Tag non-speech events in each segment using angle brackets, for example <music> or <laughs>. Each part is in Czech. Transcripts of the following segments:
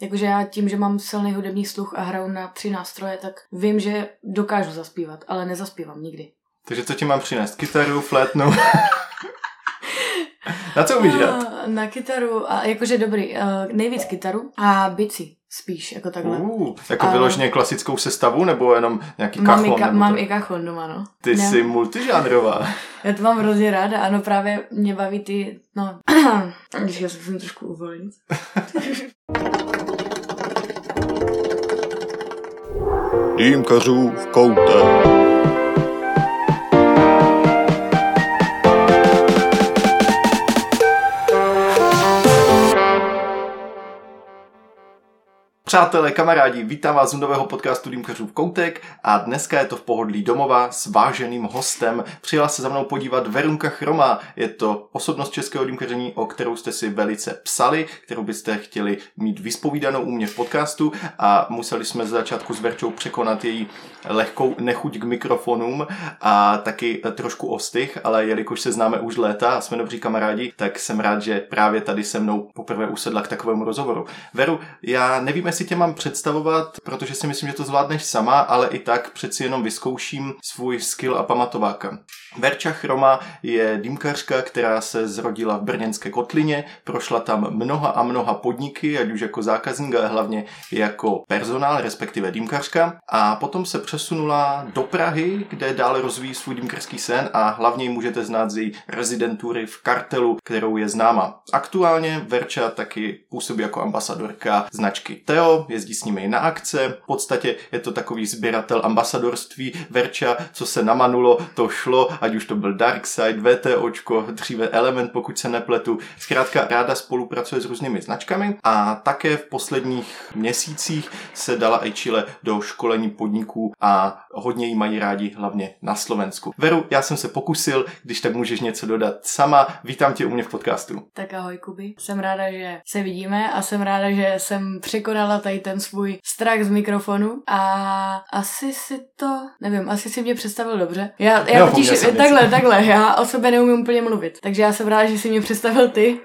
Jakože já tím, že mám silný hudební sluch a hraju na tři nástroje, tak vím, že dokážu zaspívat, ale nezaspívám nikdy. Takže co ti mám přinést? Kytaru, flétnu? <laughs> na co umíš hrát? Na kytaru, a jakože dobrý, uh, nejvíc kytaru a bici spíš, jako takhle. Uh, jako a... vyloženě klasickou sestavu, nebo jenom nějaký mám kachlon? I ka- mám to? i kachlon doma, no. Ty ne. jsi multižánrová. <laughs> Já to mám hrozně ráda, ano, právě mě baví ty, no, <clears throat> když já se musím trošku uvolnit. <laughs> Dýmkařův koutek. Přátelé, kamarádi, vítám vás u nového podcastu v Koutek a dneska je to v pohodlí domova s váženým hostem. Přijela se za mnou podívat Verunka Chroma. Je to osobnost českého dýmkaření, o kterou jste si velice psali, kterou byste chtěli mít vyspovídanou u mě v podcastu a museli jsme z začátku s Verčou překonat její lehkou nechuť k mikrofonům a taky trošku ostych, ale jelikož se známe už léta a jsme dobří kamarádi, tak jsem rád, že právě tady se mnou poprvé usedla k takovému rozhovoru. Veru, já nevím, jestli tě mám představovat, protože si myslím, že to zvládneš sama, ale i tak přeci jenom vyzkouším svůj skill a pamatováka. Verča Chroma je dýmkařka, která se zrodila v brněnské kotlině, prošla tam mnoha a mnoha podniky, ať už jako zákazník, ale hlavně jako personál, respektive dýmkařka. A potom se přesunula do Prahy, kde dále rozvíjí svůj dýmkarský sen a hlavně ji můžete znát z její rezidentury v kartelu, kterou je známa. Aktuálně Verča taky působí jako ambasadorka značky Teo, jezdí s nimi na akce, v podstatě je to takový sběratel ambasadorství Verča, co se namanulo, to šlo, ať už to byl Darkside, VTOčko, dříve Element, pokud se nepletu. Zkrátka ráda spolupracuje s různými značkami a také v posledních měsících se dala i Chile do školení podniků a hodně jí mají rádi hlavně na Slovensku. Veru, já jsem se pokusil, když tak můžeš něco dodat sama. Vítám tě u mě v podcastu. Tak ahoj Kuby. Jsem ráda, že se vidíme a jsem ráda, že jsem překonala tady ten svůj strach z mikrofonu a asi si to, nevím, asi si mě představil dobře. Já, já totiž, takhle, takhle, já o sobě neumím úplně mluvit, takže já jsem ráda, že si mě představil ty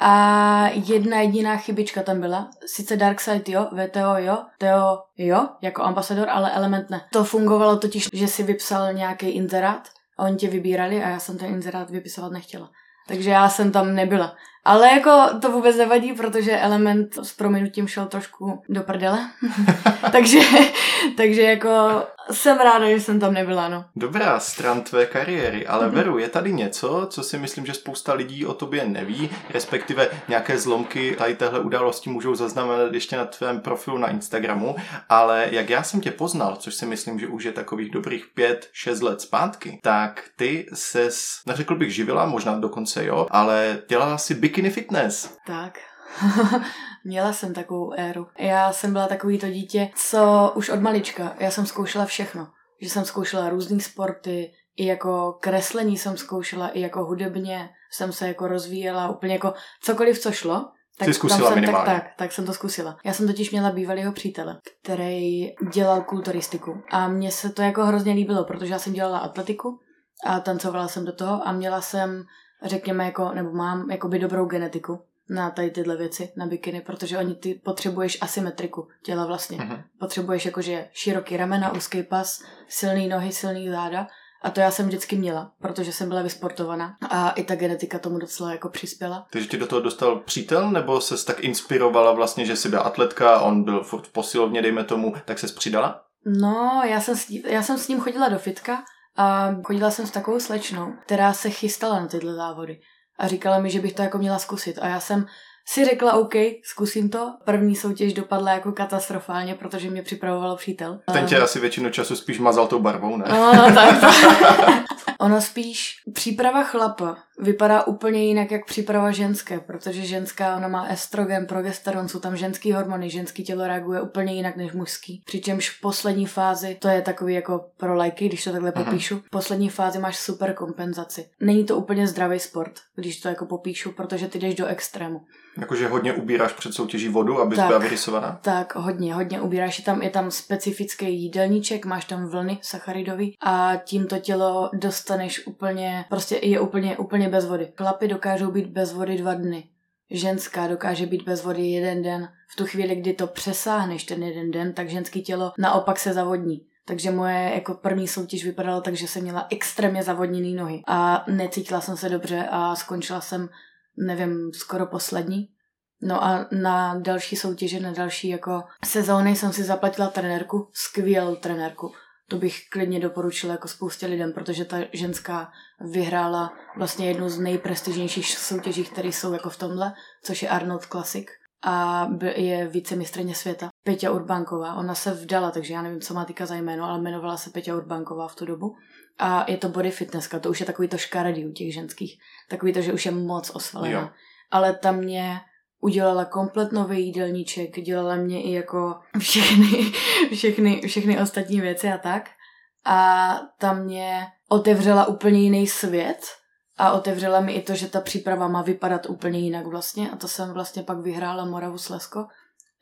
a jedna jediná chybička tam byla. Sice Darkseid jo, VTO jo, Teo jo, jako ambasador, ale Element ne. To fungovalo totiž, že si vypsal nějaký inzerát a oni tě vybírali a já jsem ten inzerát vypisovat nechtěla. Takže já jsem tam nebyla. Ale jako to vůbec nevadí, protože element s prominutím šel trošku do prdele. <laughs> takže, takže jako jsem ráda, že jsem tam nebyla, no. Dobrá stran tvé kariéry, ale mm-hmm. Veru, je tady něco, co si myslím, že spousta lidí o tobě neví, respektive nějaké zlomky tady téhle události můžou zaznamenat ještě na tvém profilu na Instagramu, ale jak já jsem tě poznal, což si myslím, že už je takových dobrých pět, šest let zpátky, tak ty ses, neřekl bych živila, možná dokonce jo, ale dělala si bikini fitness. Tak. <laughs> Měla jsem takovou éru. Já jsem byla takový to dítě, co už od malička, já jsem zkoušela všechno. Že jsem zkoušela různé sporty, i jako kreslení jsem zkoušela, i jako hudebně jsem se jako rozvíjela, úplně jako cokoliv, co šlo. Tak Jsi zkusila jsem, minimálně. Tak, tak, tak jsem to zkusila. Já jsem totiž měla bývalého přítele, který dělal kulturistiku. A mně se to jako hrozně líbilo, protože já jsem dělala atletiku a tancovala jsem do toho a měla jsem, řekněme, jako, nebo mám jakoby dobrou genetiku na tady tyhle věci, na bikiny, protože oni ty potřebuješ asymetriku těla vlastně. Uh-huh. Potřebuješ jakože široký ramena, úzký pas, silný nohy, silný záda a to já jsem vždycky měla, protože jsem byla vysportovaná a i ta genetika tomu docela jako přispěla. Takže ti do toho dostal přítel, nebo se tak inspirovala vlastně, že jsi byla atletka, on byl furt v posilovně, dejme tomu, tak se přidala? No, já jsem, s, já jsem s ním chodila do fitka a chodila jsem s takovou slečnou, která se chystala na tyhle závody a říkala mi, že bych to jako měla zkusit. A já jsem si řekla, OK, zkusím to. První soutěž dopadla jako katastrofálně, protože mě připravoval přítel. Ten tě asi většinu času spíš mazal tou barvou, ne? No, no tak, tak. <laughs> <laughs> ono spíš, příprava chlapa vypadá úplně jinak jak příprava ženské, protože ženská, ona má estrogen, progesteron, jsou tam ženský hormony, ženský tělo reaguje úplně jinak než mužský. Přičemž v poslední fázi, to je takový jako pro lajky, když to takhle uh-huh. popíšu, v poslední fázi máš super kompenzaci. Není to úplně zdravý sport, když to jako popíšu, protože ty jdeš do extrému. Jakože hodně ubíráš před soutěží vodu, aby byla vyrysovaná? Tak, hodně, hodně ubíráš. Je tam, je tam specifický jídelníček, máš tam vlny sacharidový a tím to tělo dostaneš úplně, prostě je úplně, úplně bez vody. Klapy dokážou být bez vody dva dny. ženská dokáže být bez vody jeden den. V tu chvíli, kdy to přesáhneš ten jeden den, tak ženský tělo naopak se zavodní. Takže moje jako první soutěž vypadala tak, že jsem měla extrémně zavodněný nohy a necítila jsem se dobře a skončila jsem, nevím, skoro poslední. No a na další soutěže, na další jako sezóny jsem si zaplatila trenérku, skvělou trenérku. To bych klidně doporučila jako spoustě lidem, protože ta ženská vyhrála vlastně jednu z nejprestižnějších soutěží, které jsou jako v tomhle, což je Arnold Classic a je vicemistrně světa. Peťa Urbánková, ona se vdala, takže já nevím, co má týka za jméno, ale jmenovala se Peťa Urbánková v tu dobu. A je to body fitnesska, to už je takový to škaredý u těch ženských. Takový to, že už je moc osvalená. Ale tam mě udělala komplet nový jídelníček, dělala mě i jako všechny, všechny, všechny ostatní věci a tak. A tam mě otevřela úplně jiný svět a otevřela mi i to, že ta příprava má vypadat úplně jinak vlastně a to jsem vlastně pak vyhrála Moravu Slesko.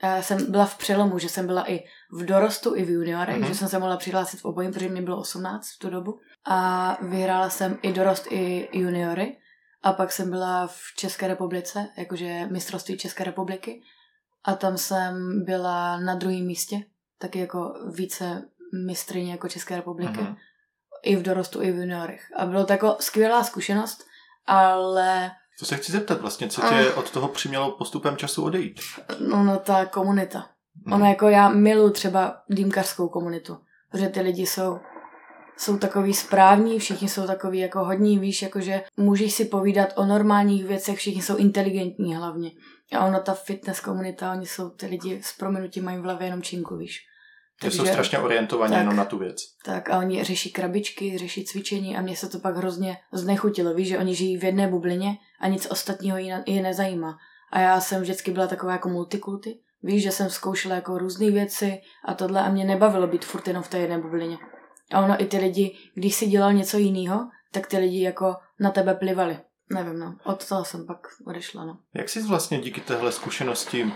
Já jsem byla v přelomu, že jsem byla i v dorostu, i v juniorech, mm-hmm. že jsem se mohla přihlásit v obojím, protože mi bylo 18 v tu dobu. A vyhrála jsem i dorost, i juniory. A pak jsem byla v České republice, jakože mistrovství České republiky. A tam jsem byla na druhém místě, taky jako více mistrině jako České republiky. Mm-hmm. I v dorostu, i v juniorech. A bylo to jako skvělá zkušenost, ale... To se chci zeptat vlastně, co tě od toho přimělo postupem času odejít? No, no ta komunita. Hmm. Ono jako já miluji třeba dýmkařskou komunitu, protože ty lidi jsou jsou takový správní, všichni jsou takový jako hodní, víš, jakože můžeš si povídat o normálních věcech, všichni jsou inteligentní hlavně. A ono, ta fitness komunita, oni jsou ty lidi s prominutím mají v hlavě jenom činku, víš. Takže, jsou strašně orientovaní tak, jenom na tu věc. Tak a oni řeší krabičky, řeší cvičení a mně se to pak hrozně znechutilo, víš, že oni žijí v jedné bublině a nic ostatního je nezajímá. A já jsem vždycky byla taková jako multikulty, víš, že jsem zkoušela jako různé věci a tohle a mě nebavilo být furt jenom v té jedné bublině. A ono i ty lidi, když si dělal něco jiného, tak ty lidi jako na tebe plivali. Nevím, no. Od toho jsem pak odešla, no. Jak jsi vlastně díky téhle zkušenosti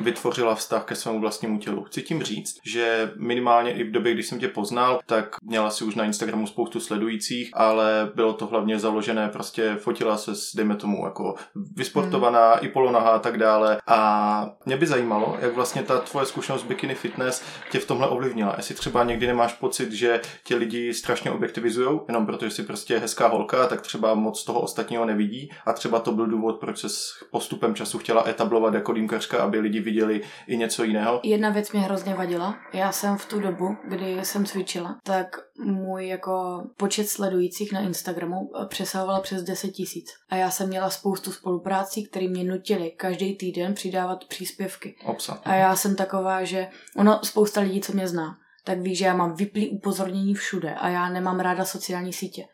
vytvořila vztah ke svému vlastnímu tělu. Chci tím říct, že minimálně i v době, kdy jsem tě poznal, tak měla si už na Instagramu spoustu sledujících, ale bylo to hlavně založené, prostě fotila se, dejme tomu, jako vysportovaná, hmm. i polonahá a tak dále. A mě by zajímalo, jak vlastně ta tvoje zkušenost bikini fitness tě v tomhle ovlivnila. Jestli třeba někdy nemáš pocit, že tě lidi strašně objektivizují, jenom protože jsi prostě hezká holka, tak třeba moc toho ostatního nevidí a třeba to byl důvod, proč se postupem času chtěla etablovat jako dýmkařka, aby lidi viděli i něco jiného? Jedna věc mě hrozně vadila. Já jsem v tu dobu, kdy jsem cvičila, tak můj jako počet sledujících na Instagramu přesahoval přes 10 tisíc. A já jsem měla spoustu spoluprácí, které mě nutily každý týden přidávat příspěvky. Obsah. A já jsem taková, že ono spousta lidí, co mě zná, tak ví, že já mám vyplý upozornění všude a já nemám ráda sociální sítě.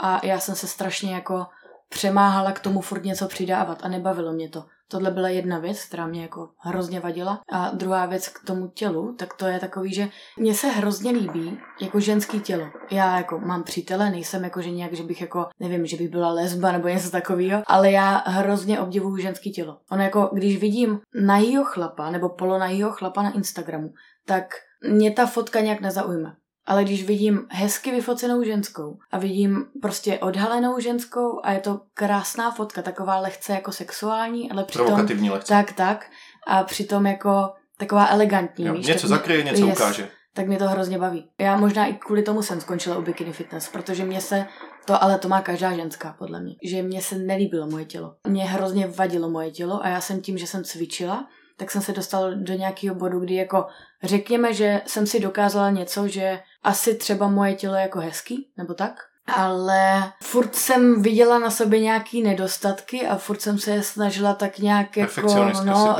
A já jsem se strašně jako přemáhala k tomu furt něco přidávat a nebavilo mě to. Tohle byla jedna věc, která mě jako hrozně vadila. A druhá věc k tomu tělu, tak to je takový, že mně se hrozně líbí jako ženský tělo. Já jako mám přítele, nejsem jako že nějak, že bych jako, nevím, že bych byla lesba nebo něco takového, ale já hrozně obdivuju ženský tělo. Ono jako, když vidím na chlapa nebo polo na chlapa na Instagramu, tak mě ta fotka nějak nezaujme. Ale když vidím hezky vyfocenou ženskou a vidím prostě odhalenou ženskou a je to krásná fotka, taková lehce jako sexuální, ale přitom... Provokativní lehce. Tak, tak. A přitom jako taková elegantní. Jo, víš, něco zakryje, něco yes, ukáže. Tak mě to hrozně baví. Já možná i kvůli tomu jsem skončila u bikini fitness, protože mě se to, ale to má každá ženská, podle mě. Že mě se nelíbilo moje tělo. Mě hrozně vadilo moje tělo a já jsem tím, že jsem cvičila, tak jsem se dostal do nějakého bodu, kdy jako řekněme, že jsem si dokázala něco, že asi třeba moje tělo je jako hezký, nebo tak, ale furt jsem viděla na sobě nějaký nedostatky a furt jsem se snažila tak nějak jako, no,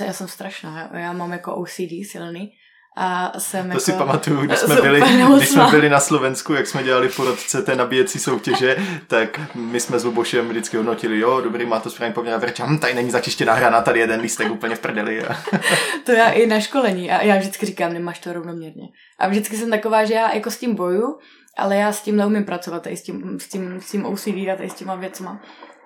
já jsem strašná, já mám jako OCD silný a jsem to jako... si pamatuju, když jsme, <laughs> byli, když jsme byli na Slovensku, jak jsme dělali porodce té nabíjecí soutěže, tak my jsme s Lubošem vždycky hodnotili, jo, dobrý, má to správně poměr, hm, tady není začištěná hrana, tady jeden lístek úplně v prdeli. <laughs> <laughs> to já i na školení a já vždycky říkám, nemáš to rovnoměrně. A vždycky jsem taková, že já jako s tím boju, ale já s tím neumím pracovat, i s tím, s tím, s tím OCD a s těma věcma.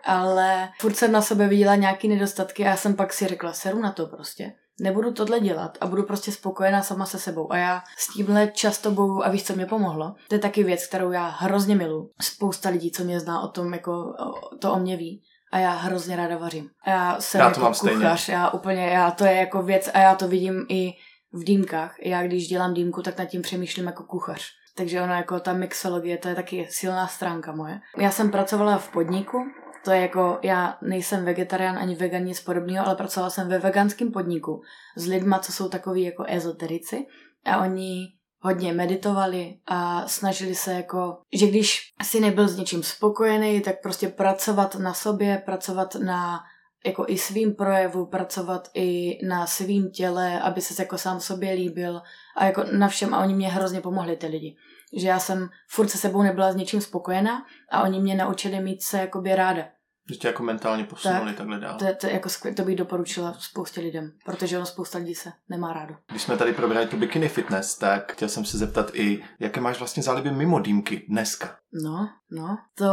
Ale furt jsem na sebe viděla nějaký nedostatky a já jsem pak si řekla, seru na to prostě nebudu tohle dělat a budu prostě spokojená sama se sebou. A já s tímhle často boju a víš, co mě pomohlo? To je taky věc, kterou já hrozně milu. Spousta lidí, co mě zná o tom, jako to o mě ví. A já hrozně ráda vařím. A já jsem Já to jako mám stejně. kuchař, já úplně, já to je jako věc a já to vidím i v dýmkách. Já když dělám dýmku, tak nad tím přemýšlím jako kuchař. Takže ono jako ta mixologie, to je taky silná stránka moje. Já jsem pracovala v podniku, to je jako, já nejsem vegetarián ani vegan, nic podobného, ale pracovala jsem ve veganském podniku s lidma, co jsou takový jako ezoterici a oni hodně meditovali a snažili se jako, že když si nebyl s něčím spokojený, tak prostě pracovat na sobě, pracovat na jako i svým projevu, pracovat i na svým těle, aby se jako sám sobě líbil a jako na všem a oni mě hrozně pomohli ty lidi. Že já jsem furt se sebou nebyla s něčím spokojená a oni mě naučili mít se jakoby ráda. Že tě jako mentálně posunuli tak, takhle dál. To, to, jako to bych doporučila spoustě lidem, protože ono spousta lidí se nemá rádo. Když jsme tady probrali tu bikini fitness, tak chtěl jsem se zeptat i, jaké máš vlastně záliby mimo dýmky dneska? No, no, to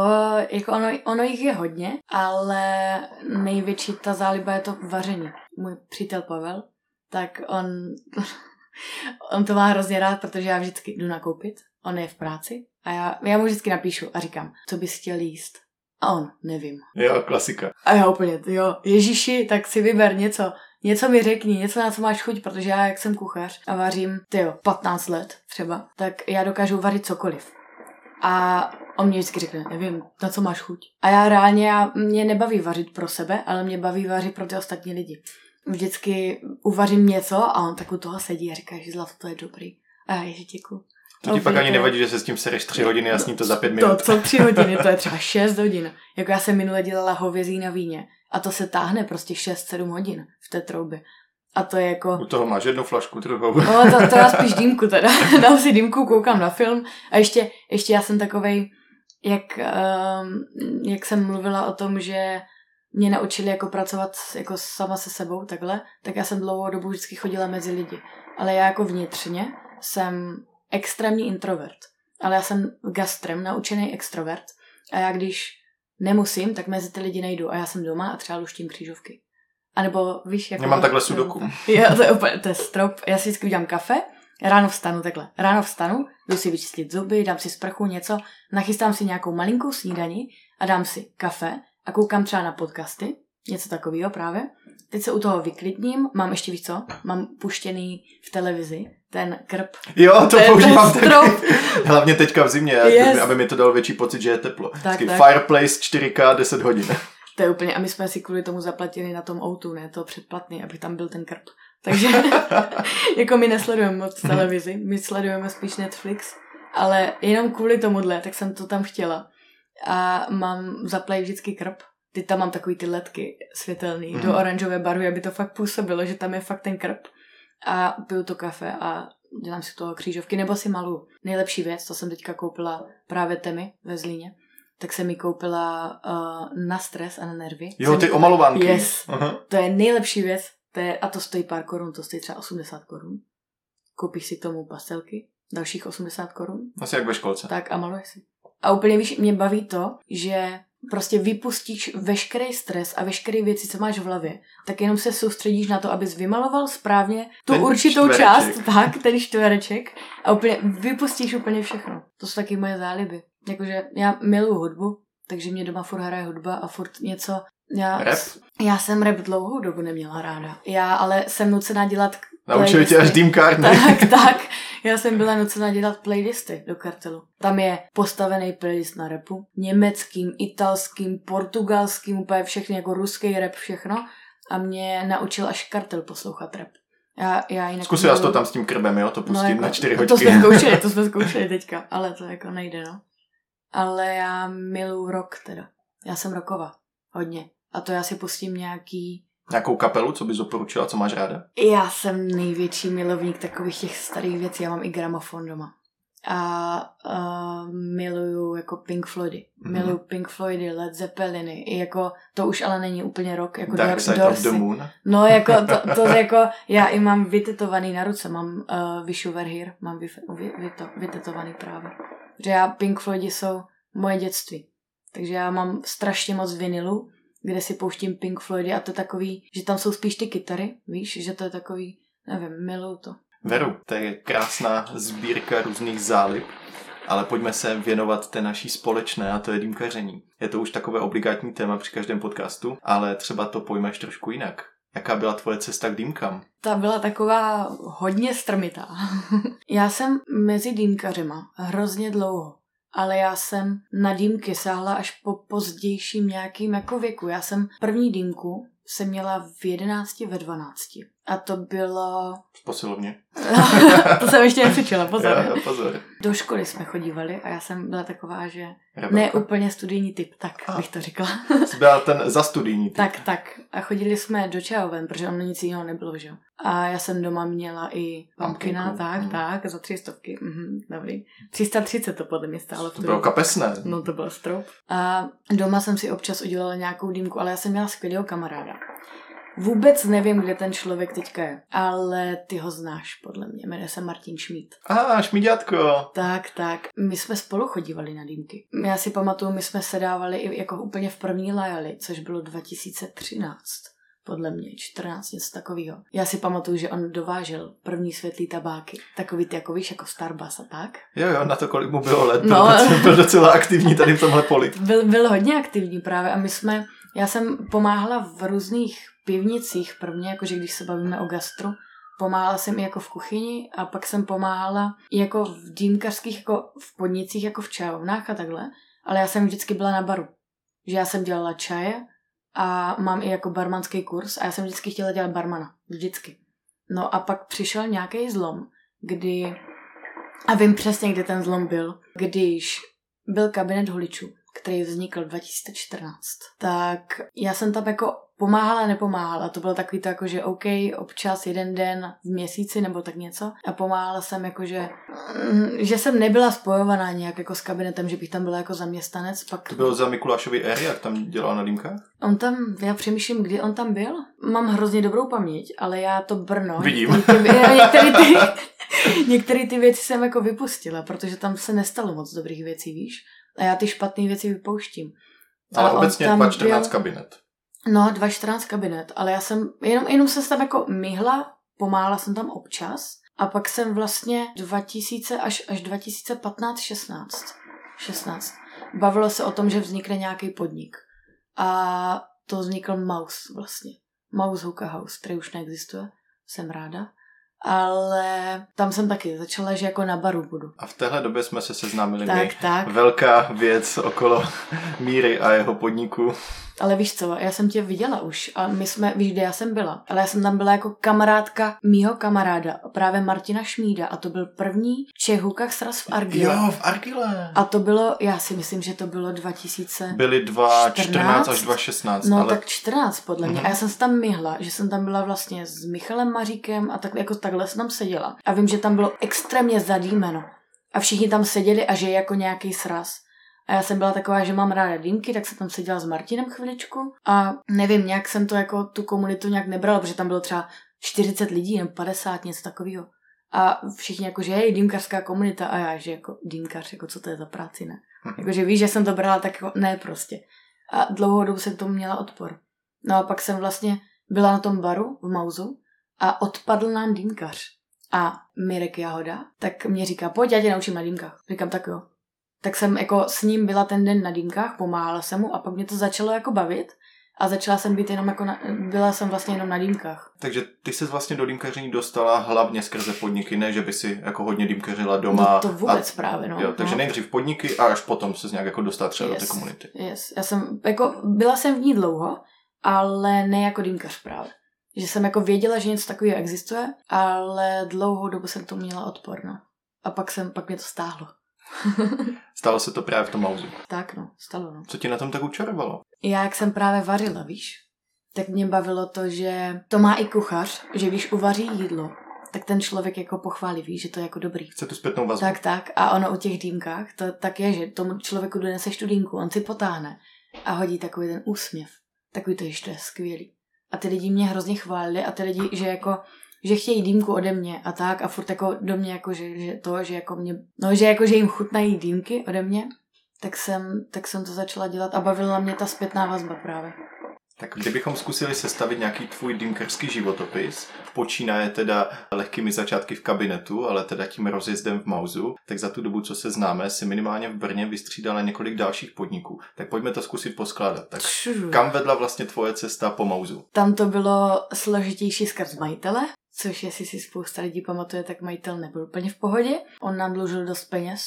jako ono, ono jich je hodně, ale největší ta záliba je to vaření. Můj přítel Pavel, tak on, <laughs> on to má hrozně rád, protože já vždycky jdu nakoupit, on je v práci a já, já mu vždycky napíšu a říkám, co bys chtěl jíst. A on, nevím. Jo, klasika. A já úplně, jo, Ježíši, tak si vyber něco, něco mi řekni, něco na co máš chuť, protože já, jak jsem kuchař a vařím, ty jo, 15 let třeba, tak já dokážu vařit cokoliv. A on mě vždycky řekne, nevím, na co máš chuť. A já reálně, já, mě nebaví vařit pro sebe, ale mě baví vařit pro ty ostatní lidi. Vždycky uvařím něco a on tak u toho sedí a říká, že zlato, to je dobrý. A já ježi, děkuju. To ti pak ani nevadí, že se s tím sereš tři hodiny a s ním to za pět minut. To, co tři hodiny, to je <laughs> třeba šest hodin. Jako já jsem minule dělala hovězí na víně a to se táhne prostě 6-7 hodin v té troubě. A to je jako... U toho máš jednu flašku, druhou. No, to, to já spíš <laughs> dýmku teda. <laughs> Dám si dýmku, koukám na film a ještě, ještě já jsem takovej, jak, um, jak jsem mluvila o tom, že mě naučili jako pracovat jako sama se sebou takhle, tak já jsem dlouhou dobu vždycky chodila mezi lidi. Ale já jako vnitřně jsem extrémní introvert. Ale já jsem gastrem, naučený extrovert. A já když nemusím, tak mezi ty lidi nejdu. A já jsem doma a třeba luštím křížovky. A nebo víš, jak... Já mám takhle sudoku. <laughs> Jo, to je úplně, to je strop. Já si vždycky udělám kafe, ráno vstanu takhle. Ráno vstanu, jdu si vyčistit zuby, dám si sprchu, něco, nachystám si nějakou malinkou snídani a dám si kafe a koukám třeba na podcasty, něco takového právě. Teď se u toho vyklidním, mám ještě víc co? Mám puštěný v televizi ten krb. Jo, to Ten- používám ten taky. strop. <laughs> Hlavně teďka v zimě, Yes. aby, aby mi to dalo větší pocit, že je teplo. Tak, Vždycky tak. Fireplace 4K 10 hodin. <laughs> To je úplně, a my jsme si kvůli tomu zaplatili na tom outu, ne, to předplatný, aby tam byl ten krb. Takže <laughs> jako my nesledujeme moc televizi, my sledujeme spíš Netflix, ale jenom kvůli tomuhle, tak jsem to tam chtěla. A mám zaplay vždycky krb. Teď tam mám takový ty ledky světelný Mhm. do oranžové barvy, aby to fakt působilo, že tam je fakt ten krb. A piju to kafe a dělám si toho křížovky, nebo si malu. Nejlepší věc, to jsem teďka koupila právě Temi ve Zlíně, tak jsem mi koupila uh, na stres a na nervy. Jo, Jsem ty omalovanky. Yes. Aha. To je nejlepší věc, to je, a to stojí pár korun, to stojí třeba 80 korun. Koupíš si k tomu pastelky, dalších 80 korun, Asi jak ve školce. tak a maluješ si. A úplně víš, mě baví to, že prostě vypustíš veškerý stres a veškeré věci, co máš v hlavě, tak jenom se soustředíš na to, abys vymaloval správně tu Ten určitou čtvereček. část, <laughs> tak, ten čtvereček a úplně vypustíš úplně všechno. To jsou taky moje záliby. Jakože já miluju hudbu, takže mě doma furt hraje hudba a furt něco... Já, Rap? já jsem rap dlouhou dobu neměla ráda. Já ale jsem nucená dělat Naučili tě až playlisty. dýmkárny. Tak, tak. Já jsem byla nucena dělat playlisty do kartelu. Tam je postavený playlist na repu. Německým, italským, portugalským, úplně všechny, jako ruský rap, všechno. A mě naučil až kartel poslouchat rap. Já, já jinak Zkusila jsi to tam s tím krbem, jo? To pustím jako, na čtyři To hoďky. jsme <laughs> zkoušeli, to jsme zkoušeli teďka, ale to jako nejde, no. Ale já miluju rock teda. Já jsem rocková. Hodně. A to já si pustím nějaký Nějakou kapelu, co bys doporučila, co máš ráda? Já jsem největší milovník takových těch starých věcí. Já mám i gramofon doma. A uh, miluju jako Pink Floydy. Mhm. Miluju Pink Floydy, Led Zeppeliny. I jako, to už ale není úplně rok. Jako Dark Dor- Side of Dorsey. the Moon. No jako, to, to jako, já i mám vytetovaný na ruce. Mám uh, Wish Here. Mám vy, vy, vy, to, vytetovaný právě. Že já Pink Floydy jsou moje dětství. Takže já mám strašně moc vinilu, kde si pouštím Pink Floydy a to je takový, že tam jsou spíš ty kytary, víš, že to je takový, nevím, miluju to. Veru, to je krásná sbírka různých zálib. ale pojďme se věnovat té naší společné a to je dýmkaření. Je to už takové obligátní téma při každém podcastu, ale třeba to pojmeš trošku jinak. Jaká byla tvoje cesta k dýmkám? Ta byla taková hodně strmitá. <laughs> já jsem mezi dýmkařema hrozně dlouho, ale já jsem na dýmky sáhla až po pozdějším nějakým jako věku. Já jsem první dýmku jsem měla v jedenácti ve dvanácti. A to bylo... V posilovně. <laughs> to jsem ještě necvičila, <laughs> pozor. Jo, jo, pozor. Do školy jsme chodívali a já jsem byla taková, že Rebelka. ne úplně studijní typ, tak a. bych to řekla. Jsi byla ten za studijní typ. Tak, tak. A chodili jsme do Čajoven, protože on nic jiného nebylo, že A já jsem doma měla i pumpkina, tak, mm. tak, za tři stovky. Mhm, dobrý. 330 to podle mě stálo. To bylo kapesné. No to byl strop. A doma jsem si občas udělala nějakou dýmku, ale já jsem měla skvělého kamaráda Vůbec nevím, kde ten člověk teďka je, ale ty ho znáš, podle mě. Jmenuje se Martin Šmít. A, ah, Šmíďátko. Tak, tak. My jsme spolu chodívali na dýmky. Já si pamatuju, my jsme se dávali i jako úplně v první lajali, což bylo 2013 podle mě, 14, něco takového. Já si pamatuju, že on dovážel první světlý tabáky, takový ty, jako víš, jako Starbucks a tak. Jo, jo, na to, kolik mu bylo let, no. byl docela aktivní tady v tomhle poli. Byl, byl hodně aktivní právě a my jsme, já jsem pomáhala v různých pivnicích prvně, jakože když se bavíme o gastru, pomáhala jsem i jako v kuchyni a pak jsem pomáhala i jako v dýmkařských, jako v podnicích, jako v čajovnách a takhle, ale já jsem vždycky byla na baru. Že já jsem dělala čaje a mám i jako barmanský kurz a já jsem vždycky chtěla dělat barmana. Vždycky. No a pak přišel nějaký zlom, kdy, a vím přesně, kde ten zlom byl, když byl kabinet holičů, který vznikl 2014, tak já jsem tam jako pomáhala, nepomáhala. To bylo takový to jako, že OK, občas jeden den v měsíci nebo tak něco. A pomáhala jsem jako, že, že jsem nebyla spojovaná nějak jako s kabinetem, že bych tam byla jako zaměstnanec. Pak... To bylo za Mikulášový éry, jak tam dělal na dýmkách? On tam, já přemýšlím, kdy on tam byl. Mám hrozně dobrou paměť, ale já to Brno... Vidím. Některé ty, <laughs> některé ty věci jsem jako vypustila, protože tam se nestalo moc dobrých věcí, víš. A já ty špatné věci vypouštím. Ale a obecně 214 byl... kabinet. No, 214 kabinet, ale já jsem, jenom, jenom jsem tam jako myhla, pomáhala jsem tam občas a pak jsem vlastně 2000 až, až 2015, 16, 16. Bavilo se o tom, že vznikne nějaký podnik. A to vznikl Mouse vlastně. Mouse Hookah House, který už neexistuje. Jsem ráda ale tam jsem taky začala, že jako na baru budu. A v téhle době jsme se seznámili tak, my. Tak. Velká věc okolo Míry a jeho podniku. Ale víš co, já jsem tě viděla už a my jsme, víš, kde já jsem byla, ale já jsem tam byla jako kamarádka mýho kamaráda, právě Martina Šmída a to byl první Čehukach sraz v Argile. Jo, v Argile. A to bylo, já si myslím, že to bylo 2000. Byly 2014 až 2016. No ale... tak 14 podle mě. Mm-hmm. A já jsem se tam myhla, že jsem tam byla vlastně s Michalem Maříkem a tak, jako takhle jsem tam seděla. A vím, že tam bylo extrémně zadýmeno. A všichni tam seděli a že je jako nějaký sraz. A já jsem byla taková, že mám ráda dýmky, tak jsem tam seděla s Martinem chviličku a nevím, nějak jsem to jako tu komunitu nějak nebrala, protože tam bylo třeba 40 lidí nebo 50, něco takového. A všichni jako, že je dýmkařská komunita a já, že jako dýmkař, jako co to je za práci, ne. Mhm. Jako, že víš, že jsem to brala, tak jako ne prostě. A dlouhou dobu jsem tomu měla odpor. No a pak jsem vlastně byla na tom baru v Mauzu a odpadl nám dýmkař. A Mirek Jahoda, tak mě říká, pojď, já tě naučím na dýmkách. Říkám, tak jo tak jsem jako s ním byla ten den na dýmkách, pomáhala jsem mu a pak mě to začalo jako bavit a začala jsem být jenom jako, na, byla jsem vlastně jenom na dýmkách. Takže ty se vlastně do dýmkaření dostala hlavně skrze podniky, ne, že by si jako hodně dýmkařila doma. No to vůbec a, právě, no. Jo, takže no. nejdřív podniky a až potom se nějak jako dostala třeba yes, do té komunity. Yes. Já jsem, jako, byla jsem v ní dlouho, ale ne jako dýmkař právě. Že jsem jako věděla, že něco takového existuje, ale dlouhou dobu jsem to měla odpor, no. A pak jsem, pak mě to stáhlo. <laughs> Stalo se to právě v tom mauzu. Tak no, stalo no. Co ti na tom tak učarovalo? Já, jak jsem právě vařila, víš, tak mě bavilo to, že to má i kuchař, že když uvaří jídlo, tak ten člověk jako pochválí, víš, že to je jako dobrý. Chce tu zpětnou vazbu. Tak, tak. A ono u těch dýmkách, to tak je, že tomu člověku doneseš tu dýmku, on si potáhne a hodí takový ten úsměv. Takový to ještě je skvělý. A ty lidi mě hrozně chválili a ty lidi, že jako že chtějí dýmku ode mě a tak a furt jako do mě jako, že, že to, že jako mě, no že jako, že jim chutnají dýmky ode mě, tak jsem, tak jsem to začala dělat a bavila mě ta zpětná vazba právě. Tak kdybychom zkusili sestavit nějaký tvůj dýmkerský životopis, počínaje teda lehkými začátky v kabinetu, ale teda tím rozjezdem v Mauzu, tak za tu dobu, co se známe, si minimálně v Brně vystřídala několik dalších podniků. Tak pojďme to zkusit poskládat. Tak kam vedla vlastně tvoje cesta po Mauzu? Tam to bylo složitější skrz majitele, což jestli si spousta lidí pamatuje, tak majitel nebyl úplně v pohodě. On nám dlužil dost peněz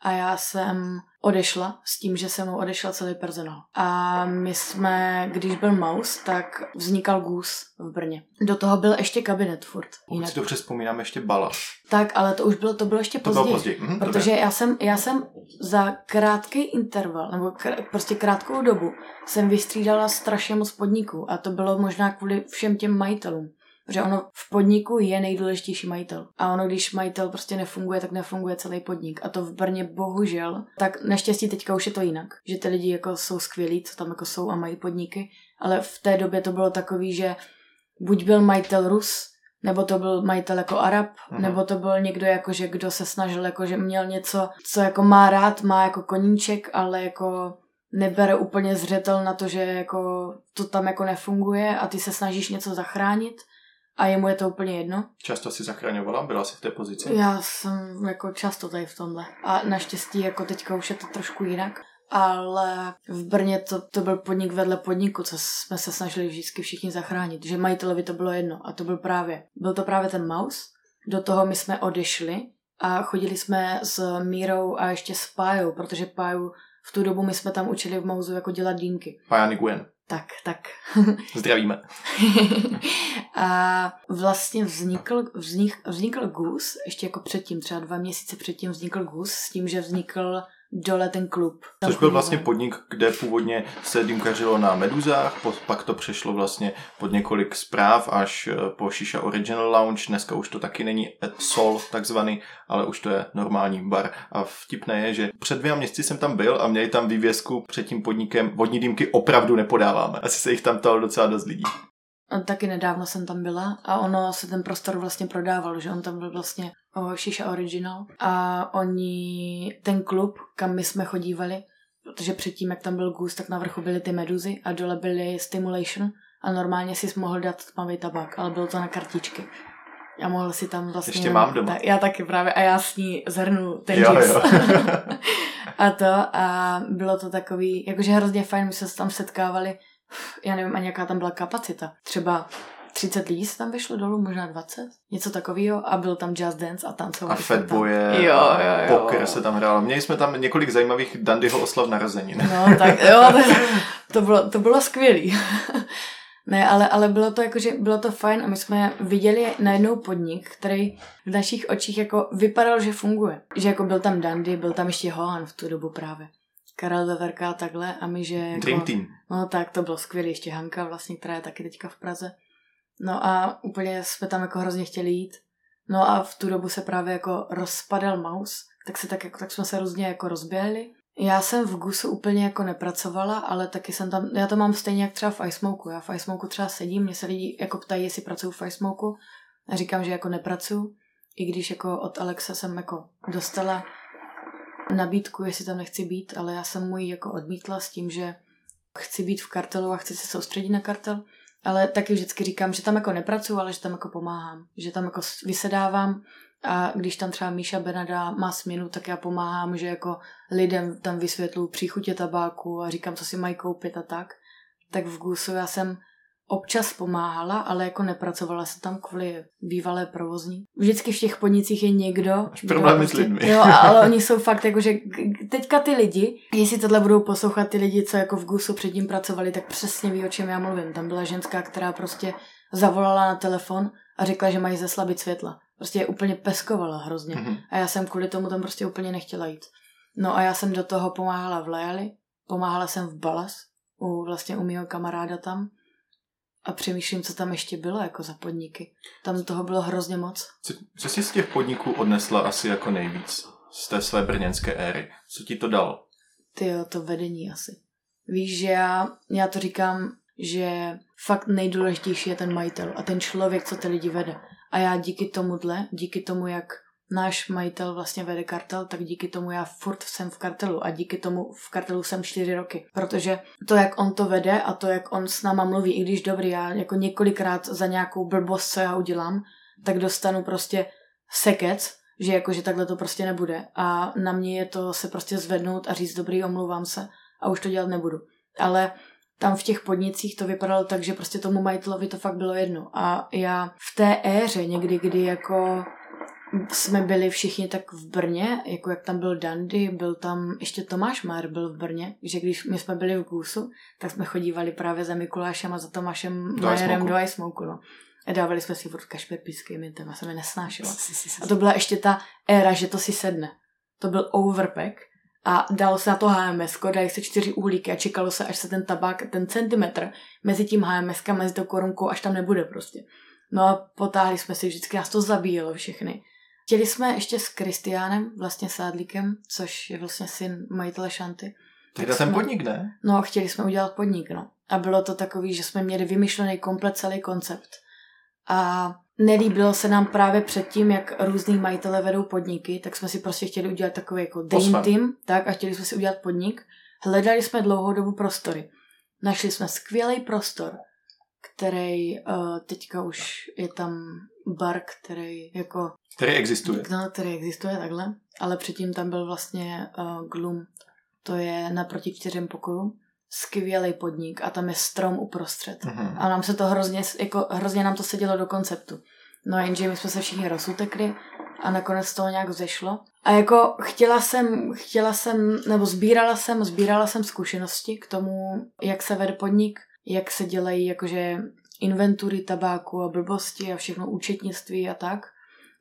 a já jsem odešla s tím, že se mu odešel celý personál. A my jsme, když byl Maus, tak vznikal Gus v Brně. Do toho byl ještě kabinet furt. Pokud si dobře vzpomínám, ještě Balas. Tak, ale to už bylo, to bylo ještě To později. bylo později. Mhm, Protože já jsem, já jsem za krátký interval, nebo kr- prostě krátkou dobu, jsem vystřídala strašně moc podniků a to bylo možná kvůli všem těm majitelům. Protože ono v podniku je nejdůležitější majitel. A ono, když majitel prostě nefunguje, tak nefunguje celý podnik. A to v Brně bohužel. Tak naštěstí teďka už je to jinak. Že ty lidi jako jsou skvělí, co tam jako jsou a mají podniky. Ale v té době to bylo takový, že buď byl majitel Rus, nebo to byl majitel jako Arab, Mhm. nebo to byl někdo jako, že kdo se snažil, jako, že měl něco, co jako má rád, má jako koníček, ale jako nebere úplně zřetel na to, že jako to tam jako nefunguje a ty se snažíš něco zachránit a jemu je to úplně jedno. Často si zachraňovala? Byla jsi v té pozici? Já jsem jako často tady v tomhle. A naštěstí jako teďka už je to trošku jinak. Ale v Brně to, to byl podnik vedle podniku, co jsme se snažili vždycky všichni zachránit. Že majitelovi to bylo jedno. A to byl právě, byl to právě ten Maus. Do toho my jsme odešli a chodili jsme s Mírou a ještě s Pájou, protože Páju v tu dobu my jsme tam učili v Mauzu jako dělat dýmky. Pajany Gwen. Tak, tak. <laughs> Zdravíme. <laughs> a vlastně vznikl, vznik, vznikl GUS, ještě jako předtím, třeba dva měsíce předtím vznikl GUS s tím, že vznikl dole ten klub. Tam Což byl vlastně podnik, kde původně se dýmkařilo na meduzách, pak to přešlo vlastně pod několik zpráv až eh, po Shisha Original Lounge, dneska už to taky není Sol takzvaný, ale už to je normální bar. A vtipné je, že před dvěma měsíci jsem tam byl a měli tam vývězku před tím podnikem vodní dýmky opravdu nepodáváme. Asi se jich tam ptalo docela dost lidí. Taky nedávno jsem tam byla a ono se ten prostor vlastně prodával, že on tam byl vlastně o, Shisha Original a oni, ten klub, kam my jsme chodívali, protože předtím, jak tam byl Gus, tak na vrchu byly ty meduzy a dole byly Stimulation a normálně si mohl dát tmavý tabák, ale bylo to na kartičky. A mohl si tam vlastně... Ještě mám doma. Tak, já taky právě a já s ní zhrnu ten Jo, jo. <laughs> a to a bylo to takový, jakože hrozně fajn, my jsme se tam setkávali, já nevím ani jaká tam byla kapacita, třeba 30 lidí se tam vyšlo dolů, možná 20, něco takového a byl tam jazz dance a A tancovali jsme tam. fatboje, Jo, a jo, jo. poker se tam hrálo. Měli jsme tam několik zajímavých Dandyho oslav narozenin. No, tak jo, to, to bylo, to bylo skvělý. <laughs> Ne, ale, ale bylo to jako, že bylo to fajn a my jsme viděli najednou podnik, který v našich očích jako vypadal, že funguje. Že jako byl tam Dandy, byl tam ještě Hohan v tu dobu právě. Karel Veverka takhle a my, že jako, Dream Team. No tak to bylo skvělé, ještě Hanka vlastně, která je taky teďka v Praze. No a úplně jsme tam jako hrozně chtěli jít. No a v tu dobu se právě jako rozpadal Maus, tak, se tak, jako, tak jsme se různě jako rozběhli. Já jsem v Gusu úplně jako nepracovala, ale taky jsem tam, já to mám stejně jak třeba v iSmoku. Já v iSmoku třeba sedím, mě se lidi jako ptají, jestli pracuju v iSmoku. A říkám, že jako nepracuju. I když jako od Alexa jsem jako dostala nabídku, jestli tam nechci být, ale já jsem mu ji jako odmítla s tím, že chci být v kartelu a chci se soustředit na kartel. Ale taky vždycky říkám, že tam jako nepracuju, ale že tam jako pomáhám. Že tam jako vysedávám a když tam třeba Míša Benada má směnu, tak já pomáhám, že jako lidem tam vysvětluju příchutě tabáku a říkám, co si mají koupit a tak. Tak v Gusu já jsem občas pomáhala, ale jako nepracovala jsem tam kvůli bývalé provozní. Vždycky v těch podnicích je někdo. Máš problémy s kdo lidmi. Jo, ale oni jsou fakt jako, že teďka ty lidi, jestli tohle budou poslouchat ty lidi, co jako v Gusu předtím pracovali, tak přesně ví, o čem já mluvím. Tam byla ženská, která prostě zavolala na telefon a řekla, že mají zeslabit světla. Prostě je úplně peskovala hrozně. Mhm. A já jsem kvůli tomu tam prostě úplně nechtěla jít. No a já jsem do toho pomáhala v Lejali, pomáhala jsem v Balas, u, vlastně u mého kamaráda tam. A přemýšlím, co tam ještě bylo jako za podniky. Tam toho bylo hrozně moc. Co, co jsi z těch podniků odnesla asi jako nejvíc z té své brněnské éry? Co ti to dalo? Ty jo, to vedení asi. Víš, že já, já to říkám, že fakt nejdůležitější je ten majitel a ten člověk, co ty lidi vede. A já díky tomuhle, díky tomu, jak náš majitel vlastně vede kartel, tak díky tomu já furt jsem v kartelu a díky tomu v kartelu jsem čtyři roky. Protože to, jak on to vede a to, jak on s náma mluví, i když dobrý, já jako několikrát za nějakou blbost, co já udělám, tak dostanu prostě sekec, že jako, že takhle to prostě nebude. A na mě je to se prostě zvednout a říct dobrý, omlouvám se a už to dělat nebudu. Ale tam v těch podnicích to vypadalo tak, že prostě tomu majitelovi to fakt bylo jedno. A já v té éře někdy, kdy jako jsme byli všichni tak v Brně, jako jak tam byl Dandy, byl tam ještě Tomáš Már byl v Brně, že když my jsme byli v Gusu, tak jsme chodívali právě za Mikulášem a za Tomášem Majerem do Icesmoku, no. A dávali jsme si furt kašperpísky, mi téma se mi nesnášelo. A to byla ještě ta éra, že to si sedne. To byl overpack a dalo se na to HMS, dali se čtyři uhlíky a čekalo se, až se ten tabák, ten centimetr mezi tím HMS a mezi tou korunkou, až tam nebude prostě. No a potáhli jsme si, vždycky nás to zabíjelo všechny. Chtěli jsme ještě s Kristiánem, vlastně Sádlíkem, což je vlastně syn majitele Šanty. Tak to ten podnik, ne? No, chtěli jsme udělat podnik, no. A bylo to takový, že jsme měli vymyšlený komplet celý koncept. A nelíbilo se nám právě předtím, jak různý majitele vedou podniky, tak jsme si prostě chtěli udělat takový jako dream team, tak a chtěli jsme si udělat podnik. Hledali jsme dlouhou dobu prostory. Našli jsme skvělý prostor, který uh, teďka už je tam bar, který jako... Který existuje. No, který existuje takhle, ale předtím tam byl vlastně uh, Gloom. To je naproti čtyřem pokojům skvělý podnik a tam je strom uprostřed. Mm-hmm. A nám se to hrozně, jako hrozně nám to sedělo do konceptu. No jenže my jsme se všichni rozutekli a nakonec toho nějak zešlo. A jako chtěla jsem, chtěla jsem, nebo sbírala jsem, sbírala jsem zkušenosti k tomu, jak se vede podnik, jak se dělají jakože inventury tabáku a blbosti a všechno účetnictví a tak.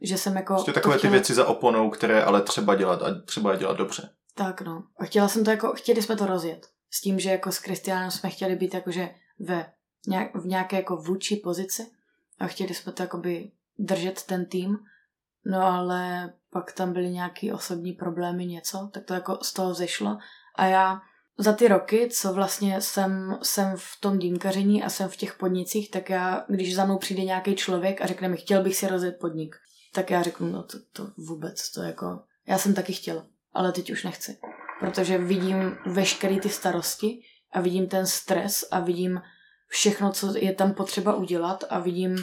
Že jsem jako... Prostě takové chtěla... ty věci za oponou, které ale třeba dělat a třeba je dělat dobře. Tak no. A chtěla jsem to jako, chtěli jsme to rozjet. S tím, že jako s Kristiánem jsme chtěli být jakože ve, nějak, v nějaké jako vůči pozici a chtěli jsme to jakoby držet ten tým, no ale pak tam byly nějaký osobní problémy, něco, tak to jako z toho zešlo a já za ty roky, co vlastně jsem, jsem v tom dýmkaření a jsem v těch podnicích, tak já, když za mnou přijde nějaký člověk a řekne mi, chtěl bych si rozjet podnik, tak já řeknu, no to, to vůbec, to jako, já jsem taky chtěl, ale teď už nechci protože vidím veškeré ty starosti a vidím ten stres a vidím všechno, co je tam potřeba udělat a vidím,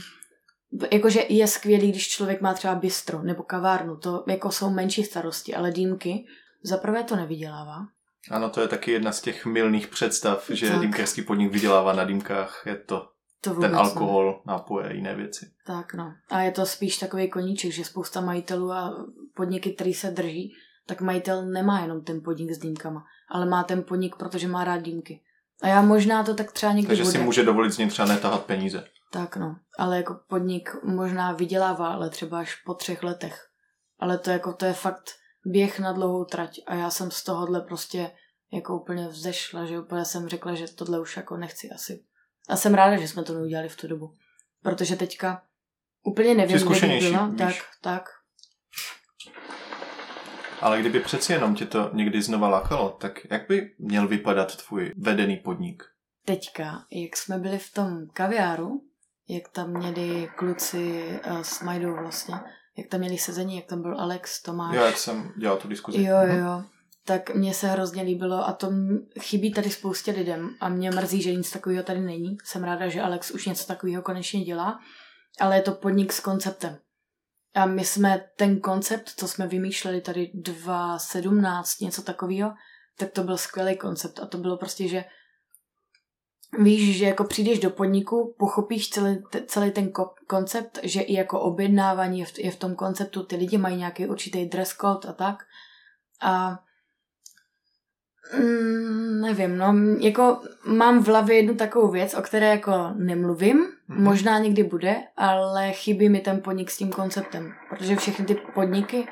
jakože je skvělý, když člověk má třeba bistro nebo kavárnu, to jako jsou menší starosti, ale dýmky, zaprvé to nevydělává. Ano, to je taky jedna z těch milných představ, že tak. dýmkerský podnik vydělává na dýmkách, je to, to ten alkohol, ne. nápoje a jiné věci. Tak no. A je to spíš takový koníček, že spousta majitelů a podniky, který se drží, tak majitel nemá jenom ten podnik s dýmkama, ale má ten podnik, protože má rád dýmky. A já možná to tak třeba někdy Takže bude. si může dovolit z něj třeba netahat peníze. Tak no, ale jako podnik možná vydělává, ale třeba až po třech letech. Ale to jako to je fakt běh na dlouhou trať a já jsem z tohohle prostě jako úplně vzešla, že úplně jsem řekla, že tohle už jako nechci asi. A jsem ráda, že jsme to neudělali v tu dobu. Protože teďka úplně nevím, kde byla. Tak, tak. Ale kdyby přeci jenom tě to někdy znova lákalo, tak jak by měl vypadat tvůj vedený podnik? Teďka, jak jsme byli v tom kaviáru, jak tam měli kluci uh, s Majdou vlastně, jak tam měli sezení, jak tam byl Alex, Tomáš. Jo, jak jsem dělal tu diskuzi. Jo, mhm. jo. Tak mně se hrozně líbilo a to chybí tady spoustě lidem a mě mrzí, že nic takového tady není. Jsem ráda, že Alex už něco takového konečně dělá, ale je to podnik s konceptem. A my jsme ten koncept, co jsme vymýšleli tady 2017, něco takového, tak to byl skvělý koncept a to bylo prostě, že víš, že jako přijdeš do podniku, pochopíš celý, celý ten ko- koncept, že i jako objednávání je v, je v tom konceptu, ty lidi mají nějaký určitý dress code a tak. A Mm, nevím, no, jako mám v hlavě jednu takovou věc, o které jako nemluvím, mm-hmm. možná někdy bude, ale chybí mi ten podnik s tím konceptem, protože všechny ty podniky,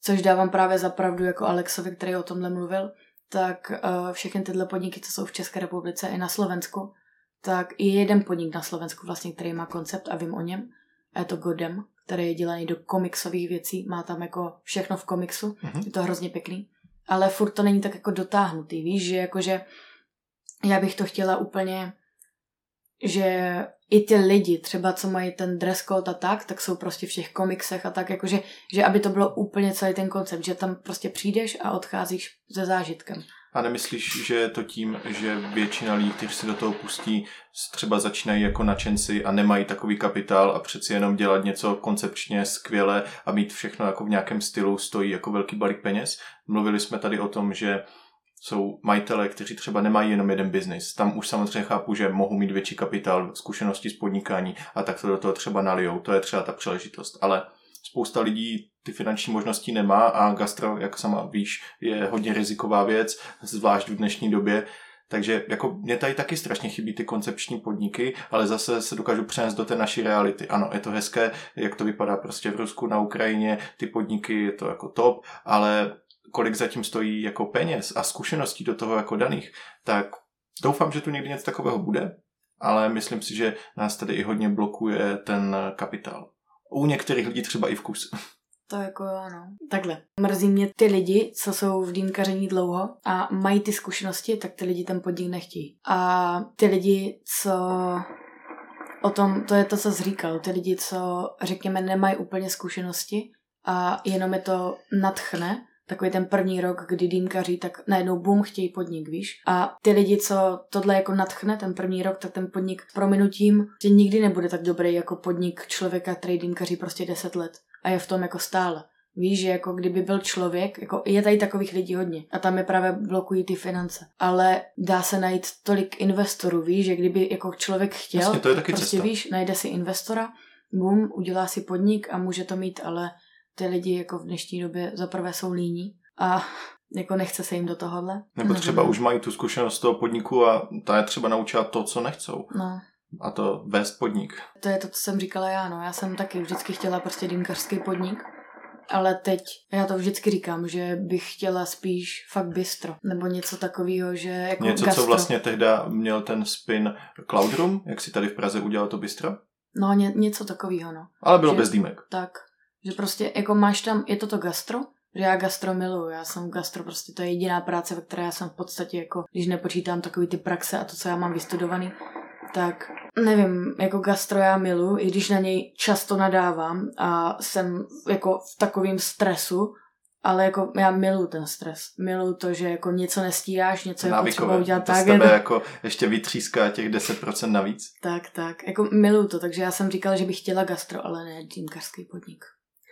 což dávám právě za pravdu jako Alexovi, který o tomhle mluvil, tak uh, všechny tyhle podniky, co jsou v České republice i na Slovensku, tak je jeden podnik na Slovensku vlastně, který má koncept a vím o něm. A je to Godem, který je dělaný do komiksových věcí, má tam jako všechno v komiksu, mm-hmm. je to hrozně pěkný ale furt to není tak jako dotáhnutý, víš, že jakože já bych to chtěla úplně, že i ty lidi, třeba co mají ten dress code a tak, tak jsou prostě v těch komiksech a tak, jakože, že aby to bylo úplně celý ten koncept, že tam prostě přijdeš a odcházíš se zážitkem. A nemyslíš, že je to tím, že většina lidí, kteří se do toho pustí, třeba začínají jako nadšenci a nemají takový kapitál a přeci jenom dělat něco koncepčně skvěle a mít všechno jako v nějakém stylu stojí jako velký balík peněz? Mluvili jsme tady o tom, že jsou majitele, kteří třeba nemají jenom jeden biznis. Tam už samozřejmě chápu, že mohou mít větší kapitál, zkušenosti z podnikání a tak to do toho třeba nalijou. To je třeba ta příležitost. Ale spousta lidí ty finanční možnosti nemá a gastro, jak sama víš, je hodně riziková věc, zvlášť v dnešní době. Takže jako mě tady taky strašně chybí ty koncepční podniky, ale zase se dokážu přenést do té naší reality. Ano, je to hezké, jak to vypadá prostě v Rusku, na Ukrajině, ty podniky, je to jako top, ale kolik zatím stojí jako peněz a zkušeností do toho jako daných, tak doufám, že tu někdy něco takového bude, ale myslím si, že nás tady i hodně blokuje ten kapitál. U některých lidí třeba i vkus. <laughs> To jako jo, no. Takhle. Mrzí mě ty lidi, co jsou v dýmkaření dlouho a mají ty zkušenosti, tak ty lidi ten podnik nechtějí. A ty lidi, co o tom, to je to, co jsi říkal, ty lidi, co řekněme nemají úplně zkušenosti a jenom je to natchne, takový ten první rok, kdy dýmkaří, tak najednou bum, chtějí podnik, víš. A ty lidi, co tohle jako natchne, ten první rok, tak ten podnik prominutím tě nikdy nebude tak dobrý jako podnik člověka, který dýmkaří prostě 10 let a je v tom jako stále. Víš, že jako kdyby byl člověk, jako je tady takových lidí hodně a tam je právě blokují ty finance. Ale dá se najít tolik investorů, víš, že kdyby jako člověk chtěl, Jasně, to je taky prostě cesta. víš, najde si investora, bum, udělá si podnik a může to mít, ale ty lidi jako v dnešní době zaprvé jsou líní a <laughs> jako nechce se jim do tohohle. Nebo třeba už mají tu zkušenost toho podniku a ta je třeba naučila to, co nechcou. No, A to vést podnik. to je to, co jsem říkala já, no. Já jsem taky vždycky chtěla prostě dýmkařský podnik, ale teď, já to vždycky říkám, že bych chtěla spíš fakt bistro, nebo něco takového, že jako Něco, gastro. co vlastně tehda měl ten spin Cloud Room, jak si tady v Praze udělal to bistro, No, ně, něco takového, no. ale bylo Že- bez dýmek. Tak, že prostě jako máš tam, je to to gastro, že já gastro miluju, já jsem gastro, prostě to je jediná práce, ve které já jsem v podstatě jako, když nepočítám takový ty praxe a to, co já mám vystudovaný, tak nevím, jako gastro já miluju, i když na něj často nadávám a jsem jako v takovém stresu, ale jako já miluju ten stres. Miluju to, že jako něco nestíráš, něco je potřeba Návykové. udělat To tak, tebe je to- jako ještě vytříská těch 10% navíc. tak, tak. Jako miluju to, takže já jsem říkala, že bych chtěla gastro, ale ne dýmkařský podnik.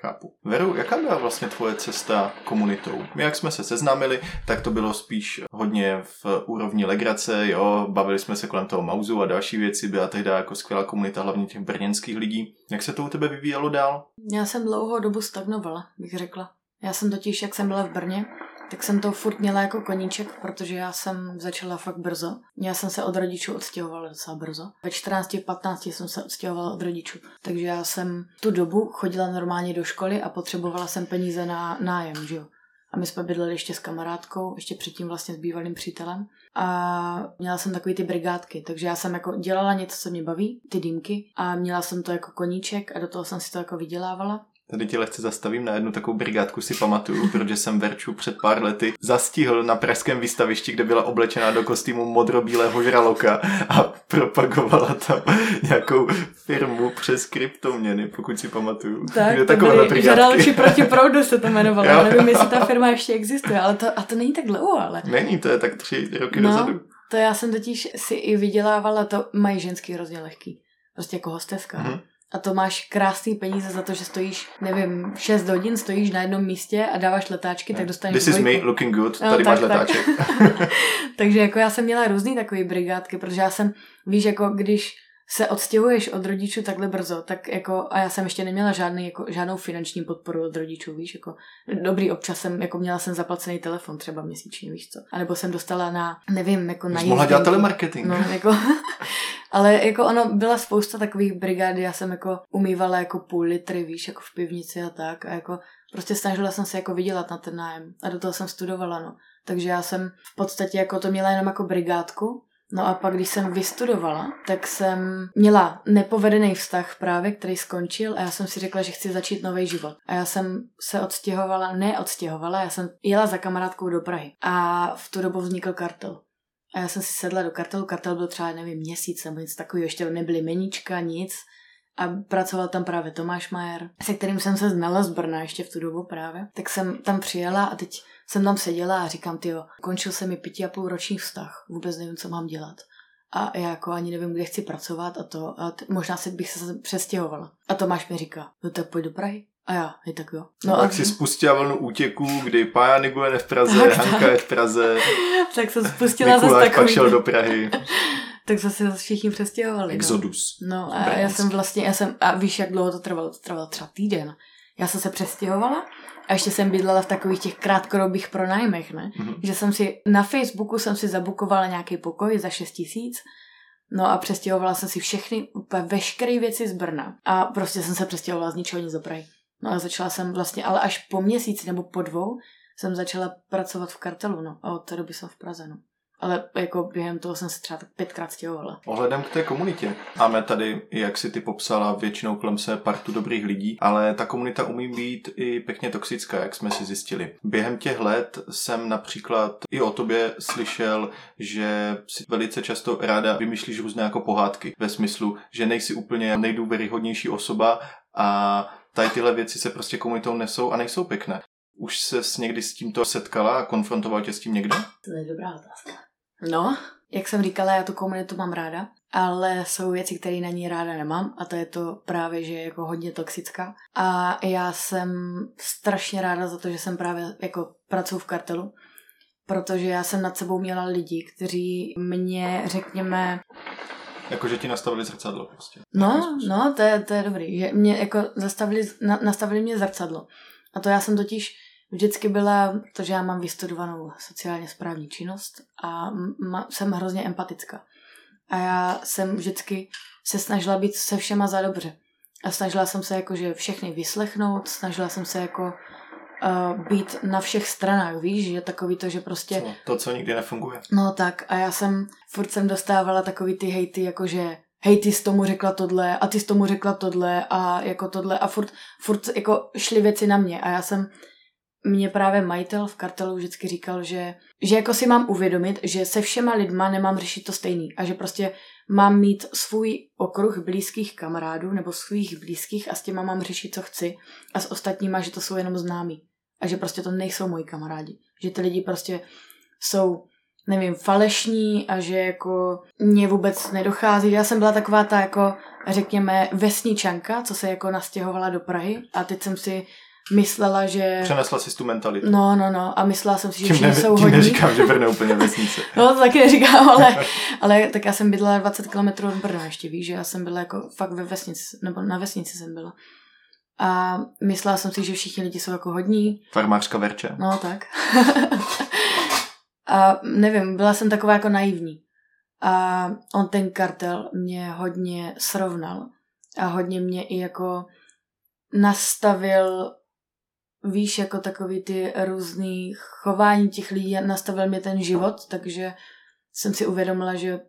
Chápu. Veru, jaká byla vlastně tvoje cesta komunitou? My, jak jsme se seznámili, tak to bylo spíš hodně v úrovni legrace, jo, bavili jsme se kolem toho mauzu a další věci, byla tehdy jako skvělá komunita, hlavně těch brněnských lidí. Jak se to u tebe vyvíjelo dál? Já jsem dlouhou dobu stagnovala, bych řekla. Já jsem totiž, jak jsem byla v Brně, tak jsem to furt měla jako koníček, protože já jsem začala fakt brzo. Já jsem se od rodičů odstěhovala docela brzo. Ve 14, 15 jsem se odstěhovala od rodičů. Takže já jsem tu dobu chodila normálně do školy a potřebovala jsem peníze na nájem, že jo. A my jsme bydleli ještě s kamarádkou, ještě předtím vlastně s bývalým přítelem. A měla jsem takový ty brigádky, takže já jsem jako dělala něco, co mě baví, ty dýmky, a měla jsem to jako koníček a do toho jsem si to jako vydělávala. Tady ti lehce zastavím na jednu takovou brigádku si pamatuju, protože jsem Verču před pár lety zastihl na pražském výstavišti, kde byla oblečená do kostýmu modrobílého žraloka a propagovala tam nějakou firmu přes kryptoměny, pokud si pamatuju. Tak, Kde to byly žraloči proti proudu se to jmenovalo. Jo. Já nevím, jestli ta firma ještě existuje, ale to, a to není tak dlouho, ale Není, to je tak tři roky No. dozadu. to já jsem totiž si i vydělávala, to mají ženský hrozně lehký. Prostě jako hosteska. Mhm. A to máš krásný peníze za to, že stojíš, nevím, 6 hodin, stojíš na jednom místě a dáváš letáčky, tak dostaneš This is dvojku. me looking good, No, tady tak, máš tak. letáček. <laughs> Takže jako já jsem měla různý takový brigádky, protože já jsem, víš, jako když se odstěhuješ od rodičů takhle brzo, tak jako, a já jsem ještě neměla žádný, jako, žádnou finanční podporu od rodičů, víš, jako dobrý občas jsem, jako měla jsem zaplacený telefon třeba měsíčně, víš co, a nebo jsem dostala na, nevím, jako na Jsi mohla dělat telemarketing. No, jako, <laughs> ale jako ono, byla spousta takových brigád, já jsem jako umývala jako půl litry, víš, jako v pivnici a tak a jako prostě snažila jsem se jako vydělat na ten nájem a do toho jsem studovala, no. Takže já jsem v podstatě jako to měla jenom jako brigádku, No a pak, když jsem vystudovala, tak jsem měla nepovedený vztah právě, který skončil a já jsem si řekla, že chci začít nový život. A já jsem se odstěhovala, ne odstěhovala, já jsem jela za kamarádkou do Prahy a v tu dobu vznikl kartel. A já jsem si sedla do kartelu, kartel byl třeba, nevím, měsíc nebo něco takového, ještě nebyly meníčka, nic. A pracoval tam právě Tomáš Majer, se kterým jsem se znala z Brna ještě v tu dobu právě. Tak jsem tam přijela a teď jsem tam seděla a říkám, ty končil se mi pěti a půl roční vztah, vůbec nevím, co mám dělat. A já jako ani nevím, kde chci pracovat a to, a t- možná si bych se přestěhovala. A Tomáš mi říká, no tak pojď do Prahy. A já, je tak jo. No, a tak si spustila vlnu útěků, kdy Pája Nigulene v Praze, tak, Hanka je v Praze. <laughs> tak jsem spustila zase takový. pak šel do Prahy. <laughs> tak se zase všichni přestěhovali. No. Exodus. No, no a já jsem vlastně, já jsem, a víš, jak dlouho to trvalo? To trvalo třeba týden. Já jsem se přestěhovala a ještě jsem bydlela v takových těch krátkodobých pronájmech, ne? Mm-hmm. Že jsem si, na Facebooku jsem si zabukovala nějaký pokoj za 6 tisíc No a přestěhovala jsem si všechny, úplně veškeré věci z Brna. A prostě jsem se přestěhovala z ničeho nic do Prahy. No a začala jsem vlastně, ale až po měsíci nebo po dvou jsem začala pracovat v kartelu, no. A od té doby jsem v Praze, no ale jako během toho jsem se třeba tak pětkrát stěhovala. Ohledem k té komunitě. Máme tady, jak si ty popsala, většinou kolem se partu dobrých lidí, ale ta komunita umí být i pěkně toxická, jak jsme si zjistili. Během těch let jsem například i o tobě slyšel, že si velice často ráda vymýšlíš různé jako pohádky ve smyslu, že nejsi úplně nejdůvěryhodnější osoba a tady tyhle věci se prostě komunitou nesou a nejsou pěkné. Už se někdy s tímto setkala a konfrontoval tě s tím někdo? To je dobrá otázka. No, jak jsem říkala, já tu komunitu mám ráda, ale jsou věci, které na ní ráda nemám a to je to právě, že je jako hodně toxická. A já jsem strašně ráda za to, že jsem právě jako pracuji v kartelu, protože já jsem nad sebou měla lidi, kteří mě, řekněme, jako, že ti nastavili zrcadlo prostě. No, no, to je, to je dobrý. Že mě jako zastavili, na, nastavili mě zrcadlo. A to já jsem totiž vždycky byla, protože já mám vystudovanou sociálně správní činnost a m- jsem hrozně empatická. A já jsem vždycky se snažila být se všema za dobře. A snažila jsem se jakože všechny vyslechnout, snažila jsem se jako uh, být na všech stranách, víš, že takový to, že prostě... Co, to, co nikdy nefunguje. No tak a já jsem, furt jsem dostávala takový ty hejty, jakože hej, ty jsi tomu řekla tohle a ty jsi tomu řekla tohle a jako tohle. A furt, furt jako šly věci na mě a já jsem mě právě majitel v kartelu vždycky říkal, že, že jako si mám uvědomit, že se všema lidma nemám řešit to stejný a že prostě mám mít svůj okruh blízkých kamarádů nebo svých blízkých a s těma mám řešit, co chci a s ostatníma, že to jsou jenom známí a že prostě to nejsou moji kamarádi. Že ty lidi prostě jsou nevím, falešní a že jako mě vůbec nedochází. Já jsem byla taková ta jako, řekněme, vesničanka, co se jako nastěhovala do Prahy a teď jsem si myslela, že... Přenesla si tu mentalitu. No, no, no. A myslela jsem si, že všichni jsou hodní. neříkám, že Brno úplně vesnice. <laughs> no, to taky neříkám, ale, ale tak já jsem bydlela 20 km od Brna ještě, víš, že já jsem byla jako fakt ve vesnici, nebo na vesnici jsem byla. A myslela jsem si, že všichni lidi jsou jako hodní. Farmářka Verče. No, tak. <laughs> a nevím, byla jsem taková jako naivní. A on ten kartel mě hodně srovnal. A hodně mě i jako nastavil víš, jako takový ty různý chování těch lidí, nastavil mě ten život, takže jsem si uvědomila, že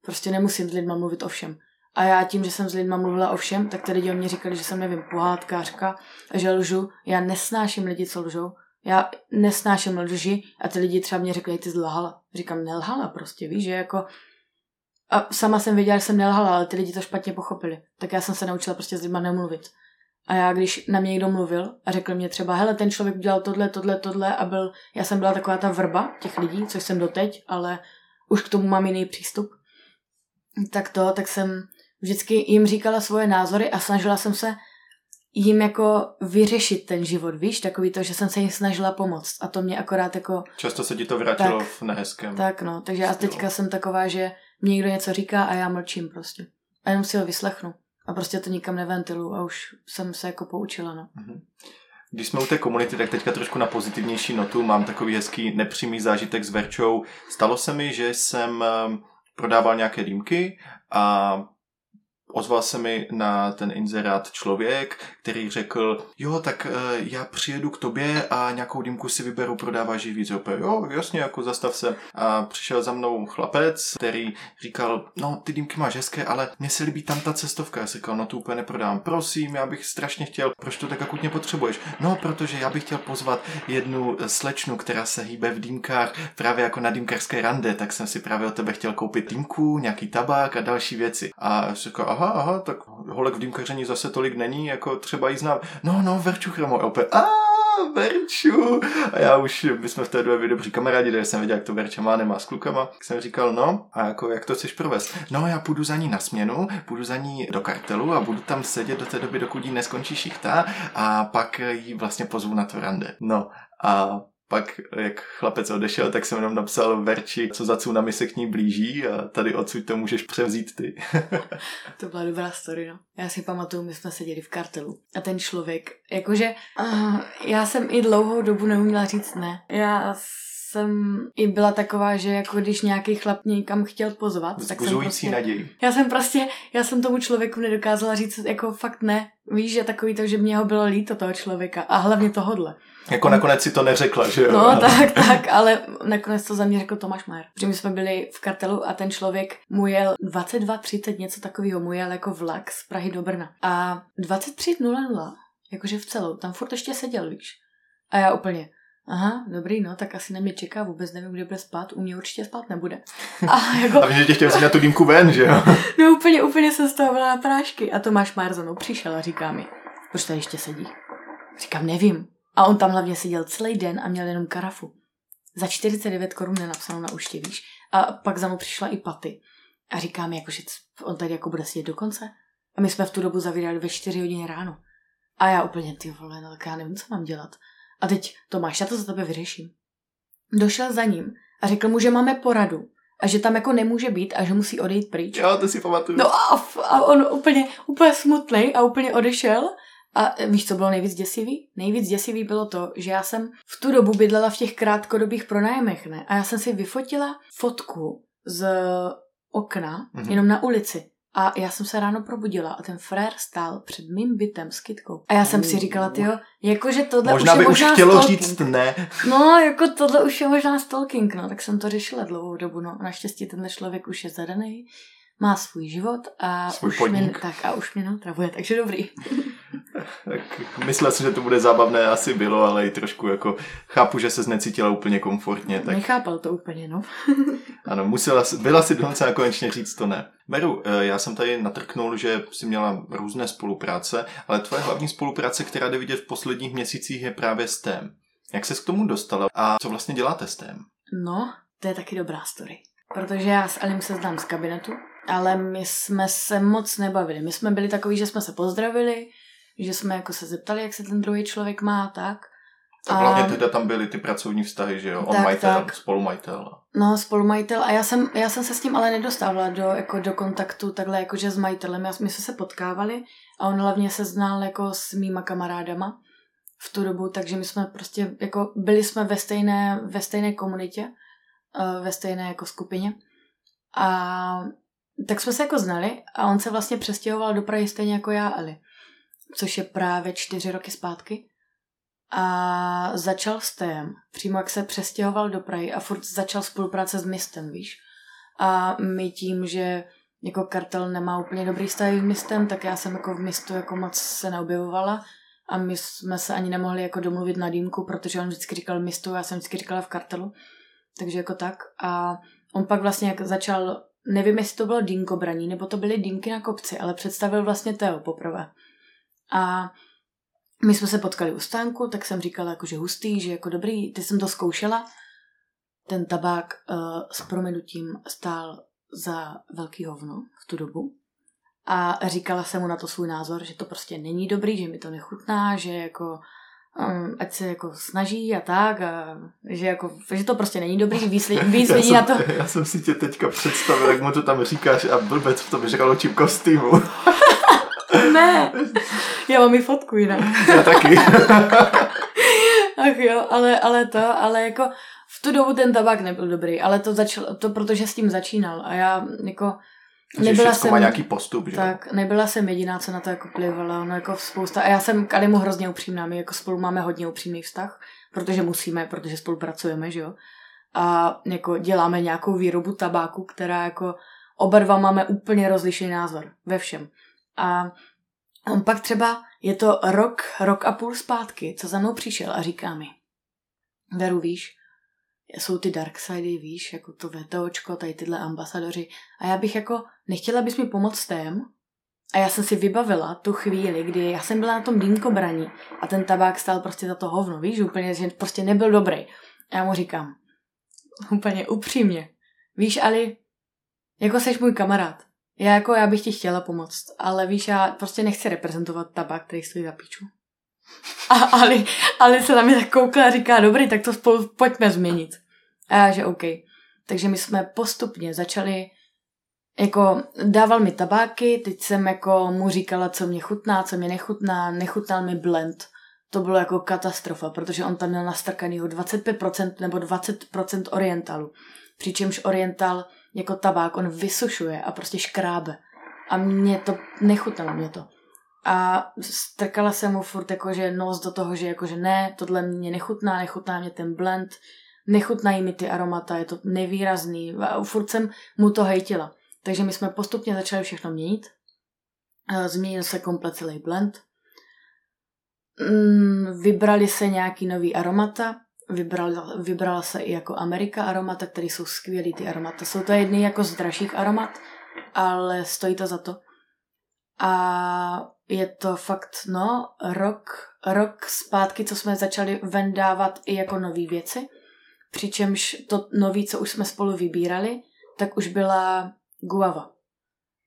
prostě nemusím s lidma mluvit o všem. A já tím, že jsem s lidma mluvila o všem, tak ty lidi o mě říkali, že jsem, nevím, pohádkářka že lžu. Já nesnáším lidi, co lžou. Já nesnáším lži a ty lidi třeba mě řekli, ty zlhala. Říkám, nelhala prostě, víš, že jako... A sama jsem věděla, že jsem nelhala, ale ty lidi to špatně pochopili. Tak já jsem se naučila prostě s lidma nemluvit. A já, když na mě někdo mluvil a řekl mě třeba, hele, ten člověk udělal tohle, tohle, tohle a byl, já jsem byla taková ta vrba těch lidí, což jsem doteď, ale už k tomu mám jiný přístup. Tak to, tak jsem vždycky jim říkala svoje názory a snažila jsem se jim jako vyřešit ten život, víš, takový to, že jsem se jim snažila pomoct a to mě akorát jako... Často se ti to vrátilo tak, v nehezkém. Tak no, takže já teďka jsem taková, že mě někdo něco říká a já mlčím prostě. A jenom si ho vyslechnu a prostě to nikam neventilu a už jsem se jako poučila, no. Mhm. Když jsme u té komunity, tak teďka trošku na pozitivnější notu. Mám takový hezký nepřímý zážitek s Verčou. Stalo se mi, že jsem ehm, prodával nějaké dýmky a ozval se mi na ten inzerát člověk, který řekl, jo, tak uh, já přijedu k tobě a nějakou dýmku si vyberu, prodáváš ji víc. Opět, jo, jasně, jako zastav se. A přišel za mnou chlapec, který říkal, no, ty dýmky máš hezké, ale mně se líbí tam ta cestovka. Já říkal, no to úplně neprodám. Prosím, já bych strašně chtěl, proč to tak akutně potřebuješ? No, protože já bych chtěl pozvat jednu slečnu, která se hýbe v dýmkách, právě jako na dýmkarské rande, tak jsem si právě od tebe chtěl koupit dýmku, nějaký tabák a další věci. A říkal, aha, aha, tak holek v dýmkaření zase tolik není, jako třeba jí znám. No, no, Verču Chromo, opět, a Verču. A já už, my jsme v té době dobří kamarádi, takže jsem viděl, jak to Verča má, nemá s klukama. Tak jsem říkal, no, a jako, jak to chceš provést? No, já půjdu za ní na směnu, půjdu za ní do kartelu a budu tam sedět do té doby, dokud jí neskončí šichta a pak jí vlastně pozvu na to rande. No, a pak, jak chlapec odešel, tak jsem jenom napsal Verči, co za cunami se k ní blíží a tady odsud to můžeš převzít ty. <laughs> to byla dobrá story, no. Já si pamatuju, my jsme seděli v kartelu a ten člověk, jakože uh, já jsem i dlouhou dobu neuměla říct ne. Já jsem i byla taková, že jako když nějaký chlap někam chtěl pozvat, tak jsem prostě, naději. Já jsem prostě, já jsem tomu člověku nedokázala říct jako fakt ne. Víš, že takový to, že mě ho bylo líto toho člověka a hlavně tohodle. Jako nakonec si to neřekla, že jo? No ale... tak, tak, ale nakonec to za mě řekl Tomáš Majer. Protože my jsme byli v kartelu a ten člověk mu jel 22.30, něco takového, mu jel jako vlak z Prahy do Brna. A 23.00, jakože v celou, tam furt ještě seděl, víš. A já úplně, Aha, dobrý, no, tak asi na mě čeká, vůbec nevím, kde bude spát, u mě určitě spát nebude. <laughs> A, jako... a že tě chtěl si na tu dýmku ven, že jo? <laughs> no úplně, úplně jsem z toho byla na prášky. A Tomáš Már za mnou přišel a říká mi, proč tady ještě sedí? Říkám, nevím. A on tam hlavně seděl celý den a měl jenom karafu. Za 49 korun nenapsanou na účtě, víš. A pak za mnou přišla i paty. A říkám, jako, že on tady jako bude sedět do konce. A my jsme v tu dobu zavírali ve 4 hodiny ráno. A já úplně, ty vole, no tak já nevím, co mám dělat. A teď Tomáš, já to za tebe vyřeším. Došel za ním a řekl mu, že máme poradu a že tam jako nemůže být a že musí odejít pryč. Jo, to si pamatuju. No a, a on úplně, úplně smutný a úplně odešel. A víš, co bylo nejvíc děsivý? Nejvíc děsivý bylo to, že já jsem v tu dobu bydlela v těch krátkodobých pronájmech, ne? A já jsem si vyfotila fotku z okna, mm-hmm. jenom na ulici. A já jsem se ráno probudila a ten frér stál před mým bytem s kytkou. A já jsem si říkala, jo, jakože tohle možná už by je možná už chtělo stalking. říct ne. No, jako tohle už je možná stalking, no, tak jsem to řešila dlouhou dobu, no. Naštěstí tenhle člověk už je zadaný, má svůj život a svůj už podnik. mě, tak a už mě neotravuje, takže dobrý. tak myslel jsem, že to bude zábavné, asi bylo, ale i trošku jako chápu, že se znecítila úplně komfortně. Tak... Nechápal to úplně, no. <laughs> ano, musela, byla si donucena konečně říct to ne. Beru, eh, já jsem tady natrknul, že jsi měla různé spolupráce, ale tvoje hlavní spolupráce, která jde vidět v posledních měsících, je právě s TEM. Jak se k tomu dostala a co vlastně děláte s TEM? No, to je taky dobrá story. Protože já s Elim se znám z kabinetu, ale my jsme se moc nebavili. My jsme byli takový, že jsme se pozdravili, že jsme jako se zeptali, jak se ten druhý člověk má, tak. A hlavně teda tam byly ty pracovní vztahy, že jo? On tak, majitel, tak. spolumajitel. No, spolumajitel. A já jsem, já jsem se s tím ale nedostávala do, jako do kontaktu takhle jakože s majitelem. Já, my jsme se potkávali a on hlavně se znal jako s mýma kamarádama v tu dobu, takže my jsme prostě jako byli jsme ve stejné, ve stejné komunitě, eh, ve stejné jako skupině. A tak jsme se jako znali a on se vlastně přestěhoval do Prahy stejně jako já, Eli. Což je právě čtyři roky zpátky a začal s tém, přímo jak se přestěhoval do Prahy a furt začal spolupráce s mistem, víš. A my tím, že jako kartel nemá úplně dobrý vztah s mistem, tak já jsem jako v mistu jako moc se neobjevovala a my jsme se ani nemohli jako domluvit na dýmku, protože on vždycky říkal mistu, já jsem vždycky říkala v kartelu, takže jako tak. A on pak vlastně jak začal, nevím, jestli to bylo dýnko braní, nebo to byly dýmky na kopci, ale představil vlastně Teo poprvé. A my jsme se potkali u stánku, tak jsem říkala jako, že hustý, že jako dobrý, ty jsem to zkoušela. Ten tabák uh, s proměnutím stál za velký hovno v tu dobu. A říkala jsem mu na to svůj názor, že to prostě není dobrý, že mi to nechutná, že jako um, ať se jako snaží a tak, a že, jako, že to prostě není dobrý, víc, víc lidí na to. Já jsem si tě teďka představil, jak mu to tam říkáš a blbec v tom vyžraločím kostýmu. <laughs> ne, <laughs> já mám i fotku jinak. Já taky. <laughs> Ach jo, ale, ale to, ale jako v tu dobu ten tabák nebyl dobrý, ale to začal, to protože s tím začínal a já jako nebyla jsem, má nějaký postup, že? Tak, nebyla jsem jediná, co na to jako plivala, no jako spousta. A já jsem k Adimu hrozně upřímná, my jako spolu máme hodně upřímný vztah, protože musíme, protože spolupracujeme, že jo. A jako děláme nějakou výrobu tabáku, která jako oba dva máme úplně rozlišný názor ve všem. A on pak třeba, je to rok, rok a půl zpátky, co za mnou přišel a říká mi, Veru, víš, jsou ty darksidy, víš, jako to VTOčko, tady tyhle ambasadoři. A já bych jako nechtěla, abys mi pomoct tém. A já jsem si vybavila tu chvíli, kdy já jsem byla na tom dýmkobraní a ten tabák stál prostě za to hovno, víš, úplně, že prostě nebyl dobrý. A já mu říkám, úplně upřímně, víš, Ali, jako seš můj kamarád. Já jako, já bych ti chtěla pomoct, ale víš, já prostě nechci reprezentovat tabák, který stojí za píču. A Ali, Ali se na mě tak koukla a říká, dobrý, tak to spolu pojďme změnit. A já, že OK. Takže my jsme postupně začali, jako dával mi tabáky, teď jsem jako mu říkala, co mě chutná, co mě nechutná, nechutnal mi blend. To bylo jako katastrofa, protože on tam měl nastrkanýho 25% nebo 20% orientalu. Přičemž oriental jako tabák, on vysušuje a prostě škrábe. A mě to, nechutnalo mě to. A strkala jsem mu furt jakože nos do toho, že jakože ne, tohle mě nechutná, nechutná mě ten blend, nechutnají mi ty aromata, je to nevýrazný. A furt jsem mu to hejtila. Takže my jsme postupně začali všechno měnit. Změnil se komplet celý blend. Mm, vybrali se nějaký nový aromata, vybrala, vybrala se i jako Amerika aromata, které jsou skvělý ty aromata. Jsou to jedny jako z dražších aromat, ale stojí to za to. A je to fakt, no, rok, rok zpátky, co jsme začali vendávat i jako nové věci. Přičemž to nový, co už jsme spolu vybírali, tak už byla guava.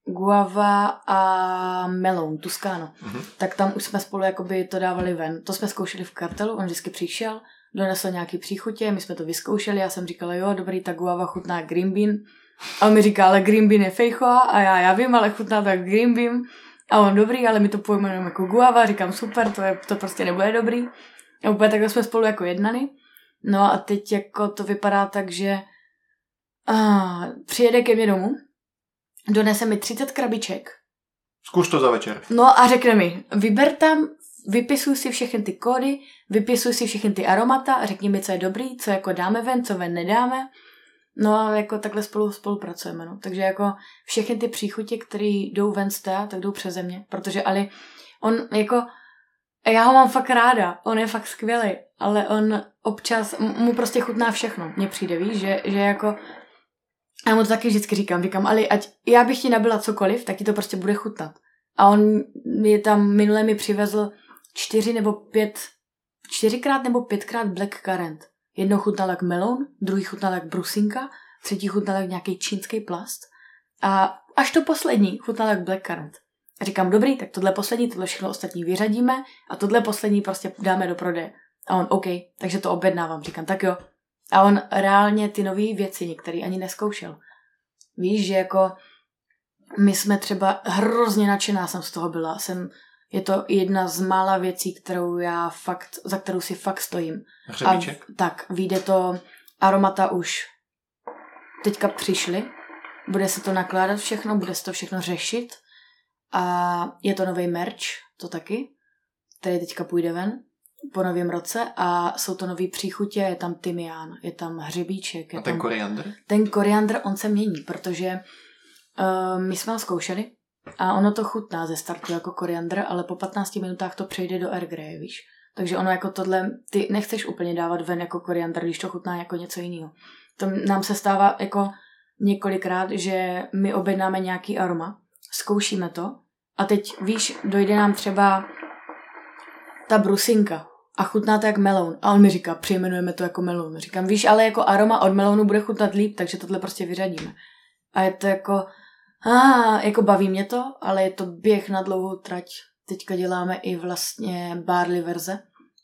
Guava a melon, Tuscano. Mm-hmm. Tak tam už jsme spolu jakoby to dávali ven. To jsme zkoušeli v kartelu, on vždycky přišel, donesl nějaký příchutě, my jsme to vyzkoušeli, já jsem říkala, jo, dobrý, ta guava chutná green bean. A on mi říká, ale green bean je fejchoa a já, já vím, ale chutná tak green bean. A on dobrý, ale my to pojmenujeme jako guava, říkám super, to, je, to prostě nebude dobrý. A úplně takhle jsme spolu jako jednali. No a teď jako to vypadá tak, že a, přijede ke mně domů, donese mi 30 krabiček. Zkus to za večer. No a řekne mi, vyber tam, vypisuj si všechny ty kódy, vypisuj si všechny ty aromata a řekni mi, co je dobrý, co jako dáme ven, co ven nedáme. No a jako takhle spolu spolupracujeme, no. Takže jako všechny ty příchutě, které jdou ven z té, tak jdou přeze mě, protože Ali, on jako, já ho mám fakt ráda, on je fakt skvělý, ale on občas, mu prostě chutná všechno, mně přijde, víš, že, že jako, já mu to taky vždycky říkám, říkám, Ali, ať já bych ti nabila cokoliv, tak ti to prostě bude chutnat. A on je tam, minule mi přivezl čtyři nebo pět, čtyřikrát nebo pětkrát Black Currant. Jednou chutnal jak melon, druhý chutnal jak brusinka, třetí chutnal jak nějaký čínský plast a až to poslední chutnal jak blackcurrant. A říkám, dobrý, tak tohle poslední, tohle všechno ostatní vyřadíme a tohle poslední prostě dáme do prodeje. A on, OK, takže to objednávám. Říkám, tak jo. A on reálně ty nové věci některý ani neskoušel. Víš, že jako my jsme třeba hrozně nadšená jsem z toho byla. Jsem je to jedna z mála věcí, kterou já fakt, za kterou si fakt stojím. Hřebíček? A tak, vyjde to, aromata už teďka přišly, bude se to nakládat všechno, bude se to všechno řešit a je to nový merch, to taky, který teďka půjde ven po novém roce a jsou to nový příchutě, je tam tymián, je tam hřebíček. Je a ten tam, koriandr? Ten koriandr, on se mění, protože uh, my jsme ho zkoušeli a ono to chutná ze startu jako koriandr, ale po 15 minutách to přejde do Air Grey, víš. Takže ono jako tohle, ty nechceš úplně dávat ven jako koriandr, když to chutná jako něco jiného. To nám se stává jako několikrát, že my objednáme nějaký aroma, zkoušíme to a teď víš, dojde nám třeba ta brusinka a chutná to jak melon. A on mi říká, přejmenujeme to jako melon. Říkám, víš, ale jako aroma od melonu bude chutnat líp, takže tohle prostě vyřadíme. A je to jako, a jako baví mě to, ale je to běh na dlouhou trať. Teďka děláme i vlastně barley verze.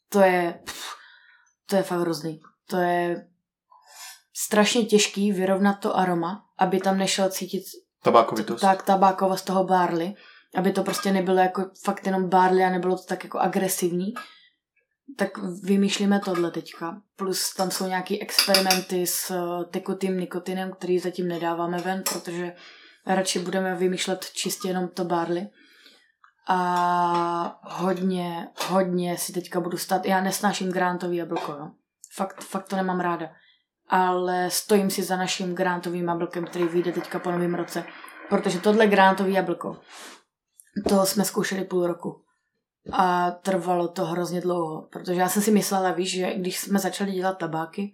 To je, pff, to je fakt hrozný. To je strašně těžký vyrovnat to aroma, aby tam nešel cítit tabákovitost. Tak, tabákovost toho barley, aby to prostě nebylo jako fakt jenom barley a nebylo to tak jako agresivní. Tak vymýšlíme tohle teďka. Plus tam jsou nějaké experimenty s tekutým nikotinem, který zatím nedáváme ven, protože Radši budeme vymýšlet čistě jenom to barley. A hodně, hodně si teďka budu stát. Já nesnáším grantový jablko, jo. Fakt, fakt to nemám ráda. Ale stojím si za naším grantovým jablkem, který vyjde teďka po novém roce. Protože tohle grantový jablko, to jsme zkoušeli půl roku. A trvalo to hrozně dlouho, protože já jsem si myslela, víš, že když jsme začali dělat tabáky,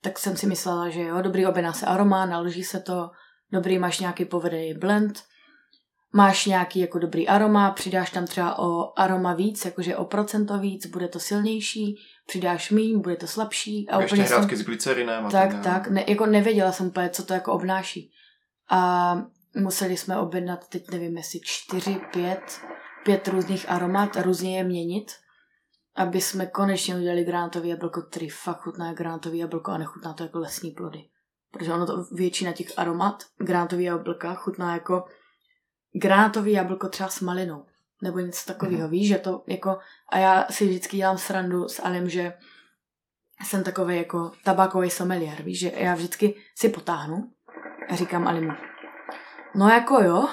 tak jsem si myslela, že jo, dobrý, objedná se aroma, naloží se to, dobrý, máš nějaký povedený blend, máš nějaký jako dobrý aroma, přidáš tam třeba o aroma víc, jakože o procento víc, bude to silnější, přidáš míň, bude to slabší. A Ještě úplně jsem, s glycerinem. Tak, tak, tak ne, jako nevěděla jsem úplně, co to jako obnáší. A museli jsme objednat, teď nevím, jestli čtyři, pět, pět různých aromat a různě je měnit, aby jsme konečně udělali gránatový jablko, který fakt chutná gránatový jablko a nechutná to jako lesní plody. Protože ono to většina těch aromat granátový jablka chutná jako granátový jablko třeba s malinou. Nebo něco takového, mm-hmm. víš, že to jako, a já si vždycky dělám srandu s Alem, že jsem takový jako tabákový sommelier, víš, že já vždycky si potáhnu a říkám Alimu, no jako jo.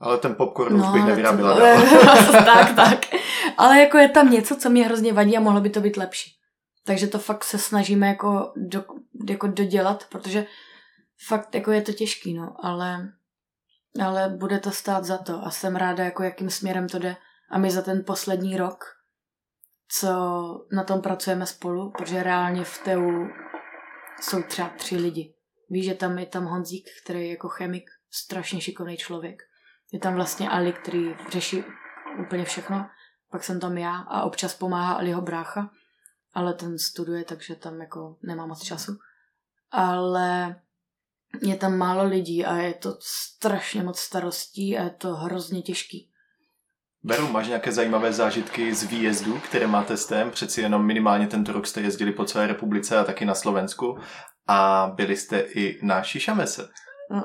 Ale ten popcorn no, už bych nevyrábila. To, <laughs> tak, tak. Ale jako je tam něco, co mě hrozně vadí a mohlo by to být lepší. Takže to fakt se snažíme jako, do, jako dodělat, protože fakt jako je to těžký, no, ale, ale bude to stát za to a jsem ráda, jako jakým směrem to jde. A my za ten poslední rok, co na tom pracujeme spolu, protože reálně v TEU jsou třeba tři lidi. Víš, že tam je tam Honzík, který je jako chemik, strašně šikovný člověk. Je tam vlastně Ali, který řeší úplně všechno. Pak jsem tam já a občas pomáhá Aliho brácha, ale ten studuje, takže tam jako nemá moc času. Ale je tam málo lidí a je to strašně moc starostí a je to hrozně těžký. Beru, máš nějaké zajímavé zážitky z výjezdu, které máte s tém? Přeci jenom minimálně tento rok jste jezdili po celé republice a taky na Slovensku a byli jste i na Šišamese. No,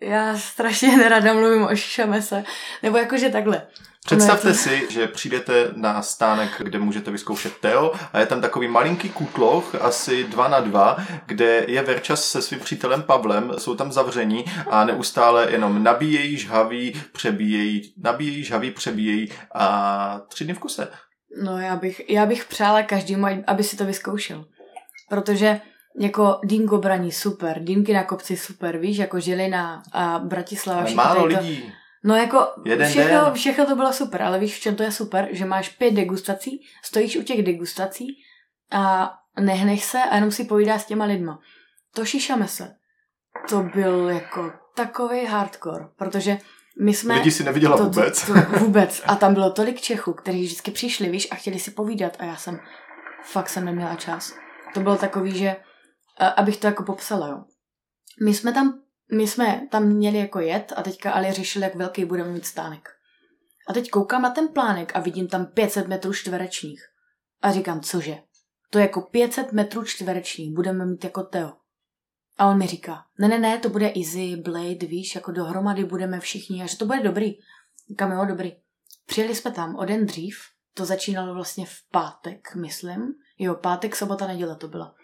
já strašně nerada mluvím o Šišamese. Nebo jakože takhle. Představte to... si, že přijdete na stánek, kde můžete vyzkoušet Teo a je tam takový malinký kutloch, asi dva na dva, kde je Verčas se svým přítelem Pavlem, jsou tam zavření a neustále jenom nabíjejí, žhaví, přebíjejí, nabíjejí, žhaví, přebíjejí a tři dny v kuse. No já bych, já bych přála každému, aby si to vyzkoušel. Protože jako dýmko braní super, dýmky na kopci super, víš, jako Žilina a Bratislava. Ale málo lidí. No jako Jeden všechno, den. všechno to bylo super, ale víš, v čem to je super? Že máš pět degustací, stojíš u těch degustací a nehneš se a jenom si povídáš s těma lidma. To šišame se. To byl jako takový hardcore, protože my jsme... Lidi si neviděla to, vůbec. To, to, vůbec. A tam bylo tolik Čechů, kteří vždycky přišli, víš, a chtěli si povídat a já jsem, fakt jsem neměla čas. To bylo takový, že, abych to jako popsala, jo. My jsme tam my jsme tam měli jako jet a teďka Ali řešil, jak velký budeme mít stánek. A teď koukám na ten plánek a vidím tam 500 metrů čtverečních. A říkám, cože? To je jako 500 metrů čtverečních, budeme mít jako Teo. A on mi říká, ne, ne, ne, to bude Easy, Blade, víš, jako dohromady budeme všichni a že to bude dobrý. Říkám, jo, dobrý. Přijeli jsme tam o den dřív, to začínalo vlastně v pátek, myslím. Jo, pátek, sobota, neděle to byla.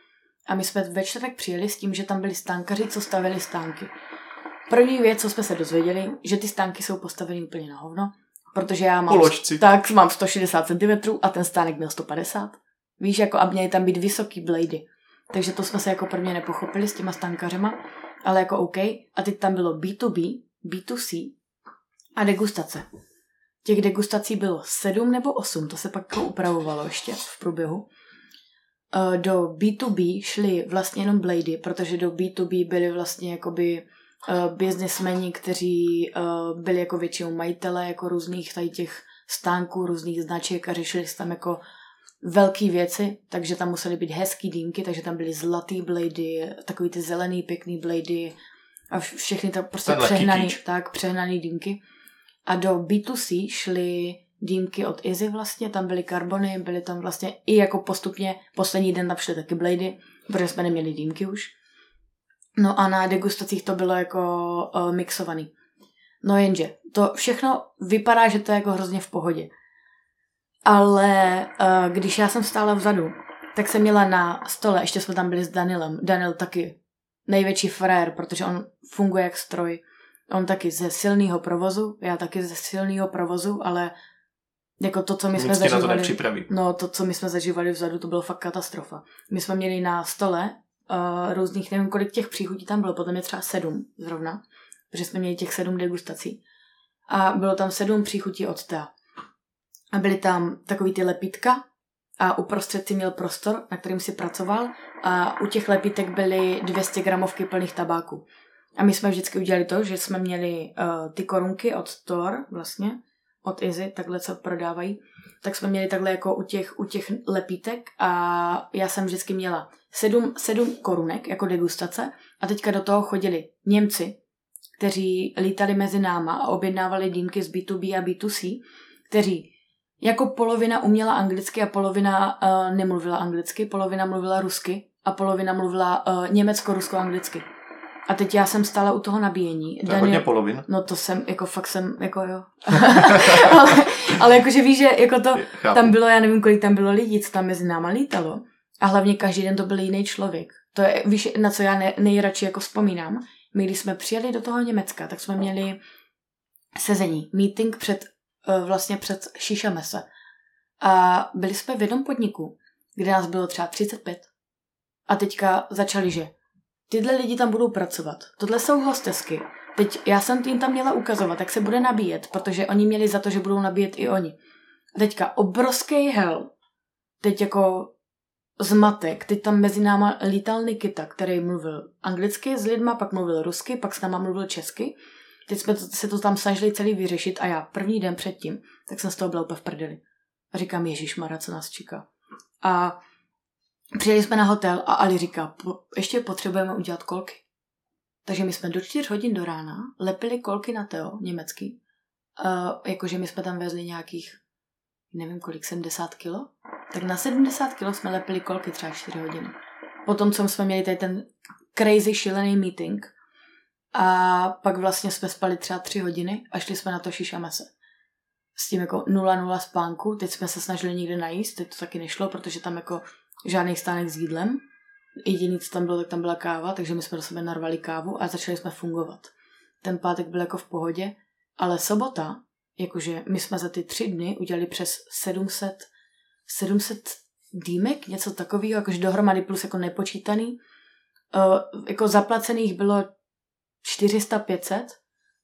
A my jsme ve čtvrtek přijeli s tím, že tam byli stánkaři, co stavili stánky. První věc, co jsme se dozvěděli, že ty stánky jsou postaveny úplně na hovno, protože já mám, Položci. tak mám 160 cm a ten stánek měl 150. Víš, jako a měly tam být vysoký blady. Takže to jsme se jako prvně nepochopili s těma stánkařema, ale jako OK. A teď tam bylo B2B, B2C a degustace. Těch degustací bylo sedm nebo osm, to se pak jako upravovalo ještě v průběhu. Eh, do B2B šly vlastně jenom Blady, protože do B2B byly vlastně jakoby uh, biznesmeni, kteří uh, byli jako většinou majitele jako různých tady těch stánků, různých značek a řešili se tam jako velké věci, takže tam musely být hezký dýmky, takže tam byly zlatý blady, takový ty zelený pěkný blady a všechny to prostě přehnaný, tak, přehnaný dýmky. A do B2C šly dýmky od Izzy vlastně, tam byly karbony, byly tam vlastně i jako postupně, poslední den tam šly taky blady, protože jsme neměli dýmky už. No a na degustacích to bylo jako uh, mixovaný. No jenže, to všechno vypadá, že to je jako hrozně v pohodě. Ale uh, když já jsem stála vzadu, tak jsem měla na stole, ještě jsme tam byli s Danilem, Daniel taky největší frajer, protože on funguje jak stroj. On taky ze silného provozu, já taky ze silného provozu, ale jako to, co my jsme Vždycky na to zažívali, nepřipraví. no to, co my jsme zažívali vzadu, to bylo fakt katastrofa. My jsme měli na stole uh, různých, nevím, kolik těch příchutí tam bylo, potom je třeba sedm zrovna, protože jsme měli těch sedm degustací. A bylo tam sedm příchutí od Tea. A byly tam takový ty lepítka a uprostřed si měl prostor, na kterým si pracoval a u těch lepítek byly 200 gramovky plných tabáku. A my jsme vždycky udělali to, že jsme měli uh, ty korunky od Thor vlastně, od Izzy, takhle co prodávají, tak jsme měli takhle jako u těch, u těch lepítek a já jsem vždycky měla sedm, sedm korunek jako degustace a teďka do toho chodili Němci, kteří lítali mezi náma a objednávali dýmky z B2B a B2C, kteří jako polovina uměla anglicky a polovina uh, nemluvila anglicky, polovina mluvila rusky a polovina mluvila uh, německo-rusko-anglicky. A teď já jsem stála u toho nabíjení. To je hodně polovin. No to jsem, jako fakt jsem, jako jo. <laughs> ale, ale jakože víš, že jako to, Chápu. tam bylo, já nevím, kolik tam bylo lidí, co tam mezi náma lítalo. A hlavně každý den to byl jiný člověk. To je, víš, na co já ne, nejradši jako vzpomínám. My, když jsme přijeli do toho Německa, tak jsme měli sezení, meeting před, eh, vlastně před Šiša Mese. A byli jsme v jednom podniku, kde nás bylo třeba 35. A teďka začali, že tyhle lidi tam budou pracovat. Tohle jsou hostesky. Teď já jsem jim tam měla ukazovat, jak se bude nabíjet, protože oni měli za to, že budou nabíjet i oni. Teďka obrovský hell. Teď jako zmatek. Teď tam mezi náma lítal Nikita, který mluvil anglicky s lidma, pak mluvil rusky, pak s náma mluvil česky. Teď jsme se to tam snažili celý vyřešit a já první den předtím, tak jsem z toho byla úplně v prdeli. A říkám, Ježíš Mara, co nás čeká. A přijeli jsme na hotel a Ali říká, po, ještě potřebujeme udělat kolky. Takže my jsme do čtyř hodin do rána lepili kolky na Teo, německý. Uh, jakože my jsme tam vezli nějakých, nevím kolik, 70 kilo. Tak na 70 kilo jsme lepili kolky třeba 4 hodiny. Potom, co jsme měli tady ten crazy šílený meeting, a pak vlastně jsme spali třeba 3 hodiny a šli jsme na to šiša mese. S tím jako 0-0 spánku. Teď jsme se snažili někde najíst, teď to taky nešlo, protože tam jako žádný stánek s jídlem. Jediný, co tam bylo, tak tam byla káva, takže my jsme do sebe narvali kávu a začali jsme fungovat. Ten pátek byl jako v pohodě, ale sobota, jakože my jsme za ty tři dny udělali přes 700, 700 dýmek, něco takového, jakože dohromady plus jako nepočítaný. Uh, jako zaplacených bylo 400-500,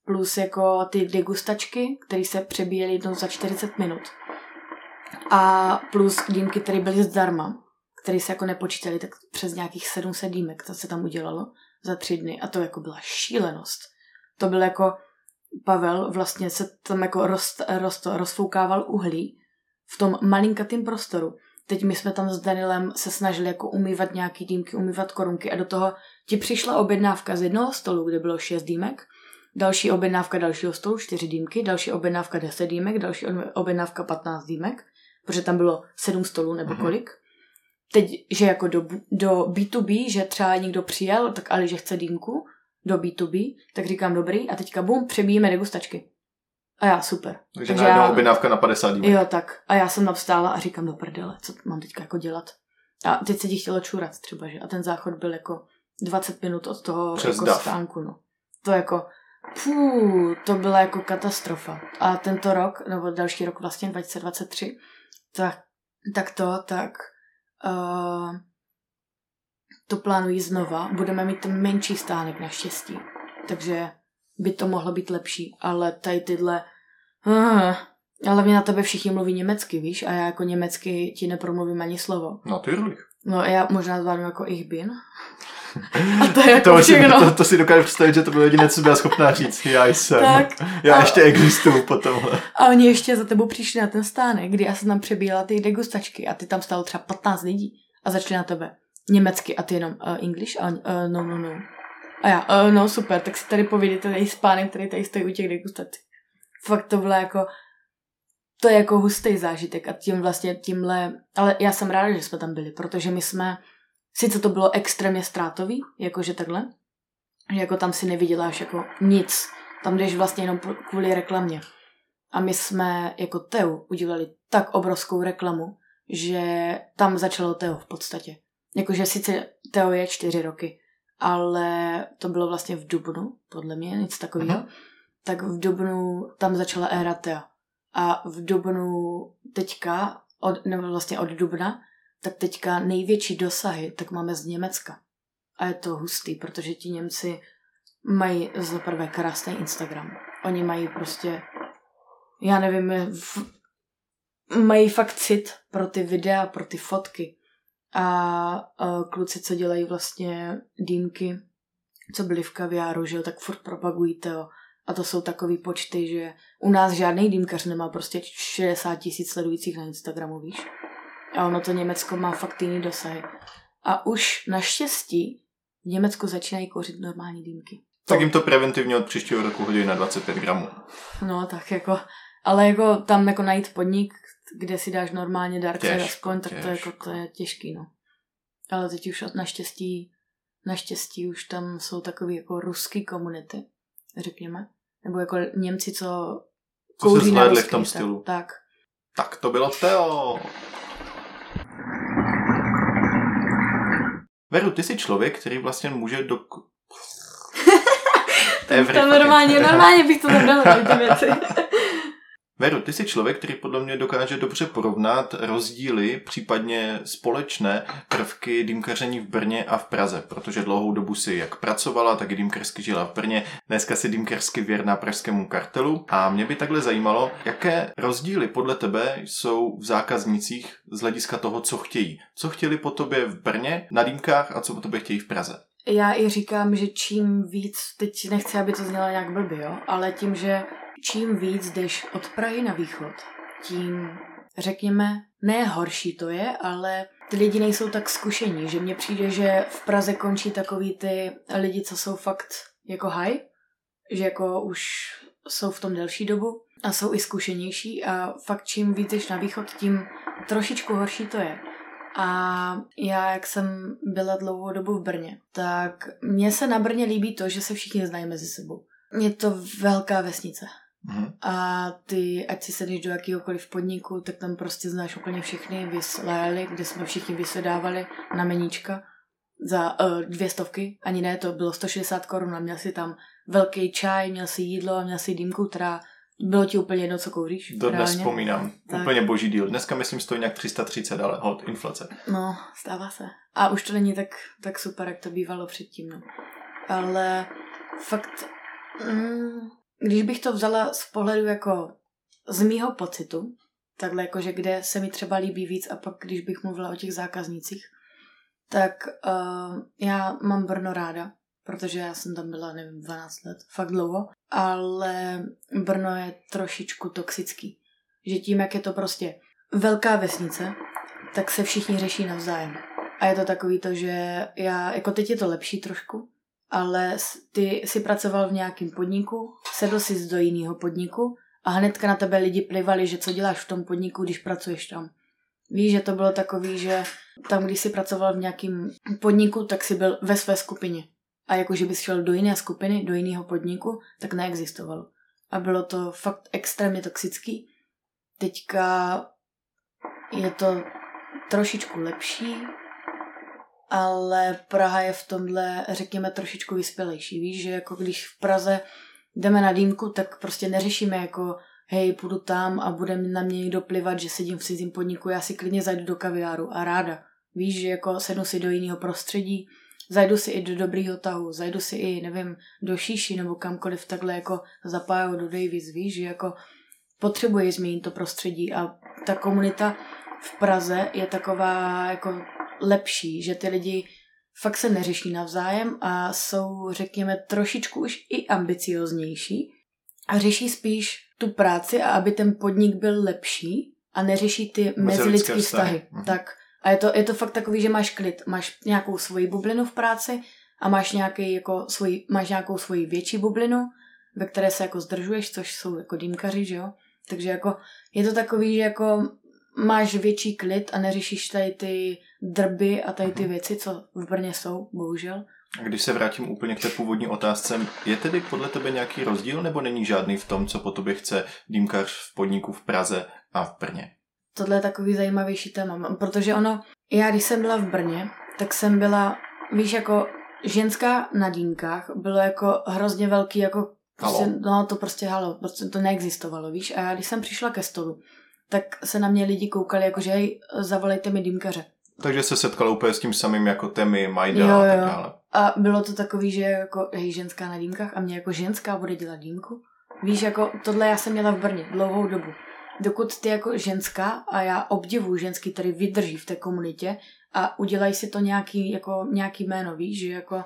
plus jako ty degustačky, které se přebíjely jednou za 40 minut. A plus dýmky, které byly zdarma, které se jako nepočítaly, tak přes nějakých 700 dýmek to se tam udělalo za tři dny. A to jako byla šílenost. To byl jako Pavel vlastně se tam jako roz, roz, rozfoukával uhlí v tom malinkatém prostoru. Teď my jsme tam s Danilem se snažili jako umývat nějaký dýmky, umývat korunky a do toho ti přišla objednávka z jednoho stolu, kde bylo šest dýmek, další objednávka dalšího stolu, čtyři dýmky, další objednávka deset dýmek, další objednávka patnáct dýmek, protože tam bylo sedm stolů nebo kolik. Teď, že jako do, do B2B, že třeba někdo přijel, tak ale že chce dýmku do B2B, tak říkám dobrý a teďka bum, přebíjíme degustačky. A já super. Takže, Takže najednou já, objednávka na 50 dní. Jo, tak. A já jsem tam vstála a říkám do prdele, co mám teďka jako dělat. A teď se ti chtělo čurat třeba, že? A ten záchod byl jako 20 minut od toho Přes jako dav. stánku, no. To jako, pů, to byla jako katastrofa. A tento rok, nebo další rok vlastně 2023, tak, tak to, tak uh, to plánují znova. Budeme mít menší stánek naštěstí. Takže by to mohlo být lepší, ale tady tyhle uh, ale mě na tebe všichni mluví německy, víš, a já jako německy ti nepromluvím ani slovo. Natürlich. No já možná zvládnu jako ich bin. <laughs> A to je jako To, si, všechno. to, to si dokážu představit, že to bylo jediné, co byla schopná říct. Já jsem. Tak. Já A- ještě existuju po tomhle. A oni ještě za tebou přišli na ten stánek, kdy já jsem tam přebíjela ty degustačky a ty tam stalo třeba 15 lidí a začali na tebe německy a ty jenom uh, English a uh, no, no, no. A já, uh, no super, tak si tady povídejte tady s pánem, který tady stojí u těch degustací. Fakt to bylo jako, to je jako hustý zážitek a tím vlastně tímhle, ale já jsem ráda, že jsme tam byli, protože my jsme, sice to bylo extrémně ztrátový, jakože takhle, že jako tam si nevyděláš jako nic, tam jdeš vlastně jenom kvůli reklamě. A my jsme jako Teu udělali tak obrovskou reklamu, že tam začalo Teo v podstatě. Jakože sice Teo je čtyři roky, ale to bylo vlastně v Dubnu, podle mě, nic takového. Tak v Dubnu tam začala éra Tea. A v Dubnu teďka, od, nebo vlastně od Dubna, tak teďka největší dosahy tak máme z Německa. A je to hustý, protože ti Němci mají za prvé krásný Instagram. Oni mají prostě, já nevím, v, mají fakt cit pro ty videa, pro ty fotky. A, a kluci, co dělají vlastně dýmky, co byli v kaviáru, že jo, tak furt propagují to. A to jsou takový počty, že u nás žádný dýmkař nemá prostě 60 tisíc sledujících na Instagramu, víš? A ono to Německo má fakt jiný dosahy. A už naštěstí v Německu začínají kouřit normální dýmky. Tak jim to preventivně od příštího roku hodí na 25 gramů. No, tak jako, ale jako tam jako najít podnik, kde si dáš normálně darce těž, aspoň, tak těž. to, jako, to je těžký, no. Ale teď už naštěstí, naštěstí už tam jsou takové jako ruský komunity, řekněme. Nebo jako Němci, co co se zhlédli v tom stylu. Tak. Tak to bylo Teo. Veru, ty jsi člověk, který vlastně může do... <laughs> to normálně, normálně bych to dala, ty věci. Veru, ty jsi člověk, který podle mě dokáže dobře porovnat rozdíly, případně společné prvky dýmkaření v Brně a v Praze, protože dlouhou dobu si jak pracovala, tak i dýmkařsky žila v Brně, dneska si dýmkařsky věrná pražskému kartelu a mě by takhle zajímalo, jaké rozdíly podle tebe jsou v zákaznicích z hlediska toho, co chtějí. Co chtěli po tobě v Brně na dýmkách a co po tobě chtějí v Praze? Já i říkám, že čím víc, teď nechci, aby to znělo nějak blbě, jo, ale tím, že čím víc jdeš od Prahy na východ, tím, řekněme, ne horší to je, ale ty lidi nejsou tak zkušení, že mně přijde, že v Praze končí takový ty lidi, co jsou fakt jako high, že jako už jsou v tom delší dobu a jsou i zkušenější a fakt čím víc jdeš na východ, tím trošičku horší to je. A já, jak jsem byla dlouhou dobu v Brně, tak mně se na Brně líbí to, že se všichni znají mezi sebou. Je to velká vesnice. Mm. A ty, ať si sedíš do jakýhokoliv podniku, tak tam prostě znáš úplně všechny vyslali, kde jsme všichni vysedávali na meníčka za uh, dvě stovky, ani ne, to bylo 160 korun a měl si tam velký čaj, měl si jídlo, měl si dýmku, která bylo ti úplně jedno, co kouříš? Dnes vzpomínám. Tak. Úplně boží díl. Dneska myslím stojí nějak 330, ale hod, inflace. No, stává se. A už to není tak, tak super, jak to bývalo předtím. No. Ale fakt, mm, když bych to vzala z pohledu jako z mýho pocitu, takhle jakože kde se mi třeba líbí víc a pak když bych mluvila o těch zákaznících, tak uh, já mám Brno ráda, protože já jsem tam byla, nevím, 12 let, fakt dlouho, ale Brno je trošičku toxický. Že tím, jak je to prostě velká vesnice, tak se všichni řeší navzájem. A je to takový to, že já, jako teď je to lepší trošku, ale ty si pracoval v nějakém podniku, sedl si do jiného podniku a hnedka na tebe lidi plivali, že co děláš v tom podniku, když pracuješ tam. Víš, že to bylo takový, že tam, když jsi pracoval v nějakém podniku, tak si byl ve své skupině. A jakože bys šel do jiné skupiny, do jiného podniku, tak neexistovalo. A bylo to fakt extrémně toxický. Teďka je to trošičku lepší, ale Praha je v tomhle, řekněme, trošičku vyspělejší. Víš, že jako když v Praze jdeme na dýmku, tak prostě neřešíme jako hej, půjdu tam a bude na mě někdo plivat, že sedím v cizím podniku, já si klidně zajdu do kaviáru a ráda. Víš, že jako sednu si do jiného prostředí, zajdu si i do dobrýho tahu, zajdu si i, nevím, do šíši nebo kamkoliv takhle jako zapájou do Davis, víš, že jako potřebuje změnit to prostředí a ta komunita v Praze je taková jako lepší, že ty lidi fakt se neřeší navzájem a jsou, řekněme, trošičku už i ambicioznější a řeší spíš tu práci a aby ten podnik byl lepší a neřeší ty mezilidské vztahy. vztahy. Mhm. Tak a je to, je to fakt takový, že máš klid, máš nějakou svoji bublinu v práci a máš, nějaký, jako svůj, máš nějakou svoji větší bublinu, ve které se jako zdržuješ, což jsou jako dýmkaři, že jo? Takže jako je to takový, že jako máš větší klid a neřešíš tady ty drby a tady ty mhm. věci, co v Brně jsou, bohužel. A když se vrátím úplně k té původní otázce, je tedy podle tebe nějaký rozdíl nebo není žádný v tom, co po tobě chce dýmkař v podniku v Praze a v Brně? Tohle je takový zajímavější téma, protože ono, já když jsem byla v Brně, tak jsem byla, víš, jako ženská na dýmkách bylo jako hrozně velký, jako prostě, no to prostě halo, prostě to neexistovalo, víš. A já když jsem přišla ke stolu, tak se na mě lidi koukali jako, že hej, zavolejte mi dýmkaře. Takže se setkala úplně s tím samým jako Temi, Majda jo, a tak dále. A bylo to takový, že jako, hej, ženská na dýmkách a mě jako ženská bude dělat dýmku. Víš, jako tohle já jsem měla v Brně dlouhou dobu. Dokud ty jako ženská, a já obdivuju ženský, který vydrží v té komunitě a udělají si to nějaký, jako, nějaký jméno, víš, že jako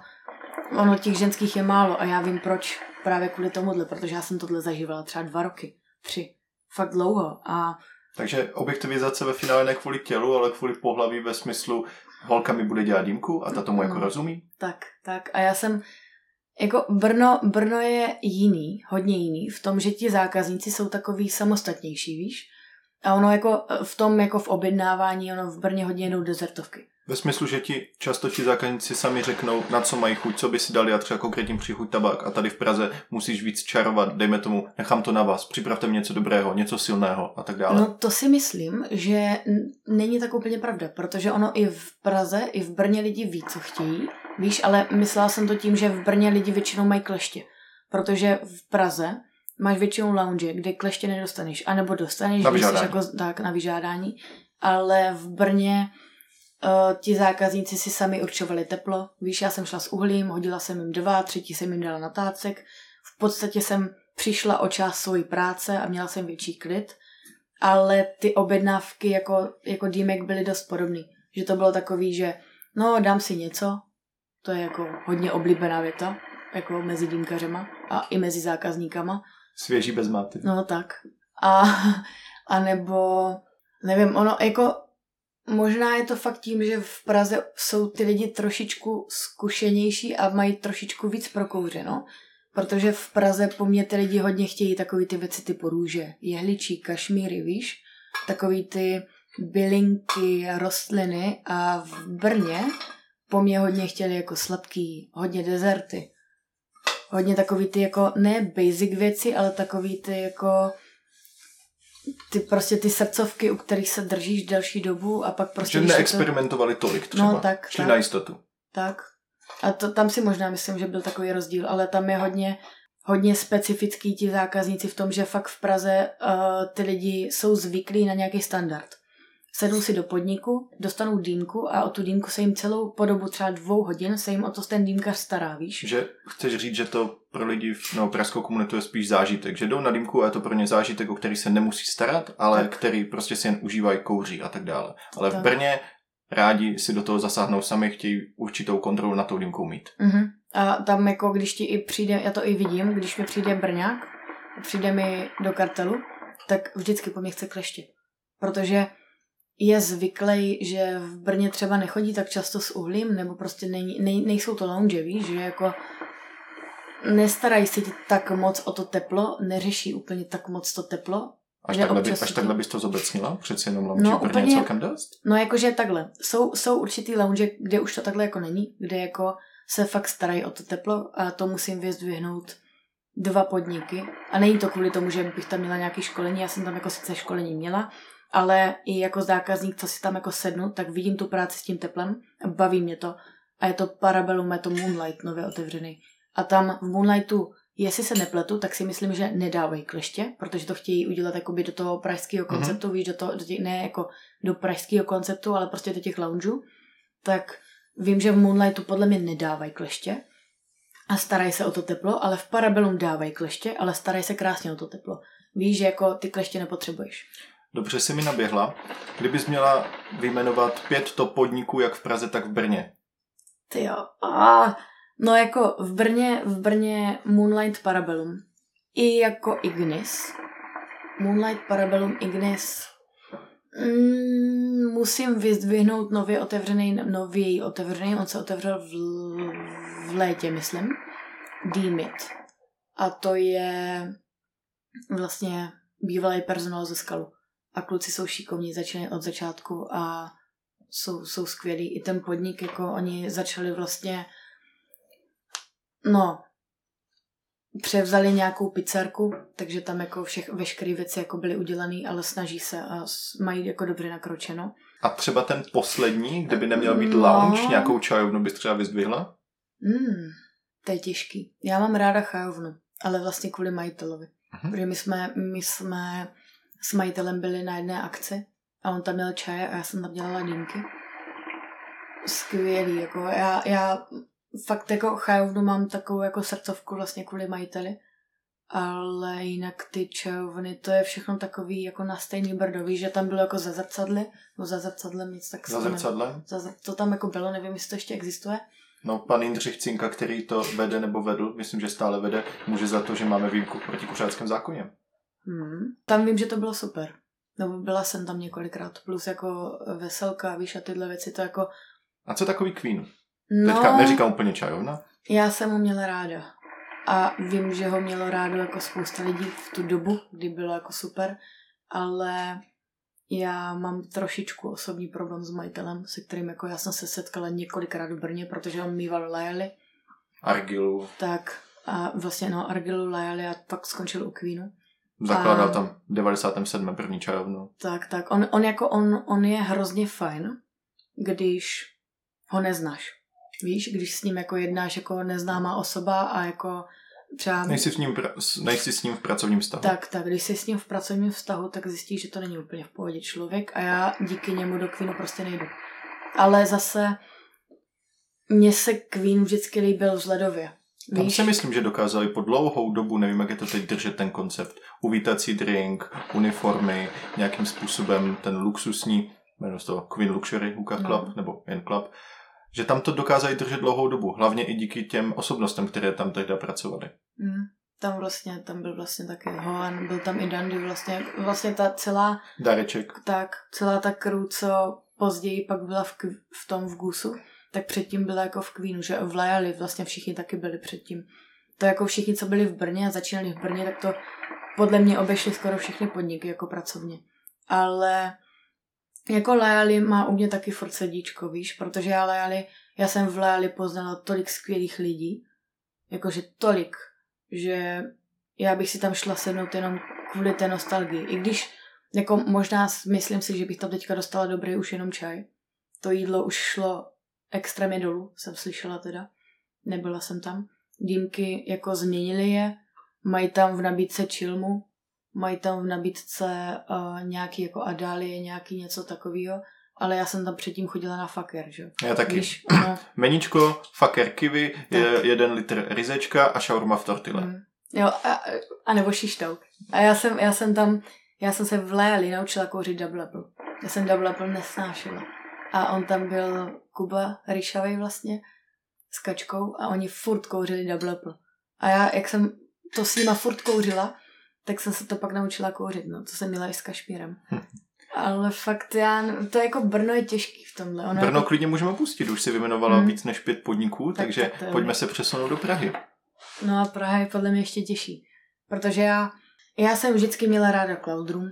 ono těch ženských je málo a já vím proč právě kvůli tomuhle, protože já jsem tohle zažívala třeba dva roky, tři, fakt dlouho a takže objektivizace ve finále ne kvůli tělu, ale kvůli pohlaví ve smyslu holka mi bude dělat dýmku a ta tomu jako no, rozumí? Tak, tak. A já jsem, jako Brno, Brno je jiný, hodně jiný, v tom, že ti zákazníci jsou takový samostatnější, víš? A ono jako v tom, jako v objednávání, ono v Brně hodně jedou dezertovky. Ve smyslu, že ti často ti zákazníci sami řeknou, na co mají chuť, co by si dali a třeba konkrétním příchuť tabák a tady v Praze musíš víc čarovat, dejme tomu, nechám to na vás, připravte mi něco dobrého, něco silného a tak dále. No to si myslím, že není tak úplně pravda, protože ono i v Praze, i v Brně lidi ví, co chtějí, víš, ale myslela jsem to tím, že v Brně lidi většinou mají kleště, protože v Praze máš většinou lounge, kde kleště nedostaneš, anebo dostaneš, na vyžádání. jako tak na vyžádání, ale v Brně Uh, ti zákazníci si sami určovali teplo. Víš, já jsem šla s uhlím, hodila jsem jim dva, třetí jsem jim dala natácek. V podstatě jsem přišla o část svojí práce a měla jsem větší klid, ale ty objednávky jako, jako dýmek byly dost podobný. Že to bylo takový, že no dám si něco, to je jako hodně oblíbená věta, jako mezi dýmkařema a i mezi zákazníkama. Svěží bez máty. No tak. A, <laughs> a nebo, nevím, ono jako Možná je to fakt tím, že v Praze jsou ty lidi trošičku zkušenější a mají trošičku víc prokouřeno. Protože v Praze po mně ty lidi hodně chtějí takový ty věci typu růže, jehličí, kašmíry, víš? Takový ty bylinky, rostliny a v Brně po mně hodně chtěli jako sladký, hodně dezerty. Hodně takový ty jako, ne basic věci, ale takový ty jako ty prostě ty srdcovky, u kterých se držíš delší dobu a pak prostě... Že neexperimentovali to... tolik třeba. No, tak. Šli tak, na jistotu. Tak. A to, tam si možná myslím, že byl takový rozdíl, ale tam je hodně, hodně specifický ti zákazníci v tom, že fakt v Praze uh, ty lidi jsou zvyklí na nějaký standard sednou si do podniku, dostanou dýmku a o tu dýmku se jim celou po dobu třeba dvou hodin se jim o to ten dýmkař stará, víš? Že chceš říct, že to pro lidi no, pražskou komunitu je spíš zážitek, že jdou na dýmku a je to pro ně zážitek, o který se nemusí starat, ale tak. který prostě si jen užívají, kouří a tak dále. Ale tak. v Brně rádi si do toho zasáhnou sami, chtějí určitou kontrolu na tou dýmkou mít. Uh-huh. A tam jako, když ti i přijde, já to i vidím, když mi přijde Brňák, přijde mi do kartelu, tak vždycky po mě chce kleště. Protože je zvyklý, že v Brně třeba nechodí tak často s uhlím, nebo prostě nej, nej, nejsou to lounge, víš, že jako nestarají se ti tak moc o to teplo, neřeší úplně tak moc to teplo. Až, takhle, by, až takhle bys to zobecnila? Přeci jenom lounge no, úplně, celkem dost? No jakože takhle. Jsou, jsou určitý lounge, kde už to takhle jako není, kde jako se fakt starají o to teplo a to musím vyzdvihnout dva podniky. A není to kvůli tomu, že bych tam měla nějaké školení, já jsem tam jako sice školení měla, ale i jako zákazník, co si tam jako sednu, tak vidím tu práci s tím teplem, baví mě to a je to Parabellum, je to Moonlight nově otevřený. A tam v Moonlightu, jestli se nepletu, tak si myslím, že nedávají kleště, protože to chtějí udělat jakoby do toho pražského mhm. konceptu, mm-hmm. víš, do toho, do těch, ne jako do pražského konceptu, ale prostě do těch loungeů. Tak vím, že v Moonlightu podle mě nedávají kleště a starají se o to teplo, ale v Parabellum dávají kleště, ale starají se krásně o to teplo. Víš, že jako ty kleště nepotřebuješ. Dobře si mi naběhla. Kdybys měla vyjmenovat pět top podniků jak v Praze, tak v Brně. Ty jo. A, no jako v Brně, v Brně Moonlight Parabellum. I jako Ignis. Moonlight Parabellum Ignis. Mm, musím vyzdvihnout nově otevřený, nově otevřený, on se otevřel v, v létě, myslím. Deemit. A to je vlastně bývalý personál ze skalu a kluci jsou šikovní, začínají od začátku a jsou, jsou skvělí. I ten podnik, jako oni začali vlastně, no, převzali nějakou pizzerku, takže tam jako všech, veškeré věci jako byly udělané, ale snaží se a mají jako dobře nakročeno. A třeba ten poslední, kdyby neměl být no, lounge, nějakou čajovnu bys třeba vyzdvihla? Mm, to je těžký. Já mám ráda chajovnu, ale vlastně kvůli majitelovi. Mhm. Protože my jsme, my jsme s majitelem byli na jedné akci a on tam měl čaje a já jsem tam dělala dýmky. Skvělý, jako já, já fakt jako chajovnu mám takovou jako srdcovku vlastně kvůli majiteli. Ale jinak ty čajovny, to je všechno takový jako na stejný brdový, že tam bylo jako za zrcadly, nebo za zrcadlem nic tak Za zrcadlem? Za zr- to tam jako bylo, nevím, jestli to ještě existuje. No, pan Jindřich Cinka, který to vede nebo vedl, myslím, že stále vede, může za to, že máme výjimku proti kuřáckém zákoně. Hmm. Tam vím, že to bylo super. Nebo byla jsem tam několikrát. Plus jako veselka, víš, a tyhle věci, to jako... A co takový Queen? No, Teďka neříkám úplně čajovna. já jsem ho měla ráda. A vím, že ho mělo rádo jako spousta lidí v tu dobu, kdy bylo jako super, ale já mám trošičku osobní problém s majitelem, se kterým jako já jsem se setkala několikrát v Brně, protože on mýval Lajali, Argilu, tak a vlastně no Argilu Lajali a pak skončil u Queenu. Zakládal A- tam v 97. první čajovnu. Tak, tak. On, on jako, on, on je hrozně fajn, když ho neznáš. Víš, když s ním jako jednáš jako neznámá osoba a jako třeba... Nejsi, s ním, pra- nejsi s ním v pracovním vztahu. Tak, tak, když jsi s ním v pracovním vztahu, tak zjistíš, že to není úplně v pohodě člověk a já díky němu do Queenu prostě nejdu. Ale zase mně se Queen vždycky líbil vzhledově. Tam Víš? si myslím, že dokázali po dlouhou dobu, nevím, jak je to teď držet ten koncept, uvítací drink, uniformy, nějakým způsobem ten luxusní, jmenuji to Queen Luxury Hookah No. Club, nebo jen club, že tam to dokázali držet dlouhou dobu, hlavně i díky těm osobnostem, které tam tehdy pracovali. Mm, tam vlastně, tam byl vlastně taky Hoan, byl tam i Dandy vlastně, vlastně ta celá Dareček. tak celá ta crew, co později pak byla v, v tom v Gusu, tak předtím byla jako v Queenu, že v Lajali vlastně všichni taky byli předtím. To jako všichni, co byli v Brně a začínali v Brně, tak to podle mě obešli skoro všechny podniky jako pracovně. Ale jako Lajali má u mě taky furt sedíčko, víš, protože já Lajali, já jsem v Lajali poznala tolik skvělých lidí, jakože tolik, že já bych si tam šla sednout jenom kvůli té nostalgii. I když jako možná myslím si, že bych tam teďka dostala dobrý už jenom čaj. To jídlo už šlo extrémně dolů, jsem slyšela teda. Nebyla jsem tam. Dýmky jako změnili je, mají tam v nabídce čilmu, mají tam v nabídce uh, nějaký jako adálie, nějaký něco takového, ale já jsem tam předtím chodila na faker, že jo. Já taky. Víš, <clears throat> ono, Meníčko, faker kiwi, je jeden litr rizečka a šaurma v tortile. Mm. Jo, a, a nebo šištouk. A já jsem, já jsem tam, já jsem se v Léli naučila kouřit double apple. Já jsem double apple nesnášela. A on tam byl Kuba Ryšavej vlastně s kačkou a oni furt kouřili double apple. A já, jak jsem to s nima furt kouřila, tak jsem se to pak naučila kouřit, no, to jsem měla i s kašmírem. Hm. Ale fakt já, to je jako Brno je těžký v tomhle. Ono Brno jako, klidně můžeme pustit, už si vymenovala Mm. víc než pět podniků, Tak- takže tak to je pojďme se přesunout do Prahy. No a Praha je podle mě ještě těžší. Protože já, já jsem vždycky měla ráda Cloud Room.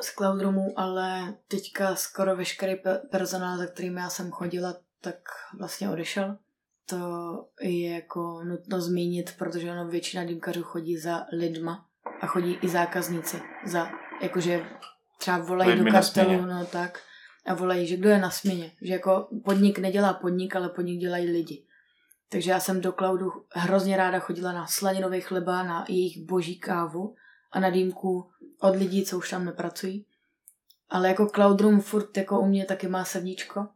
Z Cloud Roomu, ale teďka skoro veškerý pe- personál, za kterým já jsem chodila, tak vlastně odešel. To je jako nutno zmínit, protože ono většina dýmkařů chodí za lidma a chodí i zákazníci. Za, jakože třeba volají Lidmi do kartelu, no tak. A volají, že kdo je na směně. Že jako podnik nedělá podnik, ale podnik dělají lidi. Takže já jsem do Cloudu hrozně ráda chodila na slaninový chleba, na jejich boží kávu a na dýmku od lidí, co už tam nepracují. Ale jako Cloud Room furt jako u mě taky má srdíčko.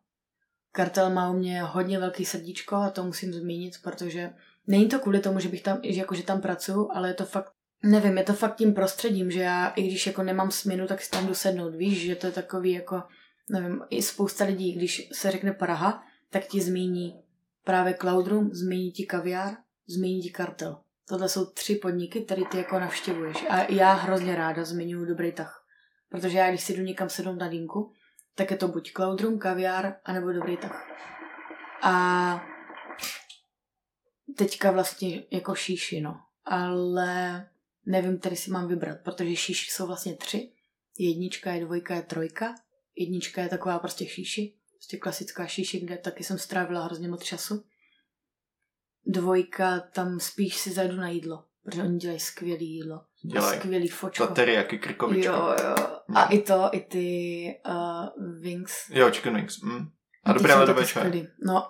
Kartel má u mě hodně velký srdíčko a to musím zmínit, protože není to kvůli tomu, že bych tam, že jako že tam pracuju, ale je to fakt, nevím, je to fakt tím prostředím, že já, i když jako nemám směnu, tak si tam jdu sednout, víš, že to je takový jako, nevím, i spousta lidí, když se řekne Praha, tak ti zmíní právě Cloud Room, zmíní ti kaviár, zmíní ti kartel. Tohle jsou tři podniky, které ty jako navštěvuješ. A já hrozně ráda zmiňuji dobrý tah. Protože já, když si jdu někam sednout na dýmku, tak je to buď Cloud Room, kaviár, anebo dobrý tah. A teďka vlastně jako šíši, no. Ale nevím, který si mám vybrat, protože šíši jsou vlastně tři. Jednička je dvojka, je trojka. Jednička je taková prostě šíši, prostě klasická šíši, kde taky jsem strávila hrozně moc času. Dvojka, tam spíš si zajdu na jídlo, protože oni dělají skvělý jídlo. Dělají. Skvělý fočko. Ta teriyaki krkovička. Jo, jo. A i to, i ty uh, wings. Jo, chicken wings. Mm. A dobré ledové čaje. No,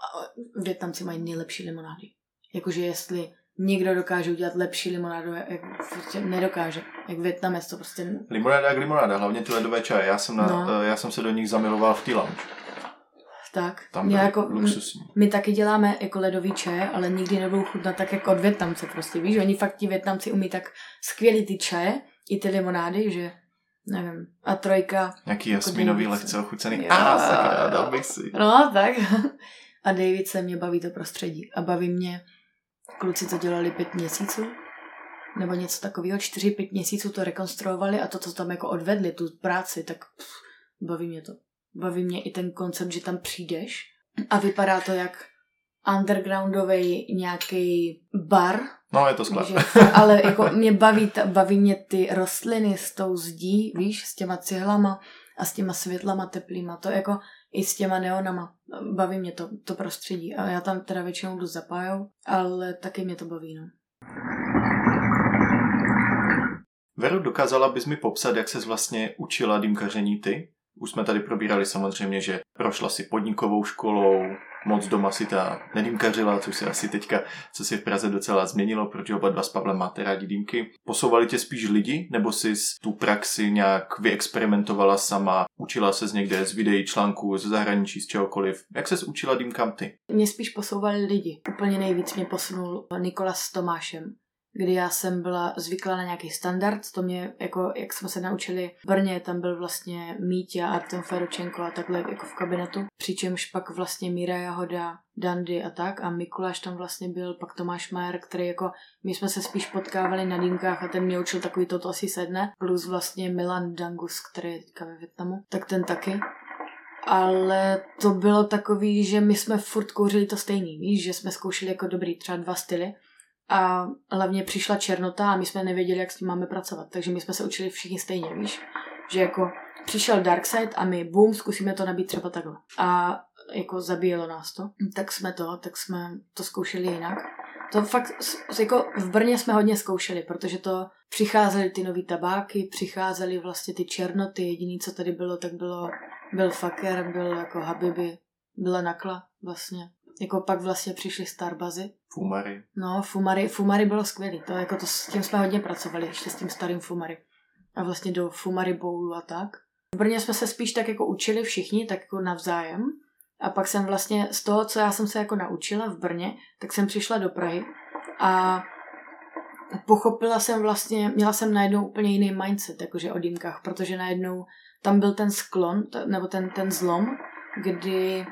Větnamci mají nejlepší limonády. Jakože jestli někdo dokáže udělat lepší limonádu, jak prostě nedokáže. Jak Větnamec to prostě... Limonáda jak limonáda, hlavně ty ledové čaje. Já jsem, na, no. já jsem se do nich zamiloval v T-Lounge. Tak. Tam byl jako, luxusní. My taky děláme jako ledový čaje, ale nikdy nebudou chutnat tak jako od Větnamce prostě. Víš, oni fakt ti Větnamci umí tak skvělý ty čaje, i ty limonády, že nevím. A trojka. Nějaký jako jasminový lehce ochucený. A, sakra, dal bych si. No, tak. <laughs> A David se mě baví to prostředí. A baví mě kluci, co dělali pět měsíců, nebo něco takového, čtyři, pět měsíců to rekonstruovali a to, co tam jako odvedli, tu práci, tak pff, baví mě to. Baví mě i ten koncept, že tam přijdeš a vypadá to jak undergroundový nějaký bar. No, je to sklad. <laughs> ale jako mě baví, baví mě ty rostliny s tou zdí, víš, s těma cihlama a s těma světlama teplýma. To jako i s těma neonama. Baví mě to, to prostředí. A já tam teda většinou jdu zapájou, ale taky mě to baví, no. Veru, dokázala bys mi popsat, jak se vlastně učila dýmkaření ty? Už jsme tady probírali samozřejmě, že prošla si podnikovou školou, moc doma si ta nedýmkařila, což se asi teďka, co si v Praze docela změnilo, protože oba dva s Pavlem máte rádi dýmky. Posouvali tě spíš lidi, nebo si tu praxi nějak vyexperimentovala sama, učila se z někde z videí, článků, z zahraničí, z čehokoliv? Jak se učila dýmkám ty? Mě spíš posouvali lidi. Úplně nejvíc mě posunul Nikola s Tomášem kdy já jsem byla zvyklá na nějaký standard, to mě, jako, jak jsme se naučili v Brně, tam byl vlastně Mítě a Artem Feročenko a takhle jako v kabinetu, přičemž pak vlastně Míra Jahoda, Dandy a tak a Mikuláš tam vlastně byl, pak Tomáš Majer, který jako, my jsme se spíš potkávali na dýmkách a ten mě učil takový toto asi sedne, plus vlastně Milan Dangus, který je teďka ve Větnamu, tak ten taky. Ale to bylo takový, že my jsme furt kouřili to stejný, víš, že jsme zkoušeli jako dobrý třeba dva styly a hlavně přišla černota a my jsme nevěděli, jak s tím máme pracovat. Takže my jsme se učili všichni stejně, víš? Že jako přišel Darkseid a my boom, zkusíme to nabít třeba takhle. A jako zabíjelo nás to. Tak jsme to, tak jsme to zkoušeli jinak. To fakt, jako v Brně jsme hodně zkoušeli, protože to přicházely ty nový tabáky, přicházely vlastně ty černoty, jediný, co tady bylo, tak bylo, byl Faker, byl jako Habibi, byla Nakla vlastně. Jako pak vlastně přišly Starbazy. Fumary. No, Fumary, Fumary bylo skvělý. To, jako to, s tím jsme hodně pracovali, ještě s tím starým Fumary. A vlastně do Fumary Bowlu a tak. V Brně jsme se spíš tak jako učili všichni, tak jako navzájem. A pak jsem vlastně z toho, co já jsem se jako naučila v Brně, tak jsem přišla do Prahy a pochopila jsem vlastně, měla jsem najednou úplně jiný mindset, jakože o dýmkách, protože najednou tam byl ten sklon, nebo ten, ten zlom, kdy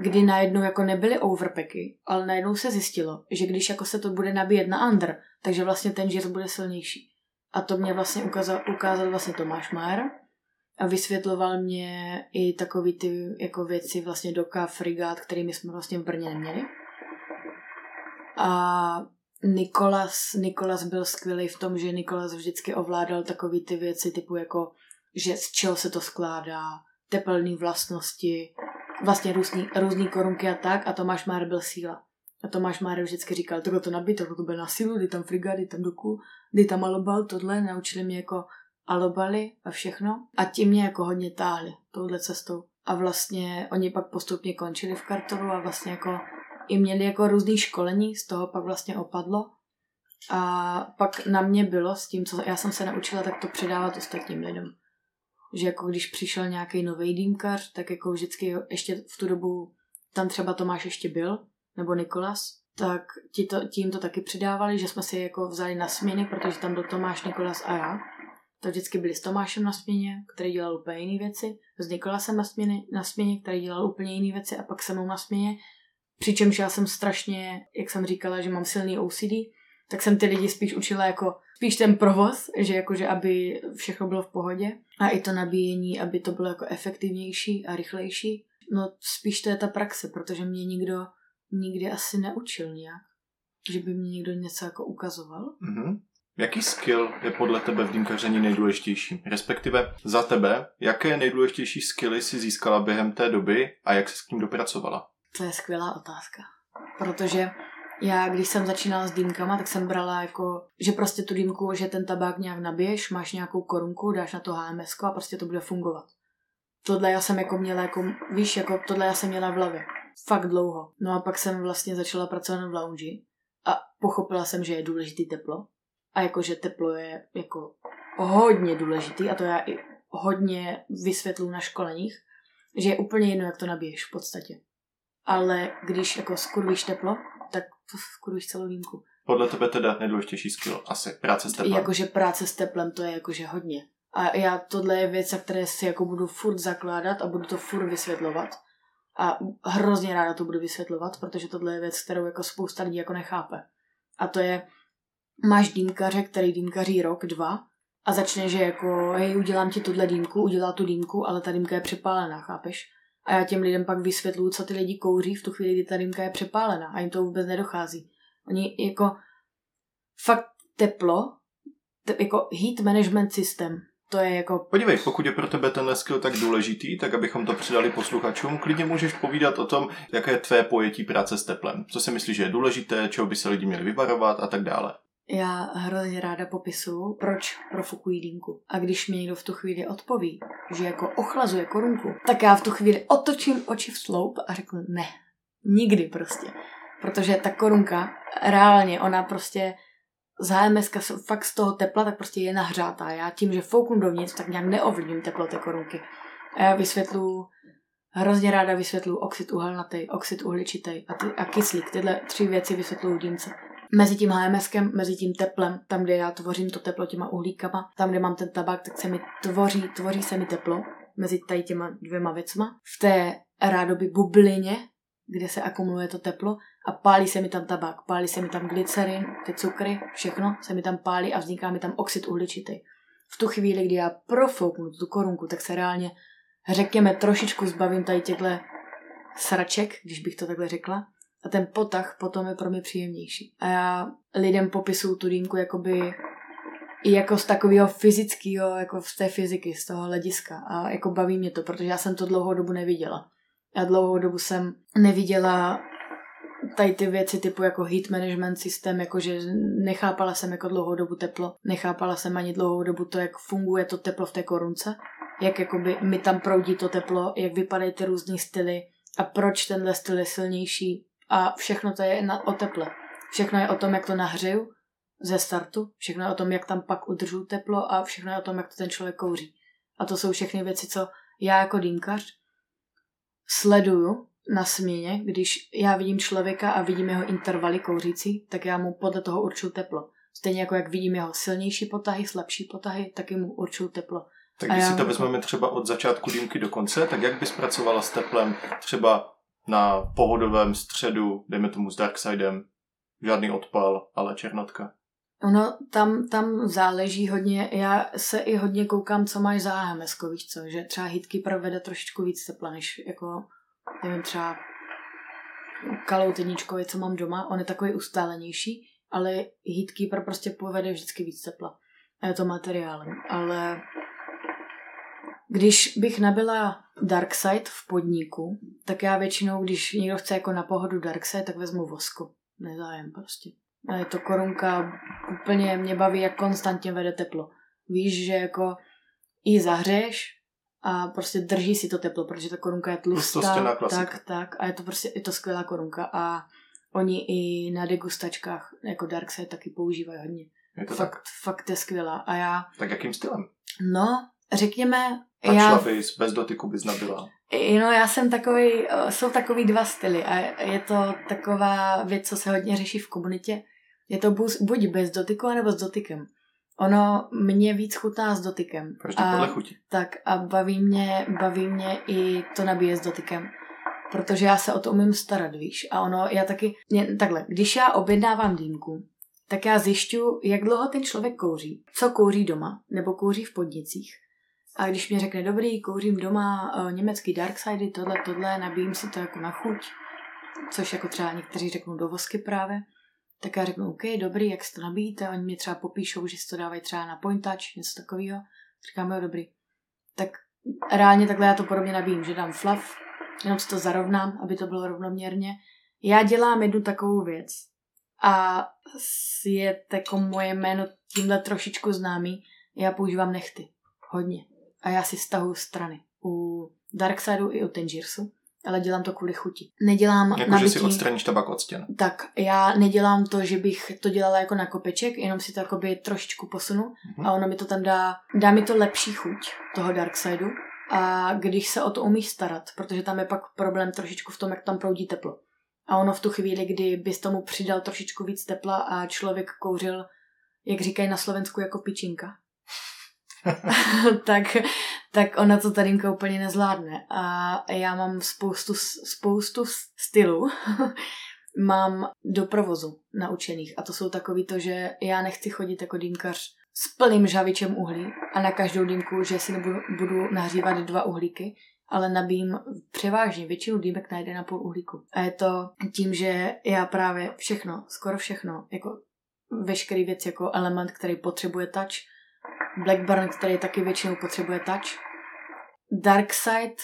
kdy najednou jako nebyly overpacky, ale najednou se zjistilo, že když jako se to bude nabíjet na under, takže vlastně ten žír bude silnější. A to mě vlastně ukázal, ukázal vlastně Tomáš Mayer a vysvětloval mě i takový ty jako věci vlastně doka, frigát, kterými jsme vlastně v Brně neměli. A Nikolas, Nikolas byl skvělý v tom, že Nikolas vždycky ovládal takový ty věci typu jako, že z čeho se to skládá, tepelné vlastnosti, vlastně různý, různý korunky a tak a Tomáš Máre byl síla. A Tomáš Máre vždycky říkal, tohle to nabít, tohle to byl na sílu, kdy tam friga, kdy tam doku, kdy tam alobal, tohle, naučili mě jako alobali a všechno. A ti mě jako hodně táhli touhle cestou. A vlastně oni pak postupně končili v kartelu a vlastně jako i měli jako různý školení, z toho pak vlastně opadlo. A pak na mě bylo s tím, co já jsem se naučila, tak to předávat ostatním lidem že jako když přišel nějaký nový dýmkař, tak jako vždycky ještě v tu dobu tam třeba Tomáš ještě byl, nebo Nikolas, tak ti to, tím to taky přidávali, že jsme si jako vzali na směny, protože tam byl Tomáš, Nikolas a já. To vždycky byli s Tomášem na směně, který dělal úplně jiné věci, s Nikolasem na směně, na směně, který dělal úplně jiné věci a pak se mnou na směně. Přičemž já jsem strašně, jak jsem říkala, že mám silný OCD, tak jsem ty lidi spíš učila jako spíš ten provoz, že jakože aby všechno bylo v pohodě a i to nabíjení, aby to bylo jako efektivnější a rychlejší. No spíš to je ta praxe, protože mě nikdo nikdy asi neučil nějak, že by mě někdo něco jako ukazoval. Mm-hmm. Jaký skill je podle tebe v dýmkaření nejdůležitější? Respektive za tebe, jaké nejdůležitější skilly si získala během té doby a jak se s tím dopracovala? To je skvělá otázka, protože já, když jsem začínala s dýmkama, tak jsem brala jako, že prostě tu dýmku, že ten tabák nějak nabiješ, máš nějakou korunku, dáš na to HMS a prostě to bude fungovat. tohle já jsem jako měla, jako, víš, jako tohle já jsem měla v hlavě. Fakt dlouho. No a pak jsem vlastně začala pracovat v lounge a pochopila jsem, že je důležitý teplo. A jakože teplo je jako hodně důležitý a to já i hodně vysvětlu na školeních, že je úplně jedno, jak to nabiješ v podstatě. Ale když jako skurvíš teplo, tak skurvíš celou dýmku. Podle tebe teda nejdůležitější skill asi práce s teplem. Jakože práce s teplem to je jakože hodně. A já tohle je věc, které si jako budu furt zakládat a budu to furt vysvětlovat. A hrozně ráda to budu vysvětlovat, protože tohle je věc, kterou jako spousta lidí jako nechápe. A to je, máš dýmkaře, který dýmkaří rok, dva a začne, že jako, hej, udělám ti tuhle dýmku, udělá tu dýmku, ale ta dýmka je přepálená, chápeš? A já těm lidem pak vysvětluju, co ty lidi kouří v tu chvíli, kdy ta dýmka je přepálená a jim to vůbec nedochází. Oni jako fakt teplo, te, jako heat management systém, to je jako... Podívej, pokud je pro tebe ten skill tak důležitý, tak abychom to přidali posluchačům, klidně můžeš povídat o tom, jaké je tvé pojetí práce s teplem. Co si myslíš, že je důležité, čeho by se lidi měli vyvarovat a tak dále. Já hrozně ráda popisu, proč profukují dýmku. A když mi někdo v tu chvíli odpoví, že jako ochlazuje korunku, tak já v tu chvíli otočím oči v sloup a řeknu ne. Nikdy prostě. Protože ta korunka, reálně, ona prostě z HMS fakt z toho tepla, tak prostě je nahřátá. Já tím, že fouknu dovnitř, tak nějak neovlivním teplo té korunky. A já vysvětlu, hrozně ráda vysvětlu oxid uhelnatý, oxid uhličitý a, ty, a kyslík. Tyhle tři věci vysvětluju dýmce. Mezi tím HMSkem, mezi tím teplem, tam, kde já tvořím to teplo těma uhlíkama, tam, kde mám ten tabák, tak se mi tvoří, tvoří se mi teplo mezi tady těma dvěma věcma. V té rádoby bublině, kde se akumuluje to teplo a pálí se mi tam tabák, pálí se mi tam glycerin, ty cukry, všechno se mi tam pálí a vzniká mi tam oxid uhličitý. V tu chvíli, kdy já profouknu tu korunku, tak se reálně, řekněme, trošičku zbavím tady těchto sraček, když bych to takhle řekla. A ten potah potom je pro mě příjemnější. A já lidem popisuju tu dýmku jakoby i jako z takového fyzického, jako z té fyziky, z toho hlediska. A jako baví mě to, protože já jsem to dlouhou dobu neviděla. Já dlouhou dobu jsem neviděla tady ty věci typu jako heat management systém, jakože nechápala jsem jako dlouhou dobu teplo, nechápala jsem ani dlouhou dobu to, jak funguje to teplo v té korunce, jak jakoby mi tam proudí to teplo, jak vypadají ty různé styly a proč tenhle styl je silnější a všechno to je na, o teple. Všechno je o tom, jak to nahřeju ze startu, všechno je o tom, jak tam pak udržu teplo a všechno je o tom, jak to ten člověk kouří. A to jsou všechny věci, co já jako dýmkař sleduju na směně, když já vidím člověka a vidím jeho intervaly kouřící, tak já mu podle toho určuju teplo. Stejně jako jak vidím jeho silnější potahy, slabší potahy, tak mu určuju teplo. Tak když si to vezmeme třeba od začátku dýmky do konce, tak jak bys pracovala s teplem třeba na pohodovém středu, dejme tomu s Darksidem, žádný odpal, ale černotka? Ono tam, tam záleží hodně, já se i hodně koukám, co máš za HMS, víš co, že třeba hitky provede trošičku víc tepla, než jako nevím, třeba kalouteničkovi, co mám doma, on je takový ustálenější, ale Heatkeeper prostě povede vždycky víc tepla. To materiálem. Ale když bych nabila Darkside v podniku, tak já většinou, když někdo chce jako na pohodu Darkside, tak vezmu vosku. Nezájem prostě. A je to korunka, úplně mě baví, jak konstantně vede teplo. Víš, že jako i zahřeješ, a prostě drží si to teplo, protože ta korunka je tlustá. Tak, tak. A je to prostě, je to skvělá korunka a oni i na degustačkách jako Darkside taky používají hodně. Je to fakt, tak? fakt je skvělá. A já... Tak jakým stylem? No, řekněme... Tak já... bys, bez dotyku bys nabila. No, já jsem takový, jsou takový dva styly a je to taková věc, co se hodně řeší v komunitě. Je to buď bez dotyku, nebo s dotykem. Ono mě víc chutná s dotykem. Každý podle chuti. Tak a baví mě, baví mě i to nabíjet s dotykem. Protože já se o to umím starat, víš. A ono, já taky, mě, takhle, když já objednávám dýmku, tak já zjišťu, jak dlouho ten člověk kouří, co kouří doma, nebo kouří v podnicích. A když mě řekne, dobrý, kouřím doma uh, německý Darksidy, tohle, tohle, nabíjím si to jako na chuť, což jako třeba někteří řeknou do vosky právě, tak já řeknu, OK, dobrý, jak si to nabíjíte, oni mě třeba popíšou, že si to dávají třeba na point touch, něco takového. Říkám, jo, dobrý. Tak reálně takhle já to podobně nabíjím, že dám fluff, jenom si to zarovnám, aby to bylo rovnoměrně. Já dělám jednu takovou věc a je jako moje jméno tímhle trošičku známý. Já používám nechty. Hodně. A já si stahuju strany. u Darksideu i u Tangiersu, ale dělám to kvůli chuti. Nedělám Jako, nabití... že si odstraníš tabak od stěn. Tak, já nedělám to, že bych to dělala jako na kopeček, jenom si to jakoby trošičku posunu Mhm. a ono mi to tam dá, dá mi to lepší chuť toho Darksidu a když se o to umíš starat, protože tam je pak problém trošičku v tom, jak tam proudí teplo. A ono v tu chvíli, kdy bys tomu přidal trošičku víc tepla a člověk kouřil, jak říkají na Slovensku, jako pičinka, <laughs> tak, tak ona to ta dýmka úplně nezvládne. A já mám spoustu, spoustu stylů, <laughs> mám do provozu naučených. A to jsou takový to, že já nechci chodit jako dýmkař s plným žavičem uhlí a na každou dýmku, že si nebudu, budu nahřívat dva uhlíky, ale nabím převážně většinu dýmek na 1,5 uhlíku. A je to tím, že já právě všechno, skoro všechno, jako veškerý věc jako element, který potřebuje touch, Blackburn, který taky většinou potřebuje touch, Darkseid,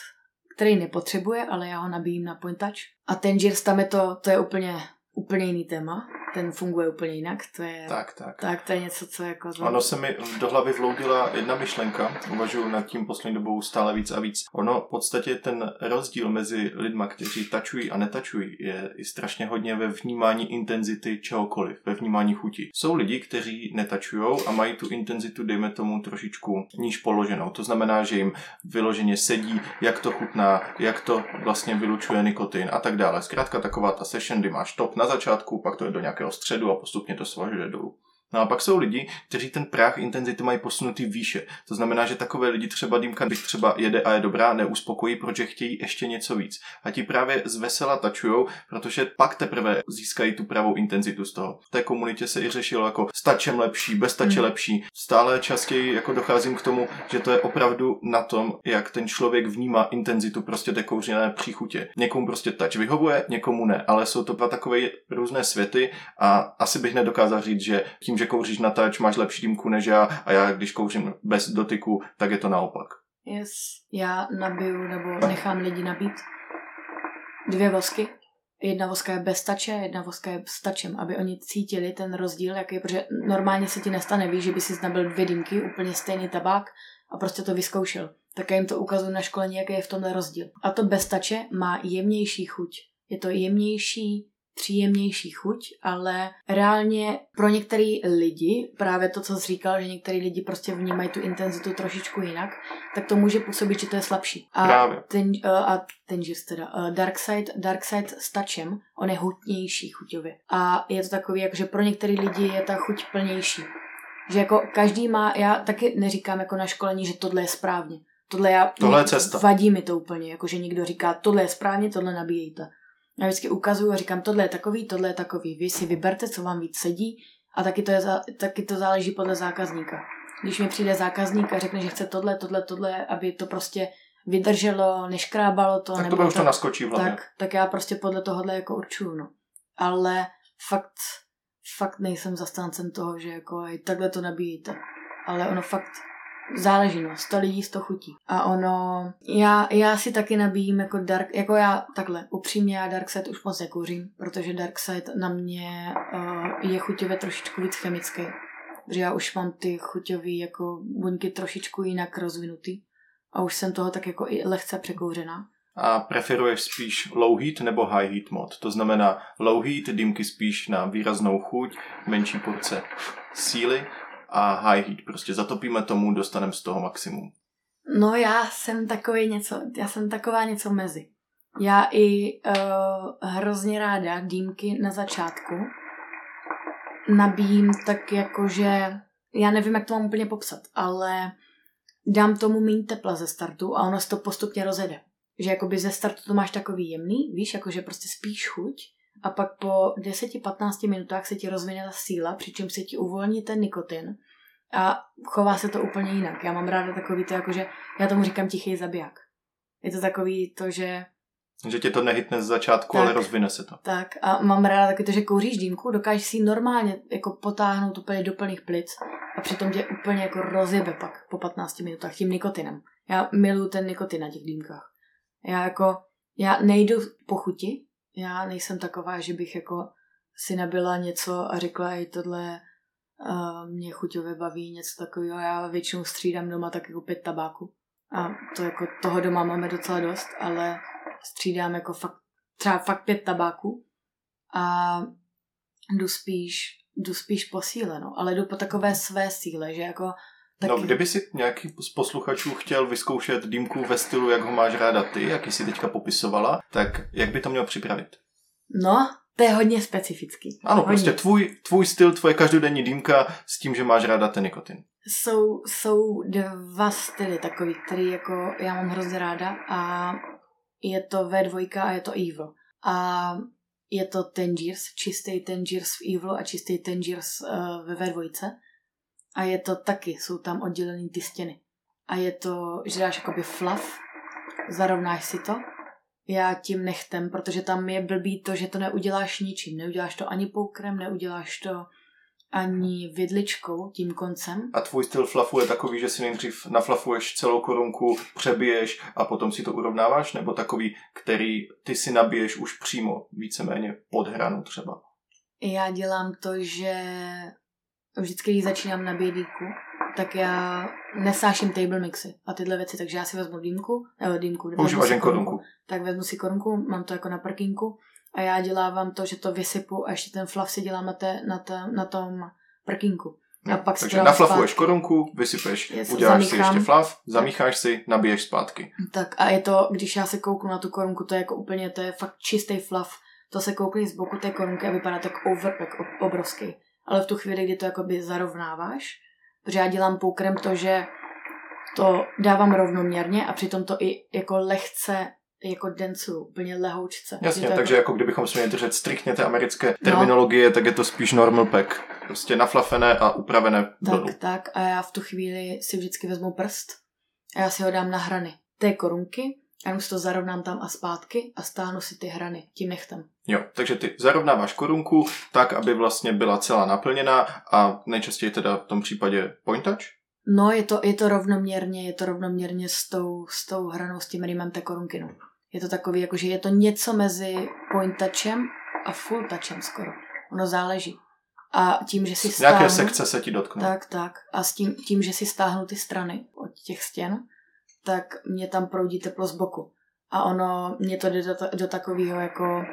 který nepotřebuje, ale já ho nabíjím na point touch. A Tangiers, tam je to, to je úplně, úplně jiný téma. Ten funguje úplně jinak. To je, Tak, tak. tak to je něco, co jako... Ono se mi do hlavy vloudila jedna myšlenka, uvažuji nad tím poslední dobou stále víc a víc. Ono v podstatě ten rozdíl mezi lidma, kteří tačují a netačují, je i strašně hodně ve vnímání intenzity čehokoliv, ve vnímání chuti. Jsou lidi, kteří netačují a mají tu intenzitu, dejme tomu, trošičku níž položenou. To znamená, že jim vyloženě sedí, jak to chutná, jak to vlastně vylučuje nikotin a tak dále. Zkrátka taková ta session, kdy máš top na začátku, pak to je do nějakého středu a postupně to svažuje dolů. No a pak jsou lidi, kteří ten práh intenzity mají posunutý výše. To znamená, že takové lidi třeba dýmka, když třeba jede a je dobrá, neuspokojí, protože chtějí ještě něco víc. A ti právě z vesela tačujou, protože pak teprve získají tu pravou intenzitu z toho. V té komunitě se i řešilo jako s tačem lepší, bez tače Hmm. lepší. Stále častěji jako docházím k tomu, že to je opravdu na tom, jak ten člověk vnímá intenzitu prostě té kouřené příchutě. Někomu prostě tač vyhovuje, někomu ne, ale jsou to dva takové různé světy a asi bych nedokázal říct, že tím, že kouříš na tač, máš lepší dýmku než já a já, když kouřím bez dotyku, tak je to naopak. Yes. Já nabiju nebo nechám lidi nabít dvě vosky. Jedna voska je bez tače, jedna voska je s tačem, aby oni cítili ten rozdíl, jaký, protože normálně se ti nestane, víš, že by si nabil dvě dýmky, úplně stejný tabák a prostě to vyzkoušel. Tak já jim to ukazuju na školení, jaký je v tomhle rozdíl. A to bez tače má jemnější chuť. Je to jemnější, příjemnější chuť, ale reálně pro některý lidi, právě to, co jsi říkal, že některý lidi prostě vnímají tu intenzitu trošičku jinak, tak to může působit, že to je slabší. A Právě. ten, uh, a ten teda, uh, Darkseid, Darkseid s tačem, on je hutnější chuťově. A je to takový, jako, že pro některý lidi je ta chuť plnější. Že jako každý má, já taky neříkám jako na školení, že tohle je správně. Tohle, já, Tohle je cesta. Vadí mi to úplně, jako že někdo říká, tohle je správně, tohle nabíjejte. Já vždycky ukazuju a říkám, tohle je takový, tohle je takový. Vy si vyberte, co vám víc sedí a taky to, je, taky to záleží podle zákazníka. Když mi přijde zákazník a řekne, že chce tohle, tohle, tohle, aby to prostě vydrželo, neškrábalo to, Tak to nebo by už to naskočí v hlavě. tak, tak já prostě podle tohohle jako určuju, no. Ale fakt, fakt nejsem zastáncem toho, že jako hej, takhle to nabíjíte. Ale ono fakt záleží, no, 100 lidí, 100 chutí. A ono, já, já si taky nabíjím jako dark, jako já takhle, upřímně já Darkseid už moc nekouřím, protože Darkseid na mě uh, je chuťově trošičku víc chemický. Že já už mám ty chuťové jako buňky trošičku jinak rozvinutý. A už jsem toho tak jako i lehce překouřená. A preferuješ spíš low heat nebo high heat mod? To znamená low heat, dýmky spíš na výraznou chuť, menší porce síly a high heat. Prostě zatopíme tomu, dostaneme z toho maximum. No já jsem takový něco, já jsem taková něco mezi. Já i uh, hrozně ráda dýmky na začátku nabíjím tak jako, že já nevím, jak to mám úplně popsat, ale dám tomu méně tepla ze startu a ono se to postupně rozjede. Že jakoby ze startu to máš takový jemný, víš, jakože prostě spíš chuť a pak po 10-15 minutách se ti rozvine ta síla, přičemž se ti uvolní ten nikotin a chová se to úplně jinak. Já mám ráda takový to, jakože já tomu říkám tichý zabiják. Je to takový to, že Že tě to nehytne z začátku, Tak. ale rozvine se to. tak a mám ráda taky to, že kouříš dýmku, dokážeš si normálně jako potáhnout úplně do plných plic a přitom tě úplně jako rozjebe pak po 15 minutách tím nikotinem. Já miluju ten nikotin na těch dýmkách. Já jako, já nejdu po chuti, já nejsem taková, že bych jako si nabila něco a řekla, i tohle uh, mě chuťově baví, něco takového. Já většinou střídám doma tak jako pět tabáku. A to jako toho doma máme docela dost, ale střídám jako fakt, třeba fakt pět tabáků a jdu spíš, jdu spíš po síle, no. Ale jdu po takové své síle, že jako Taky. No, kdyby si nějaký z posluchačů chtěl vyzkoušet dýmku ve stylu, jak ho máš ráda ty, jak jsi teďka popisovala, tak jak by to měl připravit? No, to je hodně specifický. Ano, hodně. prostě tvůj, tvůj styl, tvoje každodenní dýmka s tím, že máš ráda ten nikotin. Jsou, jsou dva styly takový, který jako já mám hrozně ráda a je to V2 a je to Evil. A je to Tangiers, čistý Tangiers v Evil a čistý Tangiers uh, ve V2 a je to taky, jsou tam oddělený ty stěny. A je to, že dáš jakoby fluff, zarovnáš si to, já tím nechtem, protože tam je blbý to, že to neuděláš ničím. Neuděláš to ani poukrem, neuděláš to ani vidličkou, tím koncem. A tvůj styl flafu je takový, že si nejdřív naflafuješ celou korunku, přebiješ a potom si to urovnáváš, nebo takový, který ty si nabiješ už přímo, víceméně pod hranu třeba? Já dělám to, že vždycky, když začínám na bědíku, tak já nesáším table mixy a tyhle věci, takže já si vezmu dýmku, nebo dýmku, Používáš jen korunku. Tak vezmu si korunku, mám to jako na prkínku a já dělávám to, že to vysypu a ještě ten fluff si dělám na, té, na, té, na tom prkínku. A pak Takže naflafuješ zpátky. korunku, vysypeš, uděláš zamíchám. si ještě fluff, zamícháš si, nabiješ zpátky. Tak a je to, když já se kouknu na tu korunku, to je jako úplně, to je fakt čistý fluff. To se koukne z boku té korunky a vypadá tak overpack obrovský ale v tu chvíli, kdy to jakoby zarovnáváš, protože já dělám poukrem to, že to dávám rovnoměrně a přitom to i jako lehce jako dencu, úplně lehoučce. Jasně, takže jako... jako kdybychom se měli držet striktně té americké no. terminologie, no. tak je to spíš normal pack. Prostě naflafené a upravené Tak, dolů. tak a já v tu chvíli si vždycky vezmu prst a já si ho dám na hrany té korunky já si to zarovnám tam a zpátky a stáhnu si ty hrany tím nechtem. Jo, takže ty zarovnáváš korunku tak, aby vlastně byla celá naplněná a nejčastěji teda v tom případě pointač? No, je to, je to rovnoměrně, je to rovnoměrně s tou, s tou hranou, s tím rýmem té korunky, no. Je to takový, jakože je to něco mezi pointačem a full touchem skoro. Ono záleží. A tím, že si stáhnu... Nějaké sekce se ti dotknou. Tak, tak. A s tím, tím, že si stáhnu ty strany od těch stěn, tak mě tam proudí teplo z boku. A ono, mě to jde do, do takového jako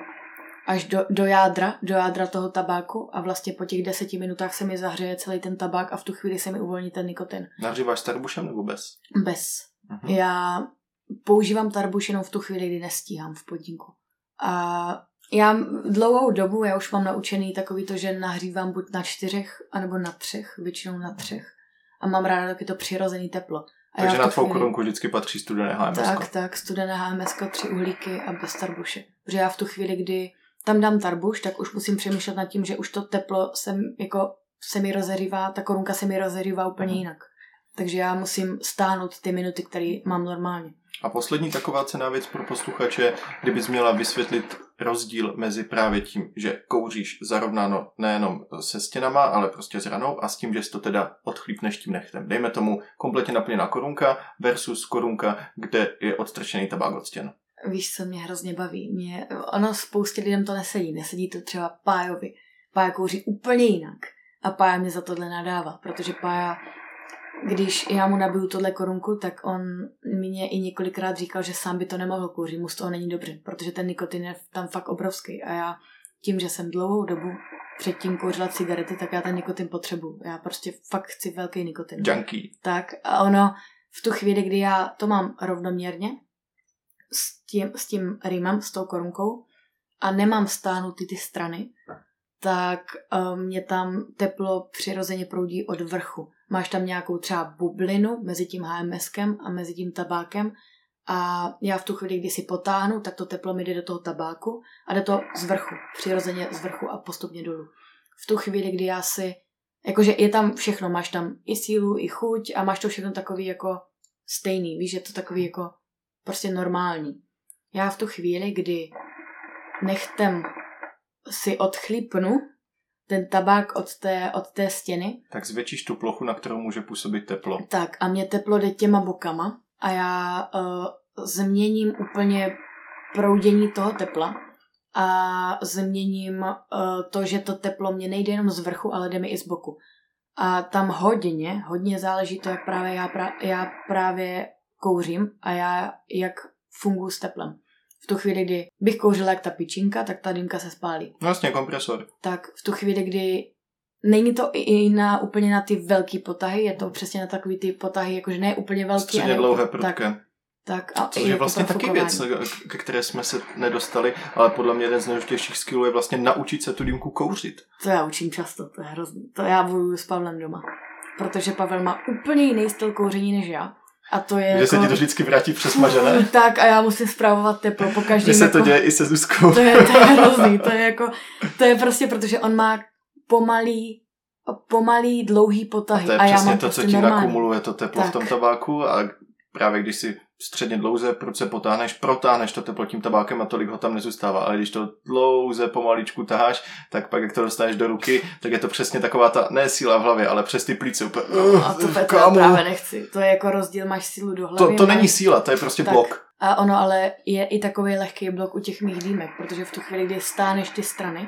až do, do jádra, do jádra toho tabáku a vlastně po těch deseti minutách se mi zahřeje celý ten tabák a v tu chvíli se mi uvolní ten nikotin. Nahříváš tarbušem nebo bez? Bez. Uh-huh. Já používám tarbuš jenom v tu chvíli, kdy nestíhám v podniku. A já dlouhou dobu, já už mám naučený takový to, že nahřívám buď na čtyřech, anebo na třech, většinou na třech. A mám ráda taky to přirozený teplo. A Takže na tvou korunku vždycky patří studené HMS. Tak, tak, studené HMS, tři uhlíky a bez tarbuše. Protože já v tu chvíli, kdy tam dám tarbuš, tak už musím přemýšlet nad tím, že už to teplo se, jako, se mi rozerývá, ta korunka se mi rozerývá úplně mhm. jinak. Takže já musím stáhnout ty minuty, které mám normálně. A poslední taková cená věc pro posluchače, kdybys měla vysvětlit rozdíl mezi právě tím, že kouříš zarovnáno nejenom se stěnama, ale prostě s ranou a s tím, že si to teda odchlípneš tím nechtem. Dejme tomu kompletně naplněná korunka versus korunka, kde je odstrčený tabák od stěn. Víš, co mě hrozně baví? Mě, ono spoustě lidem to nesedí. Nesedí to třeba Pájovi. Pája kouří úplně jinak. A Pája mě za tohle nadává, protože Pája když já mu nabiju tohle korunku, tak on mě i několikrát říkal, že sám by to nemohl kouřit, mu z toho není dobře, protože ten nikotin je tam fakt obrovský a já tím, že jsem dlouhou dobu předtím kouřila cigarety, tak já ten nikotin potřebuju. Já prostě fakt chci velký nikotin. Junkie. Tak a ono v tu chvíli, kdy já to mám rovnoměrně s tím, s tím rýmem, s tou korunkou a nemám stáhnutý ty strany, tak um, mě tam teplo přirozeně proudí od vrchu máš tam nějakou třeba bublinu mezi tím HMSkem a mezi tím tabákem a já v tu chvíli, kdy si potáhnu, tak to teplo mi jde do toho tabáku a jde to z vrchu, přirozeně z vrchu a postupně dolů. V tu chvíli, kdy já si, jakože je tam všechno, máš tam i sílu, i chuť a máš to všechno takový jako stejný, víš, je to takový jako prostě normální. Já v tu chvíli, kdy nechtem si odchlípnu ten tabák od té, od té stěny. Tak zvětšíš tu plochu, na kterou může působit teplo. Tak a mě teplo jde těma bokama a já uh, změním úplně proudění toho tepla a změním uh, to, že to teplo mě nejde jenom z vrchu, ale jde mi i z boku. A tam hodně, hodně záleží to, jak právě já, pra, já právě kouřím a já jak funguji s teplem. V tu chvíli, kdy bych kouřila jak ta pičinka, tak ta dýmka se spálí. No jasně, kompresor. Tak v tu chvíli, kdy není to i na úplně na ty velký potahy, je to přesně na takový ty potahy, jakože ne úplně velký. Středně dlouhé prudké. Tak, tak a Což je vlastně taky věc, ke které jsme se nedostali, ale podle mě jeden z nejdůležitějších skillů je vlastně naučit se tu dýmku kouřit. To já učím často, to je hrozný. To já bojuju s Pavlem doma. Protože Pavel má úplně jiný styl kouření než já. A to je Že jako... se ti to vždycky vrátí přesmažené? <laughs> tak a já musím zpravovat teplo po každém. Mně se jako... to děje i se Zuzkou. to, je, to je <laughs> hrozný, to je jako, to je prostě, protože on má pomalý, pomalý, dlouhý potahy. A to je a přesně já mám to, co prostě ti normální. nakumuluje to teplo tak. v tom tabáku a právě když si středně dlouze pruce potáhneš, protáhneš to teplo tím tabákem a tolik ho tam nezůstává. Ale když to dlouze pomaličku taháš, tak pak jak to dostaneš do ruky, tak je to přesně taková ta, ne síla v hlavě, ale přes ty plíce úplně. No, a to, já právě nechci. To je jako rozdíl, máš sílu do hlavy. To, to není síla, to je prostě tak. blok. A ono ale je i takový lehký blok u těch mých dýmek, protože v tu chvíli, kdy stáneš ty strany,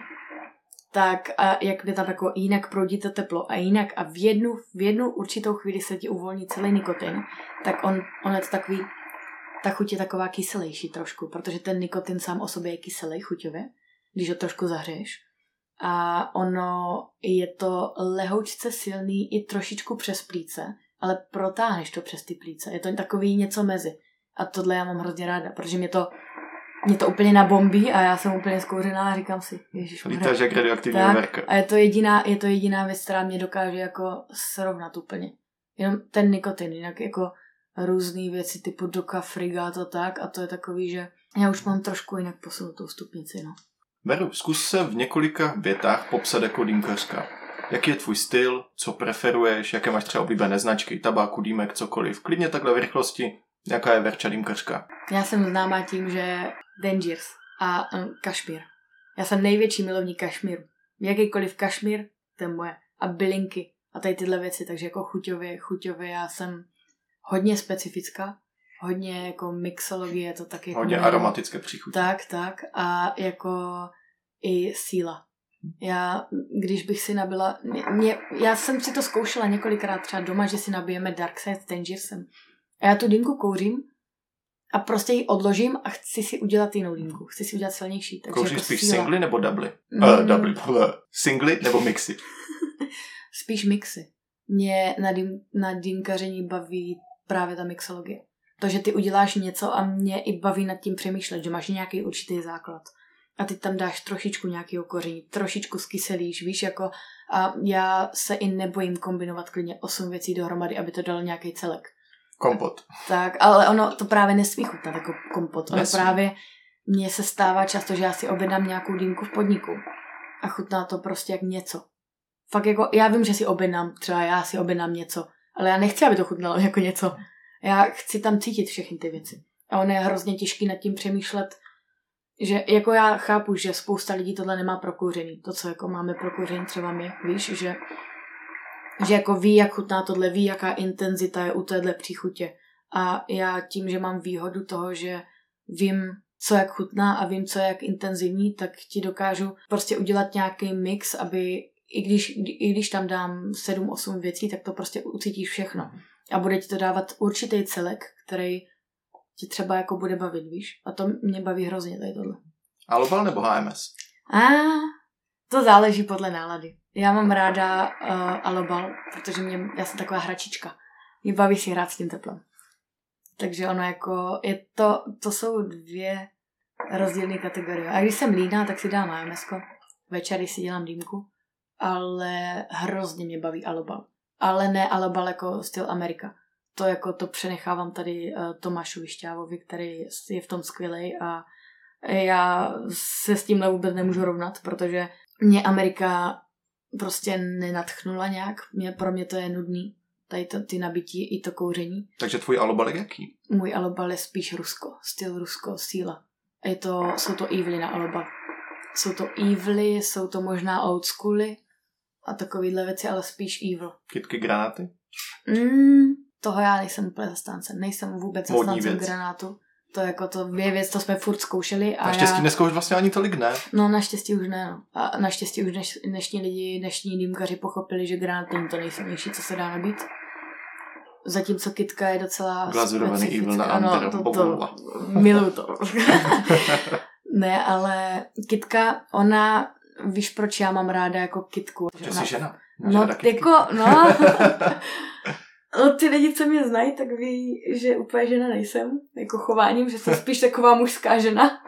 tak a jak by tam jako jinak proudí to teplo a jinak a v jednu, v jednu určitou chvíli se ti uvolní celý nikotin, tak on, on je to takový, ta chuť je taková kyselější trošku, protože ten nikotin sám o sobě je kyselý chuťově, když ho trošku zahřeješ. A ono je to lehoučce silný i trošičku přes plíce, ale protáhneš to přes ty plíce. Je to takový něco mezi. A tohle já mám hrozně ráda, protože mě to mě to úplně nabombí a já jsem úplně zkouřená a říkám si, ježiš. Lítáš jak radioaktivní tak, A je to, jediná, je to jediná věc, která mě dokáže jako srovnat úplně. Jenom ten nikotin, jinak jako různé věci typu doka, friga to tak a to je takový, že já už mám trošku jinak posunutou stupnici, no. Beru, zkus se v několika větách popsat jako dýmkařka. Jaký je tvůj styl, co preferuješ, jaké máš třeba oblíbené značky, tabáku, dýmek, cokoliv. Klidně takhle v rychlosti, jaká je Verča dýmkařka. Já jsem známá tím, že Dangiers a um, kašmír. Já jsem největší milovník kašmíru. Jakýkoliv kašmír, to je moje. A bylinky a tady tyhle věci, takže jako chuťově, chuťově já jsem hodně specifická, hodně jako mixologie, to taky jako Hodně aromatické příchutě. Tak, tak a jako i síla. Já, když bych si nabila, mě, já jsem si to zkoušela několikrát třeba doma, že si nabijeme Dark Side s. A já tu dinku kouřím a prostě ji odložím a chci si udělat jinou linku. Chci si udělat silnější. Takže Kouříš jako spíš síla. singly nebo dubly? Mm. Uh, dubly. Singly nebo mixy? <laughs> spíš mixy. Mě na, dým, na dýmkaření baví právě ta mixologie. To, že ty uděláš něco a mě i baví nad tím přemýšlet, že máš nějaký určitý základ. A ty tam dáš trošičku nějakého koření, trošičku skyselíš, víš, jako a já se i nebojím kombinovat klidně osm věcí dohromady, aby to dalo nějaký celek. Kompot. Tak, ale ono to právě nesmí chutnat jako kompot. Ono Nesmí. právě mně se stává často, že já si objednám nějakou dýmku v podniku a chutná to prostě jak něco. Fakt jako, já vím, že si objednám, třeba já si objednám něco, ale já nechci, aby to chutnalo jako něco. Já chci tam cítit všechny ty věci. A ono je hrozně těžký nad tím přemýšlet, že jako já chápu, že spousta lidí tohle nemá prokouřený. To, co jako máme prokouřený třeba my, víš, že že jako ví, jak chutná tohle, ví, jaká intenzita je u téhle příchutě. A já tím, že mám výhodu toho, že vím, co jak chutná a vím, co je jak intenzivní, tak ti dokážu prostě udělat nějaký mix, aby i když, i když tam dám 7-8 věcí, tak to prostě ucítíš všechno. A bude ti to dávat určitý celek, který ti třeba jako bude bavit, víš? A to mě baví hrozně tady tohle. Alobal nebo HMS? A to záleží podle nálady. Já mám ráda uh, alobal, protože mě, já jsem taková hračička. Mě baví si hrát s tím teplem. Takže ono jako, je to, to jsou dvě rozdílné kategorie. A když jsem líná, tak si dám AMS. Večer, když si dělám dýmku. Ale hrozně mě baví alobal. Ale ne alobal jako styl Amerika. To jako to přenechávám tady uh, Tomášovi Šťávovi, který je v tom skvělý a já se s tímhle vůbec nemůžu rovnat, protože mě Amerika prostě nenatchnula nějak. Mě, pro mě to je nudný. Tady to, ty nabití i to kouření. Takže tvůj alobal je jaký? Můj alobal je spíš Rusko. Styl Rusko, síla. Je to, jsou to evily na alobal. Jsou to evily, jsou to možná old schooly a takovýhle věci, ale spíš evil. Kytky granáty? Mm, toho já nejsem úplně zastánce. Nejsem vůbec Módní zastáncem věc. granátu. To jako to je věc, to jsme furt zkoušeli. A Naštěstí já... dneska už vlastně ani tolik ne. No naštěstí už ne, no. A naštěstí už dneš, dnešní lidi, dnešní dýmkaři pochopili, že granát není to nejsilnější, co se dá nabít. Zatímco Kitka je docela Glazurovaný evil na ano, to, to, <laughs> miluju to. <laughs> ne, ale Kitka, ona, víš, proč já mám ráda jako Kitku? Že jsi žena. No, jako, no, <laughs> No, ty lidi, co mě znají, tak ví, že úplně žena nejsem, jako chováním, že jsem <laughs> spíš taková mužská žena.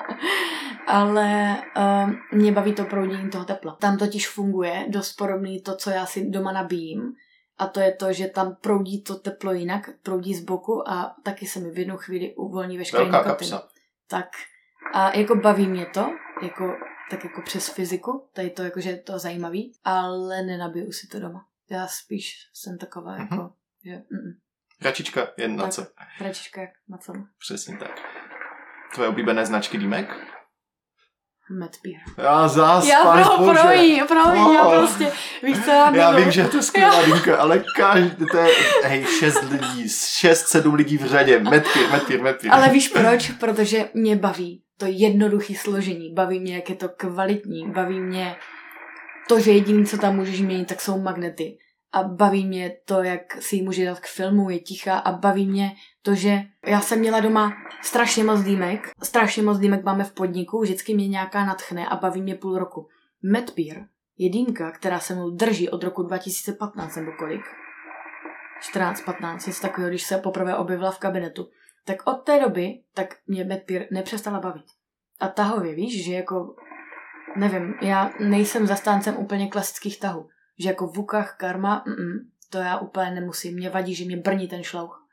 Ale um, mě baví to proudění toho tepla. Tam totiž funguje dost podobný to, co já si doma nabíjím. A to je to, že tam proudí to teplo jinak, proudí z boku a taky se mi v jednu chvíli uvolní veškerý nikotin. Tak a jako baví mě to, jako, tak jako přes fyziku, tady to jakože je to zajímavý, ale nenabiju si to doma. Já spíš jsem taková mm-hmm. jako že, mm. Hračička jen na co. Hračička na co. Přesně tak. Tvoje oblíbené značky dýmek? Medbeer. Já zás, Já pro, bože. projí, projí, oh. já prostě, víš co, já, já vím, že je to skvělá dýmka, ale každý, to je, hej, šest lidí, šest, sedm lidí v řadě, Medbeer, Medbeer, Medbeer. Ale víš proč? Protože mě baví to jednoduché složení, baví mě, jak je to kvalitní, baví mě to, že jediné, co tam můžeš měnit, tak jsou magnety a baví mě to, jak si ji může dát k filmu, je tichá a baví mě to, že já jsem měla doma strašně moc dýmek, strašně moc dýmek máme v podniku, vždycky mě nějaká natchne a baví mě půl roku. Medbeer je dýmka, která se mnou drží od roku 2015 nebo kolik. 14-15, něco takového, když se poprvé objevila v kabinetu. Tak od té doby, tak mě Medbeer nepřestala bavit. A tahově, víš, že jako, nevím, já nejsem zastáncem úplně klasických tahů že jako v vukách karma, mm, to já úplně nemusím. Mě vadí, že mě brní ten šlouch.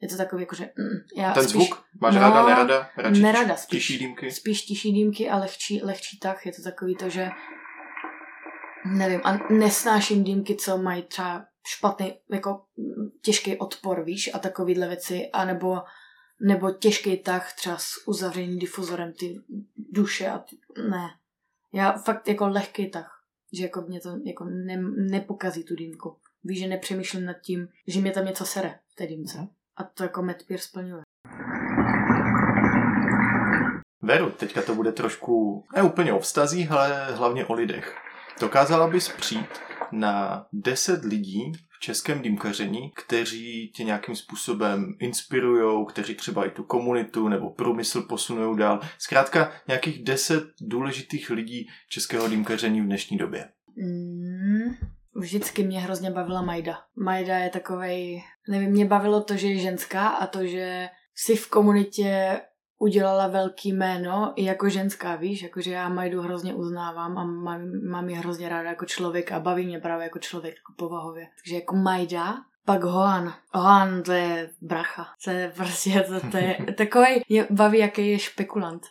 Je to takový jako, že mm, já Ten spíš, zvuk? Máš no, ráda, nerada? Radši nerada, spíš, tiší dýmky? Spíš tiší dýmky a lehčí, lehčí tah. Je to takový to, že nevím, a nesnáším dýmky, co mají třeba špatný, jako těžký odpor, víš, a takovýhle věci, anebo nebo těžký tah třeba s uzavřeným difuzorem, ty duše a ty, ne. Já fakt jako lehký tah že jako mě to jako ne, nepokazí tu dýmku. Víš, že nepřemýšlím nad tím, že mě tam něco sere v té dýmce. Mhm. A to jako Medpeer splňuje. Veru, teďka to bude trošku, ne úplně o vztazích, ale hlavně o lidech. Dokázala bys přijít na 10 lidí českém dýmkaření, kteří tě nějakým způsobem inspirují, kteří třeba i tu komunitu nebo průmysl posunují dál. Zkrátka nějakých 10 důležitých lidí českého dýmkaření v dnešní době. Mm, vždycky mě hrozně bavila Majda. Majda je takovej, nevím, mě bavilo to, že je ženská a to, že si v komunitě udělala velký jméno i jako ženská, víš, jakože já Majdu hrozně uznávám a mám, mám ji hrozně ráda jako člověk a baví mě právě jako člověk, jako povahově. Takže jako Majda, pak Hoan. Hoan to je bracha. To je prostě, to, to je <laughs> takový, mě baví, jaký je špekulant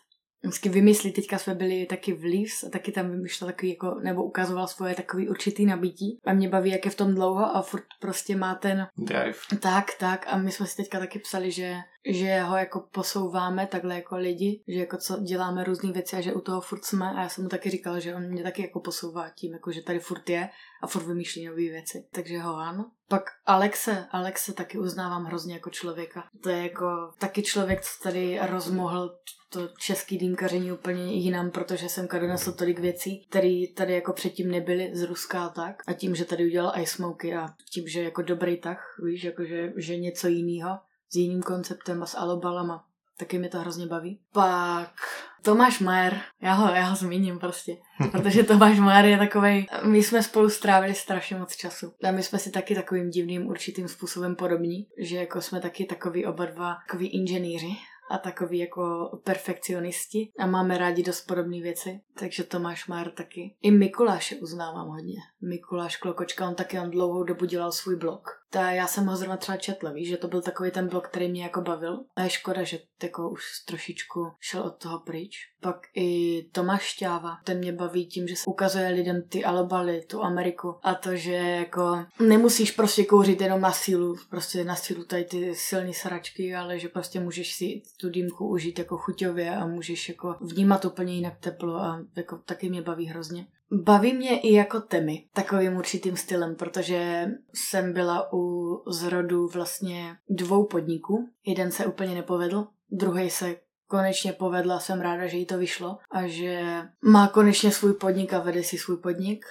vždycky vymyslí, teďka jsme byli taky v Leaves a taky tam vymýšlel takový jako, nebo ukazoval svoje takový určitý nabití a mě baví, jak je v tom dlouho a furt prostě má ten drive. Tak, tak a my jsme si teďka taky psali, že, že ho jako posouváme takhle jako lidi, že jako co děláme různé věci a že u toho furt jsme a já jsem mu taky říkal, že on mě taky jako posouvá tím, jako že tady furt je a furt vymýšlí nové věci. Takže ho ano. Pak Alexe, Alexe taky uznávám hrozně jako člověka. To je jako taky člověk, co tady rozmohl to český dýmkaření úplně jinam, protože jsem donesl tolik věcí, které tady jako předtím nebyly z Ruska a tak. A tím, že tady udělal ice smoky a tím, že jako dobrý tah, víš, jako že, že něco jiného s jiným konceptem a s alobalama. Taky mi to hrozně baví. Pak Tomáš Majer, já ho, já ho zmíním prostě, <laughs> protože Tomáš Majer je takový. my jsme spolu strávili strašně moc času. A my jsme si taky takovým divným určitým způsobem podobní, že jako jsme taky takový oba dva, takový inženýři a takový jako perfekcionisti a máme rádi dost podobné věci, takže Tomáš Már taky. I Mikuláše uznávám hodně. Mikuláš Klokočka, on taky on dlouhou dobu dělal svůj blog. Ta já jsem ho zrovna třeba četla, víš, že to byl takový ten blog, který mě jako bavil. A je škoda, že jako už trošičku šel od toho pryč. Pak i Tomáš Šťáva, ten mě baví tím, že se ukazuje lidem ty alobaly, tu Ameriku a to, že jako nemusíš prostě kouřit jenom na sílu, prostě na sílu tady ty silné sračky, ale že prostě můžeš si tu dýmku užít jako chuťově a můžeš jako vnímat úplně jinak teplo a jako taky mě baví hrozně. Baví mě i jako temy, takovým určitým stylem, protože jsem byla u zrodu vlastně dvou podniků. Jeden se úplně nepovedl, druhý se konečně povedla, jsem ráda, že jí to vyšlo a že má konečně svůj podnik a vede si svůj podnik,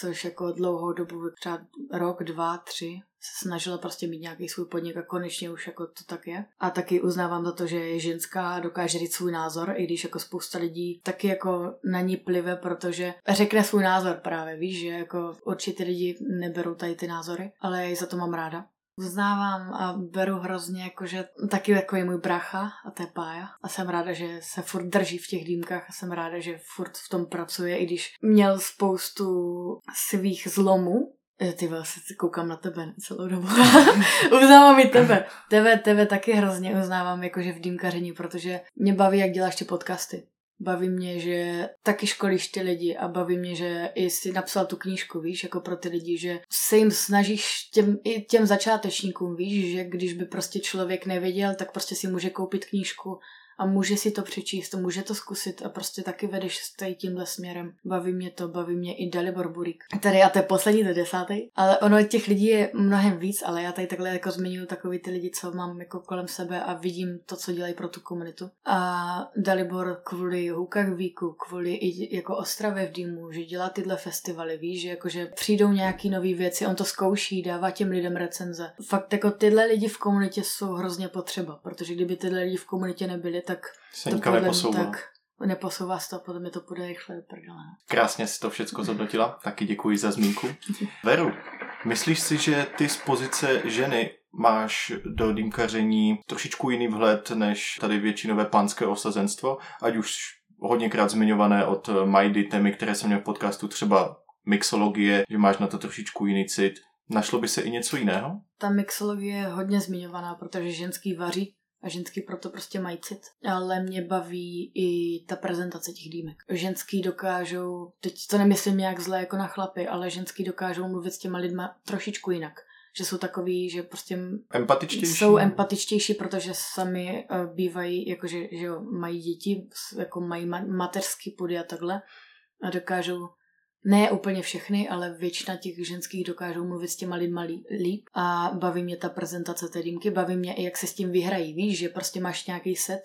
což jako dlouhou dobu, třeba rok, dva, tři, se snažila prostě mít nějaký svůj podnik a konečně už jako to tak je. A taky uznávám za to, že je ženská, dokáže říct svůj názor, i když jako spousta lidí taky jako na ní plive, protože řekne svůj názor právě, víš, že jako určitě lidi neberou tady ty názory, ale já za to mám ráda. Uznávám a beru hrozně, jakože taky jako je můj bracha a to je Pája. A jsem ráda, že se furt drží v těch dýmkách a jsem ráda, že furt v tom pracuje, i když měl spoustu svých zlomů, ty se koukám na tebe celou dobu. <laughs> uznávám i tebe. Tebe, tebe taky hrozně uznávám jakože v dýmkaření, protože mě baví, jak děláš ty podcasty. Baví mě, že taky školíš ty lidi a baví mě, že i jsi napsal tu knížku, víš, jako pro ty lidi, že se jim snažíš těm, i těm začátečníkům, víš, že když by prostě člověk nevěděl, tak prostě si může koupit knížku a může si to přečíst, může to zkusit a prostě taky vedeš tady tímhle směrem. Baví mě to, baví mě i Dalibor Burík. Tady a to je poslední, to desátý, ale ono těch lidí je mnohem víc, ale já tady takhle jako zmiňuji takový ty lidi, co mám jako kolem sebe a vidím to, co dělají pro tu komunitu. A Dalibor kvůli Hukach Víku, kvůli i jako Ostravě v Dýmu, že dělá tyhle festivaly, víš, že jakože přijdou nějaký nové věci, on to zkouší, dává těm lidem recenze. Fakt jako tyhle lidi v komunitě jsou hrozně potřeba, protože kdyby tyhle lidi v komunitě nebyli, tak se to podle neposouvá. Tak neposouvá se to, podle mě to půjde rychle do prdele. Krásně si to všechno zhodnotila, taky děkuji za zmínku. <laughs> Veru, myslíš si, že ty z pozice ženy máš do dýmkaření trošičku jiný vhled než tady většinové pánské osazenstvo, ať už hodněkrát zmiňované od Majdy témy, které jsem měl v podcastu, třeba mixologie, že máš na to trošičku jiný cit. Našlo by se i něco jiného? Ta mixologie je hodně zmiňovaná, protože ženský vaří a ženský proto prostě mají cit. Ale mě baví i ta prezentace těch dýmek. Ženský dokážou, teď to nemyslím nějak zle jako na chlapy, ale ženský dokážou mluvit s těma lidma trošičku jinak že jsou takový, že prostě empatičtější. jsou empatičtější, protože sami uh, bývají, jakože že jo, mají děti, jako mají ma- mateřský pudy a takhle a dokážou ne úplně všechny, ale většina těch ženských dokážou mluvit s těma lidma líp a baví mě ta prezentace té dýmky, baví mě i jak se s tím vyhrají, víš, že prostě máš nějaký set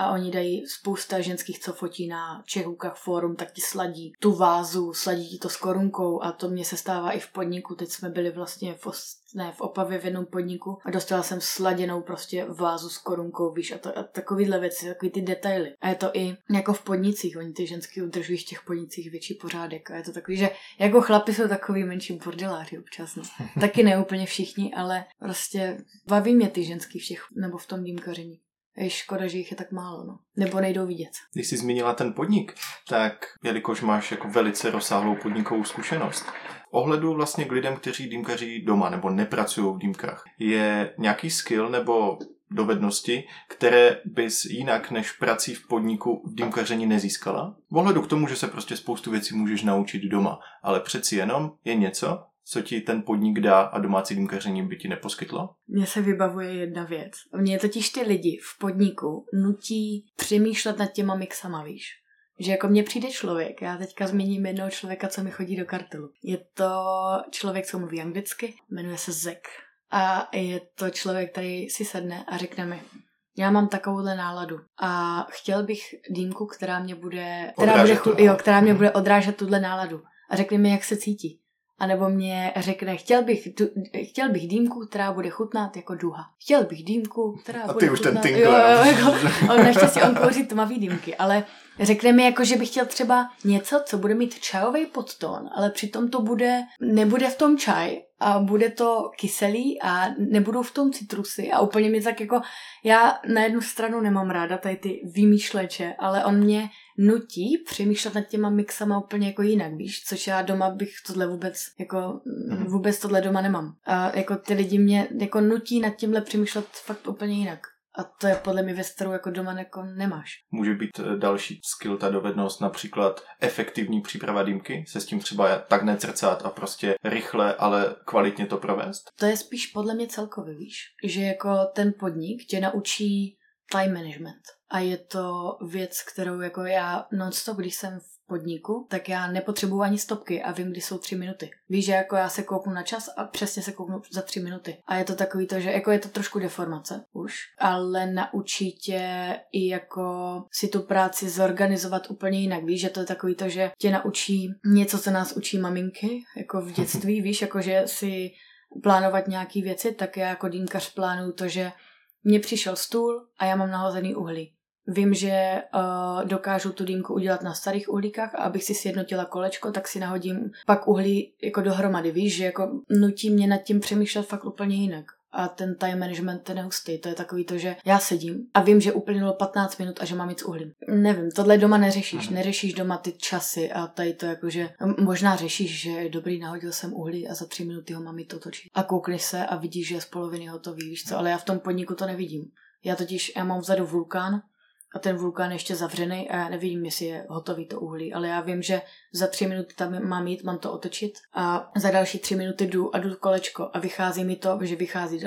a oni dají spousta ženských, co fotí na Čehůkách fórum, tak ti sladí tu vázu, sladí ti to s korunkou a to mě se stává i v podniku. Teď jsme byli vlastně v, ne, v Opavě v jednom podniku a dostala jsem sladěnou prostě vázu s korunkou, víš, a, to, a takovýhle věci, takový ty detaily. A je to i jako v podnicích, oni ty ženský udržují v těch podnicích větší pořádek a je to takový, že jako chlapi jsou takový menší bordeláři občas, no. <laughs> Taky ne úplně všichni, ale prostě baví mě ty ženský v těch, nebo v tom dýmkaření. Je škoda, že jich je tak málo, no. Nebo nejdou vidět. Když jsi zmínila ten podnik, tak jelikož máš jako velice rozsáhlou podnikovou zkušenost, ohledu vlastně k lidem, kteří dýmkaří doma nebo nepracují v dýmkách, je nějaký skill nebo dovednosti, které bys jinak než prací v podniku v dýmkaření nezískala? V ohledu k tomu, že se prostě spoustu věcí můžeš naučit doma, ale přeci jenom je něco, co ti ten podnik dá a domácí dýmkaření by ti neposkytlo? Mně se vybavuje jedna věc. Mě totiž ty lidi v podniku nutí přemýšlet nad těma mixama, víš. Že jako mně přijde člověk, já teďka zmíním jednoho člověka, co mi chodí do kartelu. Je to člověk, co mluví anglicky, jmenuje se Zek. A je to člověk, který si sedne a řekne mi, já mám takovouhle náladu a chtěl bych dýmku, která mě bude, která, bude, jo, která mě bude odrážet tuhle náladu. A řekne mi, jak se cítí. A nebo mě řekne, chtěl bych, tu, chtěl bych dýmku, která bude chutnat jako duha. Chtěl bych dýmku, která a bude ty už chutnat... ten jo, jo, jako, on neštěstí, on kouří tmavý dýmky, ale řekne mi jako, že bych chtěl třeba něco, co bude mít čajový podtón, ale přitom to bude, nebude v tom čaj a bude to kyselý a nebudou v tom citrusy a úplně mi tak jako, já na jednu stranu nemám ráda tady ty vymýšleče, ale on mě nutí přemýšlet nad těma mixama úplně jako jinak, víš, což já doma bych tohle vůbec, jako mm-hmm. vůbec tohle doma nemám. A jako ty lidi mě jako nutí nad tímhle přemýšlet fakt úplně jinak. A to je podle mě věc, kterou jako doma jako nemáš. Může být eh, další skill, ta dovednost, například efektivní příprava dýmky, se s tím třeba tak necrcat a prostě rychle, ale kvalitně to provést? To je spíš podle mě celkově, víš, že jako ten podnik tě naučí time management. A je to věc, kterou jako já non-stop, když jsem v podniku, tak já nepotřebuji ani stopky a vím, kdy jsou tři minuty. Víš, že jako já se kouknu na čas a přesně se kouknu za tři minuty. A je to takový to, že jako je to trošku deformace už, ale naučí tě i jako si tu práci zorganizovat úplně jinak. Víš, že to je takový to, že tě naučí něco, co nás učí maminky, jako v dětství, <laughs> víš, jako že si plánovat nějaký věci, tak já jako dýmkař plánuju to, že mně přišel stůl a já mám nahozený uhlí. Vím, že uh, dokážu tu dýmku udělat na starých uhlíkách a abych si sjednotila kolečko, tak si nahodím pak uhlí jako dohromady. Víš, že jako nutí mě nad tím přemýšlet fakt úplně jinak. A ten time management je nehustý. To je takový to, že já sedím a vím, že uplynulo 15 minut a že mám jít s uhlím. Nevím, tohle doma neřešíš. Mhm. Neřešíš doma ty časy a tady to jako, že možná řešíš, že dobrý, nahodil jsem uhlí a za tři minuty ho mám jít točit. A koukneš se a vidíš, že je z poloviny hotový, víš co, ale já v tom podniku to nevidím. Já totiž, já mám vzadu vulkán a ten vulkán je ještě zavřený a já nevím, jestli je hotový to uhlí, ale já vím, že za tři minuty tam mám jít, mám to otočit a za další tři minuty jdu a jdu kolečko a vychází mi to, že vychází,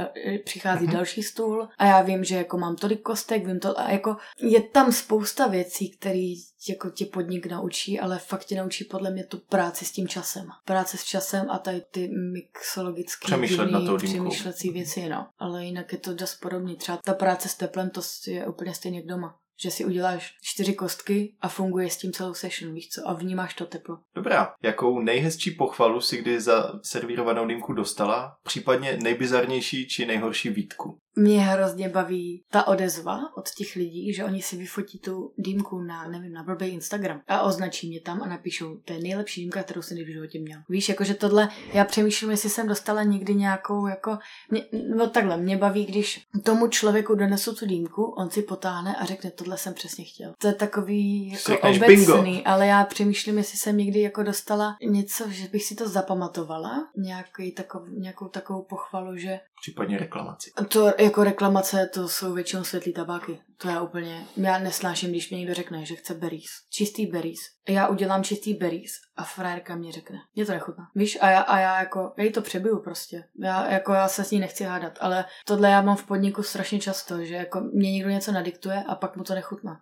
přichází mm-hmm. další stůl a já vím, že jako mám tolik kostek, vím to a jako je tam spousta věcí, které jako tě podnik naučí, ale fakt tě naučí podle mě tu práci s tím časem. Práce s časem a tady ty mixologické Přemýšlet na to přemýšlecí věci, no. Ale jinak je to dost podobný. Třeba ta práce s teplem, to je úplně stejně jak doma že si uděláš čtyři kostky a funguje s tím celou session, víš co, a vnímáš to teplo. Dobrá, jakou nejhezčí pochvalu si kdy za servírovanou dýmku dostala, případně nejbizarnější či nejhorší výtku? Mě hrozně baví ta odezva od těch lidí, že oni si vyfotí tu dýmku na, nevím, na blbý Instagram a označí mě tam a napíšou, to je nejlepší dýmka, kterou jsem v životě měl. Víš, jakože tohle, já přemýšlím, jestli jsem dostala někdy nějakou, jako, mě, no takhle, mě baví, když tomu člověku donesu tu dýmku, on si potáhne a řekne, tohle jsem přesně chtěl. To je takový jako obecný, bingo. ale já přemýšlím, jestli jsem někdy jako dostala něco, že bych si to zapamatovala, nějaký takov, nějakou takovou pochvalu, že... Případně reklamaci. To jako reklamace, to jsou většinou světlý tabáky. To já úplně, já nesnáším, když mě někdo řekne, že chce berries. Čistý berries. Já udělám čistý berries a frérka mě řekne, mě to nechutná. Víš, a já, a já jako, já jí to přebiju prostě. Já, jako já se s ní nechci hádat, ale tohle já mám v podniku strašně často, že jako mě někdo něco nadiktuje a pak mu to nechutná.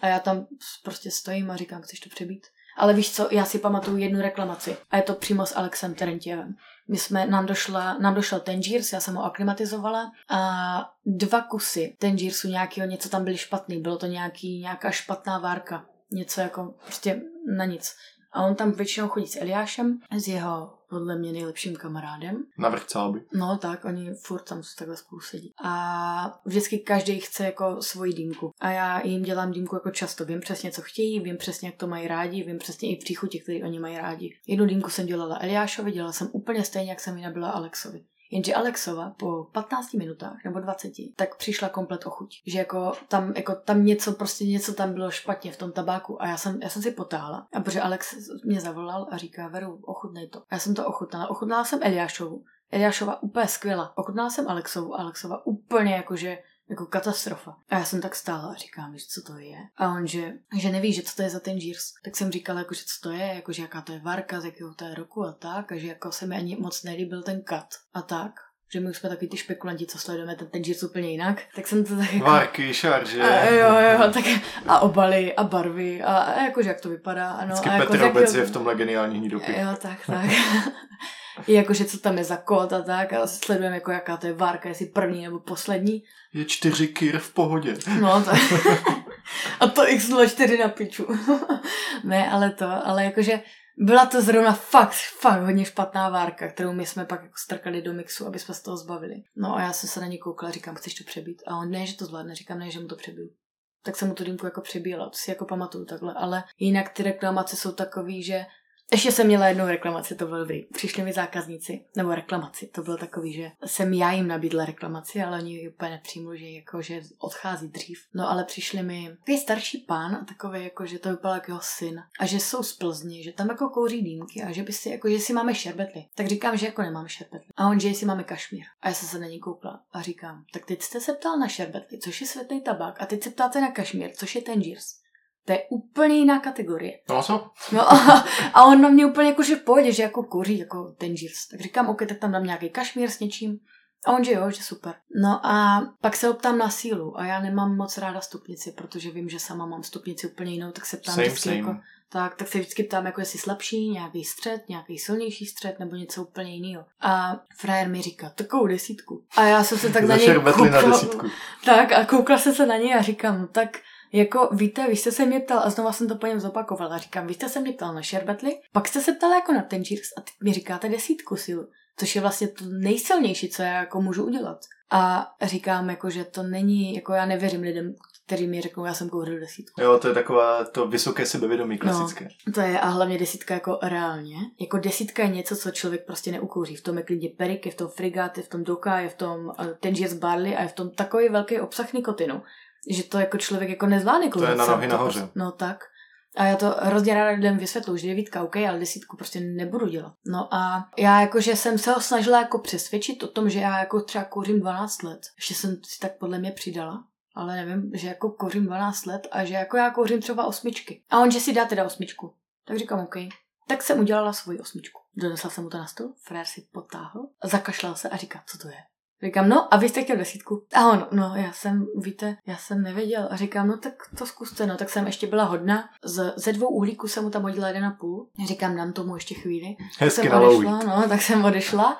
A já tam prostě stojím a říkám, chceš to přebít? Ale víš co, já si pamatuju jednu reklamaci a je to přímo s Alexem Terentievem. My jsme, nám, došla, nám došel Tangiers, já jsem ho aklimatizovala a dva kusy Tangiersu nějakého, něco tam byly špatný, bylo to nějaký, nějaká špatná várka, něco jako prostě na nic. A on tam většinou chodí s Eliášem, s jeho podle mě nejlepším kamarádem. Na Calby. No tak, oni furt tam takhle spolu sedí. A vždycky každý chce jako svoji dýmku. A já jim dělám dýmku jako často. Vím přesně, co chtějí, vím přesně, jak to mají rádi, vím přesně i příchutě, které oni mají rádi. Jednu dýmku jsem dělala Eliášovi, dělala jsem úplně stejně, jak jsem ji nabila Alexovi. Jenže Alexova po 15 minutách nebo 20, tak přišla komplet ochuť. Že jako tam, jako tam něco, prostě něco tam bylo špatně v tom tabáku a já jsem, já jsem si potáhla. A protože Alex mě zavolal a říká, Veru, ochutnej to. A já jsem to ochutnala. Ochutnala jsem Eliášovu. Eliášova úplně skvělá. Ochutnala jsem Alexovu. Alexova úplně jakože jako katastrofa. A já jsem tak stála a říkám, víš, co to je? A on, že, že neví, že co to je za ten Gears. Tak jsem říkala, jako, že co to je, jako, že jaká to je varka, z jakého to je roku a tak, a že jako se mi ani moc nelíbil ten kat a tak že my už jsme takový ty špekulanti, co sledujeme ten, ten Gears úplně jinak, tak jsem to tak jako... Varky, šarže. A, jo, jo, tak a obaly a barvy a, a jakože jak to vypadá. Ano, Vždycky a jako, Petr Obec je v tomhle geniální hnidopich. Jo, tak, tak. <laughs> I jakože co tam je za kód a tak a sledujeme jako jaká to je várka, jestli první nebo poslední. Je čtyři kýr v pohodě. No, to... a to X04 na piču. <laughs> ne, ale to, ale jakože byla to zrovna fakt, fakt hodně špatná várka, kterou my jsme pak jako strkali do mixu, aby jsme z toho zbavili. No a já jsem se na ně koukala, říkám, chceš to přebít? A on ne, že to zvládne, říkám, ne, že mu to přebiju. Tak jsem mu tu dýmku jako přebíjela, to si jako pamatuju takhle, ale jinak ty reklamace jsou takový, že ještě jsem měla jednou reklamaci, to bylo dobrý. Přišli mi zákazníci, nebo reklamaci, to bylo takový, že jsem já jim nabídla reklamaci, ale oni úplně nepřijmuli, že, jako, že odchází dřív. No ale přišli mi takový starší pán takový, jako, že to vypadal jako jeho syn a že jsou z Plzně, že tam jako kouří dýmky a že by si, jako, že si máme šerbetly. Tak říkám, že jako nemáme šerbetly. A on, že si máme kašmír. A já jsem se na něj koukla a říkám, tak teď jste se ptal na šerbetly, což je světlý tabák, a teď se ptáte na kašmír, což je tangiers. To je úplně jiná kategorie. No co? No a, a on na mě úplně jako, že pojde, že jako koří, jako ten žírs. Tak říkám, ok, tak tam dám nějaký kašmír s něčím. A on, že jo, že super. No a pak se optám na sílu a já nemám moc ráda stupnici, protože vím, že sama mám stupnici úplně jinou, tak se ptám Same, vždycky same. jako, tak, tak se vždycky ptám, jako jestli slabší, nějaký střed, nějaký silnější střed nebo něco úplně jiného. A frajer mi říká, takovou desítku. A já jsem se tak <laughs> na něj Zašerbetli na koukla- desítku. Tak a koukla jsem se na něj a říkám, no tak jako víte, vy jste se mě ptal, a znova jsem to po něm zopakovala, říkám, vy jste se mě ptal na šerbetli, pak jste se ptal jako na Tangiers a teď mi říkáte desítku silu, což je vlastně to nejsilnější, co já jako můžu udělat. A říkám jako, že to není, jako já nevěřím lidem, kteří mi řeknou, já jsem kouřil desítku. Jo, to je taková to vysoké sebevědomí klasické. To je a hlavně desítka jako reálně. Jako desítka je něco, co člověk prostě neukouří. V tom je klidně perik, je v tom frigát, je v tom doka, je v tom uh, Tangiers barley a je v tom takový velký obsah nikotinu, že to jako člověk jako nezvládne To je na nohy nahoře. prostě- No tak. A já to hrozně ráda lidem vysvětlu, že devítka, OK, ale desítku prostě nebudu dělat. No a já jakože jsem se ho snažila jako přesvědčit o tom, že já jako třeba kouřím 12 let. Ještě jsem si tak podle mě přidala. Ale nevím, že jako kouřím 12 let a že jako já kouřím třeba osmičky. A on, že si dá teda osmičku. Tak říkám, OK. Tak jsem udělala svoji osmičku. Donesla jsem mu to na stůl, frér si potáhl, zakašlal se a říká, co to je? Říkám, no a vy jste chtěl desítku. A on, no já jsem, víte, já jsem nevěděl. A říkám, no tak to zkuste, no. Tak jsem ještě byla hodná. Z, ze dvou uhlíků jsem mu tam hodila jeden a půl. Říkám, dám tomu ještě chvíli. Tak Hezky jsem na louí. odešla, no, tak jsem odešla.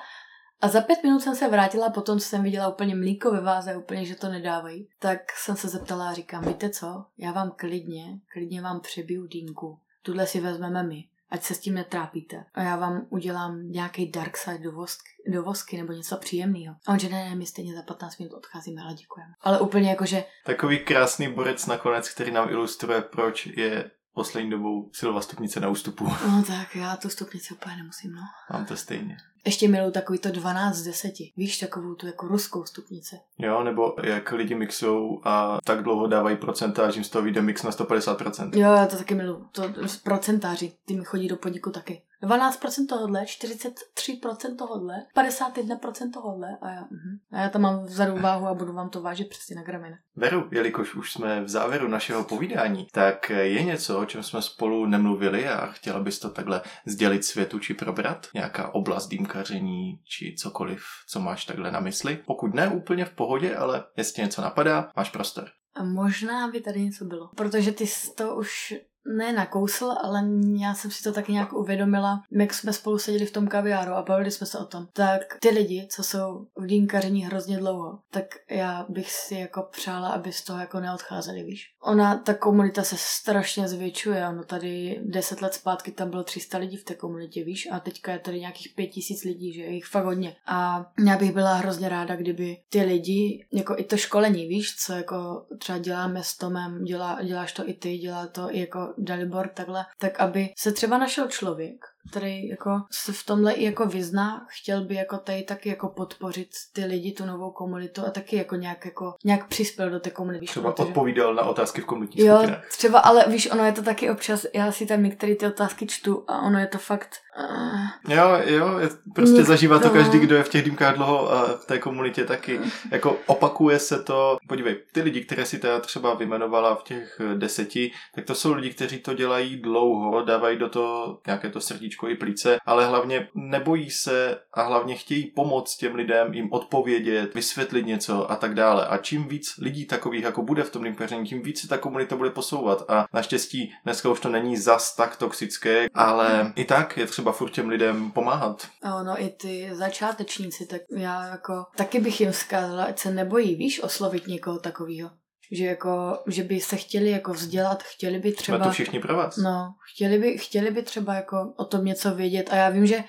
A za pět minut jsem se vrátila, potom co jsem viděla úplně mlíko ve váze, úplně, že to nedávají. Tak jsem se zeptala a říkám, víte co, já vám klidně, klidně vám přebiju dýmku. Tuhle si vezmeme my, ať se s tím netrápíte. A já vám udělám nějaký dark side do vosky, do vosky nebo něco příjemného. A on že ne, ne, my stejně za 15 minut odcházíme, ale děkujeme. Ale úplně jako, že Takový krásný borec nakonec, který nám ilustruje, proč je poslední dobou silová stupnice na ústupu. no tak já tu stupnici úplně nemusím, no. Mám to stejně. Ještě miluju takový to 12 z 10. Víš, takovou tu jako ruskou stupnici. Jo, nebo jak lidi mixujou a tak dlouho dávají procenta, že jim z toho vyjde mix na 150%. Jo, já to taky miluju. To procentáři, ty mi chodí do podniku taky. 12% tohodle, 43% tohodle, 51% tohodle a já, mhm. a já tam mám vzadu váhu a budu vám to vážit přesně na gramina. Veru, jelikož už jsme v závěru našeho povídání, tak je něco, o čem jsme spolu nemluvili a chtěla bys to takhle sdělit světu či probrat? Nějaká oblast dýmkaření či cokoliv, co máš takhle na mysli? Pokud ne úplně v pohodě, ale jestli něco napadá, máš prostor. A možná by tady něco bylo. Protože ty jsi to už ne nakousl, ale já jsem si to taky nějak uvědomila, jak jsme spolu seděli v tom kaviáru a bavili jsme se o tom. Tak ty lidi, co jsou v dýmkaření hrozně dlouho, tak já bych si jako přála, aby z toho jako neodcházeli, víš. Ona, ta komunita se strašně zvětšuje, ono tady deset let zpátky tam bylo 300 lidí v té komunitě, víš, a teďka je tady nějakých pět tisíc lidí, že je jich fakt hodně. A já bych byla hrozně ráda, kdyby ty lidi, jako i to školení, víš, co jako třeba děláme s Tomem, dělá, děláš to i ty, dělá to i jako Dalibor takhle, tak aby se třeba našel člověk, který jako se v tomhle i jako vyzná, chtěl by jako tady taky jako podpořit ty lidi, tu novou komunitu a taky jako nějak jako nějak přispěl do té komunity. Třeba protože- odpovídal na otázky v komunitních Jo, skupinách. třeba, ale víš, ono je to taky občas, já si tam některé ty otázky čtu a ono je to fakt... Uh, Jo, jo, je, prostě Mě zažívá to to- každý, kdo je v těch dýmkách dlouho a v té komunitě taky. Jako opakuje se to, podívej, ty lidi, které si teda třeba vymenovala v těch deseti, tak to jsou lidi, kteří to dělají dlouho, dávají do toho nějaké to srdíčko i plíce, ale hlavně nebojí se a hlavně chtějí pomoct těm lidem, jim odpovědět, vysvětlit něco a tak dále. A čím víc lidí takových jako bude v tom dýmkaření, tím víc se ta komunita bude posouvat. A naštěstí dneska už to není zas tak toxické, ale i tak je třeba furt těm lidem pomáhat. a ono i ty začátečníci, tak já jako taky bych jim vzkázala, ať se nebojí, víš, oslovit někoho takového. Že jako, že by se chtěli jako vzdělat, chtěli by Jsme třeba... tu všichni pro vás. No, chtěli by, chtěli by třeba jako o tom něco vědět a já vím, že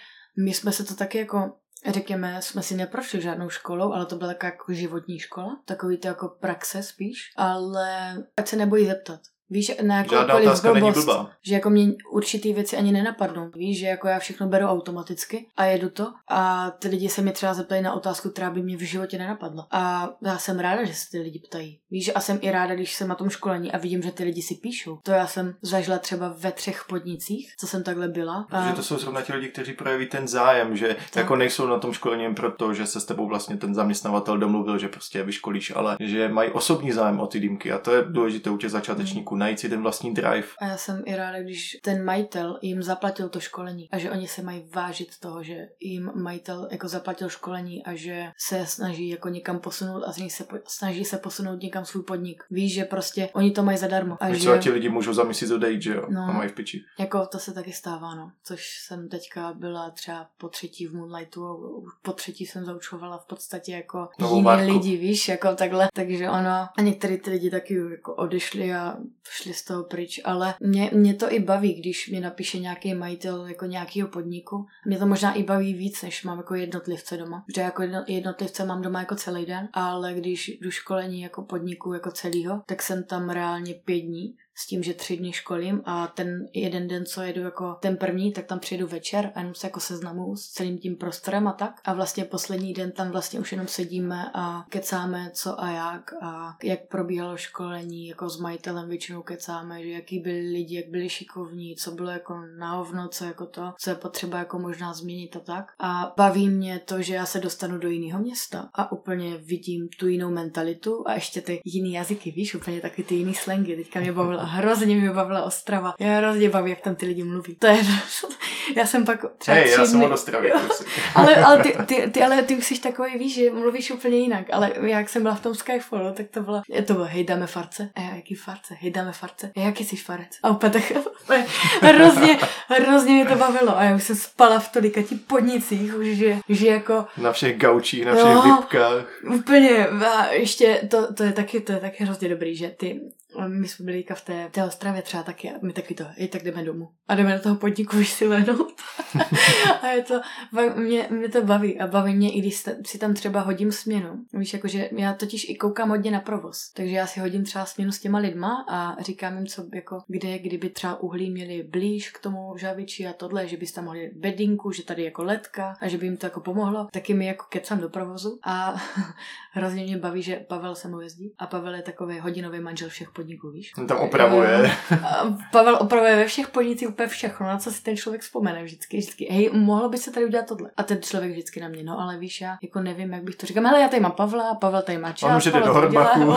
my jsme se to taky jako řekněme, jsme si neprošli žádnou školou, ale to byla taková jako životní škola, takový to jako praxe spíš, ale ať se nebojí zeptat. Víš, na Žádná jakoukoliv otázka není blbost, blbá. že jako mě určitý věci ani nenapadnou. Víš, že jako já všechno beru automaticky a jedu to a ty lidi se mě třeba zeptají na otázku, která by mě v životě nenapadla. A já jsem ráda, že se ty lidi ptají. Víš, a jsem i ráda, když jsem na tom školení a vidím, že ty lidi si píšou. To já jsem zažila třeba ve třech podnicích, co jsem takhle byla. A... Protože to jsou zrovna ti lidi, kteří projeví ten zájem, že tak. jako nejsou na tom školení jen proto, že se s tebou vlastně ten zaměstnavatel domluvil, že prostě je vyškolíš, ale že mají osobní zájem o ty dýmky a to je důležité u těch začátečníků. Dálku, najít si ten vlastní drive. A já jsem i ráda, když ten majitel jim zaplatil to školení a že oni se mají vážit toho, že jim majitel jako zaplatil školení a že se snaží jako někam posunout a snaží se, snaží se posunout někam svůj podnik. Víš, že prostě oni to mají zadarmo. A že... ti lidi můžou za měsíc odejít, že jo? No, a mají v piči. Jako to se taky stává, no. Což jsem teďka byla třeba po třetí v Moonlightu a po třetí jsem zaučovala v podstatě jako Novou jiný lidi, víš, jako takhle. Takže ono, a některý ty lidi taky jako odešli a šli z toho pryč, ale mě, mě to i baví, když mi napíše nějaký majitel jako nějakého podniku. Mě to možná i baví víc, než mám jako jednotlivce doma. Že jako jednotlivce mám doma jako celý den, ale když jdu školení jako podniku jako celýho, tak jsem tam reálně pět dní s tím, že tři dny školím a ten jeden den, co jedu jako ten první, tak tam přijedu večer a jenom se jako seznamu s celým tím prostorem a tak. A vlastně poslední den tam vlastně už jenom sedíme a kecáme co a jak a jak probíhalo školení, jako s majitelem většinou kecáme, že jaký byli lidi, jak byli šikovní, co bylo jako na hovno, co jako to, co je potřeba jako možná změnit a tak. A baví mě to, že já se dostanu do jiného města a úplně vidím tu jinou mentalitu a ještě ty jiný jazyky, víš, úplně taky ty jiný slangy. Teďka mě bavilo hrozně mě bavila Ostrava. Já hrozně baví, jak tam ty lidi mluví. To je, <laughs> já jsem pak třeba Hej, já jsem od Ostravy. <laughs> ale, ale, ty, ty, ty, ale ty už jsi takový, víš, že mluvíš úplně jinak. Ale jak jsem byla v tom Skyfallu, tak to bylo, to bylo, hej, dáme farce. A já, jaký farce? Hej, dáme farce. A jaký jsi farec? A úplně tak <laughs> hrozně, hrozně mě to bavilo. A já už jsem spala v tolika ti podnicích, už, že, že jako... Na všech gaučích, na všech no, vypkách. Úplně. A ještě, to, to, je taky, to je taky hrozně dobrý, že ty my jsme byli v té, té Ostravě třeba taky, my taky to, i tak jdeme domů. A jdeme do toho podniku už si lehnout. a je to, mě, mě, to baví a baví mě, i když si tam třeba hodím směnu. Víš, jakože já totiž i koukám hodně na provoz. Takže já si hodím třeba směnu s těma lidma a říkám jim, co, jako, kde, kdyby třeba uhlí měli blíž k tomu žaviči a tohle, že byste tam mohli bedinku, že tady jako letka a že by jim to jako pomohlo. Taky mi jako kecám do provozu a <laughs> hrozně mě baví, že Pavel se mnou jezdí a Pavel je takový hodinový manžel všech podniků podniků, víš? On tam opravuje. Pavel opravuje ve všech podnicích úplně všechno, na co si ten člověk vzpomene vždycky. vždycky. Hej, mohlo by se tady udělat tohle. A ten člověk vždycky na mě, no ale víš, já jako nevím, jak bych to říkal. Ale já tady mám Pavla, Pavel tady má čas. On můžete do Horbachu.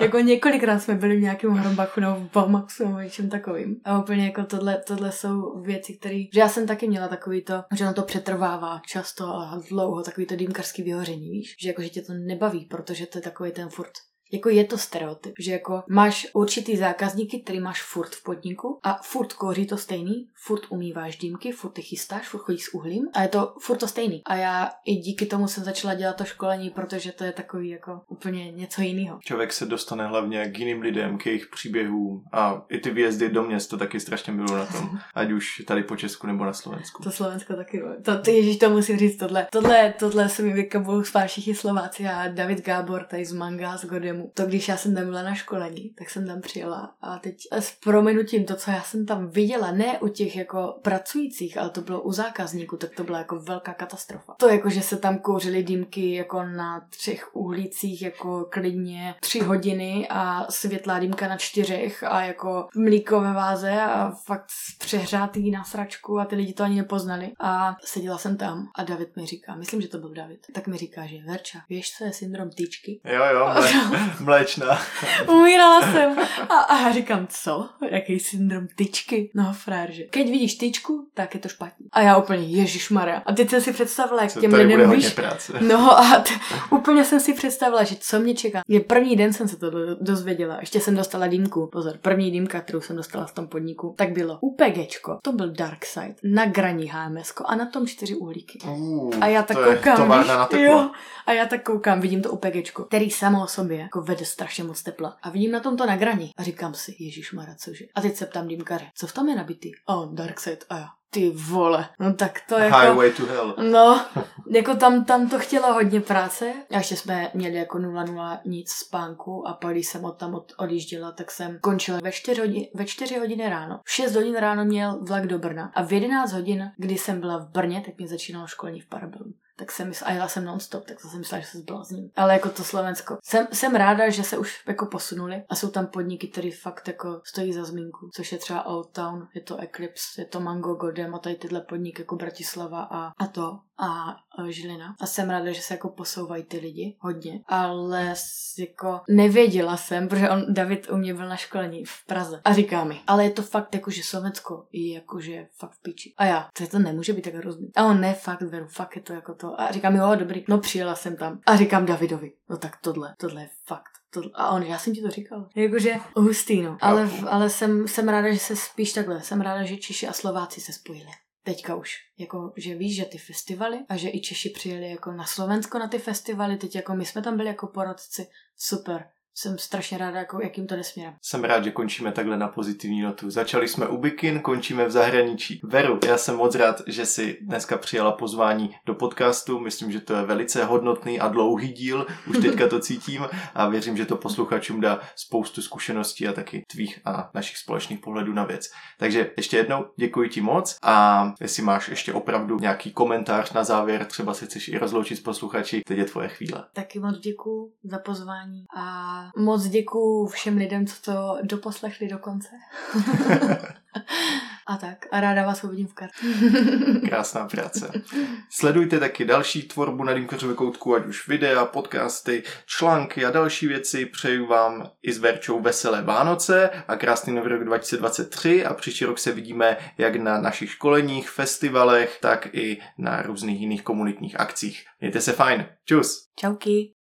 Jako několikrát jsme byli v nějakém Horbachu nebo v Baumaxu nebo něčem takovým. A úplně jako tohle, tohle jsou věci, které, že já jsem taky měla takový to, že na to přetrvává často a dlouho, takový to dýmkarský vyhoření, víš? Že jako, že tě to nebaví, protože to je takový ten furt jako je to stereotyp, že jako máš určitý zákazníky, který máš furt v podniku a furt koří to stejný, furt umýváš dýmky, furt ty chystáš, furt chodíš s uhlím a je to furt to stejný. A já i díky tomu jsem začala dělat to školení, protože to je takový jako úplně něco jiného. Člověk se dostane hlavně k jiným lidem, k jejich příběhům a i ty výjezdy do měst to taky strašně bylo na tom, <laughs> ať už tady po Česku nebo na Slovensku. To Slovensko taky, to, to ježíš, to musím říct tohle. Tohle, tohle se mi s všichni Slováci a David Gábor tady z Manga z Godemu systému. To, když já jsem tam byla na školení, tak jsem tam přijela a teď s prominutím to, co já jsem tam viděla, ne u těch jako pracujících, ale to bylo u zákazníků, tak to byla jako velká katastrofa. To jako, že se tam kouřily dýmky jako na třech uhlících jako klidně tři hodiny a světlá dýmka na čtyřech a jako mlíko ve váze a fakt přehřátý na sračku a ty lidi to ani nepoznali. A seděla jsem tam a David mi říká, myslím, že to byl David, tak mi říká, že Verča, víš, co je syndrom tyčky? Jo, jo, <laughs> Mléčná. Umírala jsem. A, a já říkám, co? Jaký syndrom tyčky? No, frér, že keď vidíš tyčku, tak je to špatně. A já úplně, Ježíš Maria. A teď jsem si představila, jak těm lidem víš. No a t- úplně jsem si představila, že co mě čeká. Je první den jsem se to dozvěděla. Ještě jsem dostala dýmku. Pozor, první dýmka, kterou jsem dostala v tom podniku, tak bylo UPGčko. To byl Dark Side. Na graní HMS a na tom čtyři uhlíky. Uh, a já tak koukám. víš, jo, a já tak koukám, vidím to UPGčko, který samo o sobě jako vede strašně moc tepla. A vidím na tom to nagraní a říkám si, Ježíš Mara, cože? A teď se ptám Dýmkare, co v tom je nabitý? Oh, Dark Side. A já, ty vole, no tak to je jako... Highway to hell. No, <laughs> jako tam, tam to chtělo hodně práce. A ještě jsme měli jako 0-0 nic spánku a pak když jsem od tam od, odjížděla, tak jsem končila ve 4, hodiny, ve 4 hodiny ráno. V 6 hodin ráno měl vlak do Brna a v 11 hodin, kdy jsem byla v Brně, tak mě začínalo školení v Parabelu. Tak jsem myslela, a jela jsem non-stop, tak jsem myslela, že se zblázním. Ale jako to Slovensko. Jsem, jsem ráda, že se už jako posunuli a jsou tam podniky, které fakt jako stojí za zmínku, což je třeba Old Town, je to Eclipse, je to Mango Godem a tady tyhle podniky jako Bratislava a, a to a Žilina. A jsem ráda, že se jako posouvají ty lidi hodně, ale jako nevěděla jsem, protože on, David u mě byl na školení v Praze a říká mi, ale je to fakt jako, že Slovensko je jako, že fakt v piči. A já, to, to nemůže být tak hrozný. A on ne, fakt, veru, fakt je to jako to. A říkám, jo, dobrý, no přijela jsem tam. A říkám Davidovi, no tak tohle, tohle je fakt. To, a on, já jsem ti to říkal. Jakože hustý, no. Ale, ale jsem, jsem ráda, že se spíš takhle. Jsem ráda, že Češi a Slováci se spojili teďka už, jako, že víš, že ty festivaly a že i Češi přijeli jako na Slovensko na ty festivaly, teď jako my jsme tam byli jako porodci, super, jsem strašně ráda, jako, jakým to nesměrem. Jsem rád, že končíme takhle na pozitivní notu. Začali jsme u Bikin, končíme v zahraničí. Veru, já jsem moc rád, že si dneska přijala pozvání do podcastu. Myslím, že to je velice hodnotný a dlouhý díl. Už <laughs> teďka to cítím a věřím, že to posluchačům dá spoustu zkušeností a taky tvých a našich společných pohledů na věc. Takže ještě jednou děkuji ti moc a jestli máš ještě opravdu nějaký komentář na závěr, třeba se chceš i rozloučit s posluchači, teď je tvoje chvíle. Taky moc děkuji za pozvání a moc děkuju všem lidem, co to doposlechli do konce. <laughs> a tak. A ráda vás uvidím v kart. <laughs> Krásná práce. Sledujte taky další tvorbu na Dýmkařově koutku, ať už videa, podcasty, články a další věci. Přeju vám i s Verčou veselé Vánoce a krásný nový rok 2023 a příští rok se vidíme jak na našich školeních, festivalech, tak i na různých jiných komunitních akcích. Mějte se fajn. Čus. Čauky.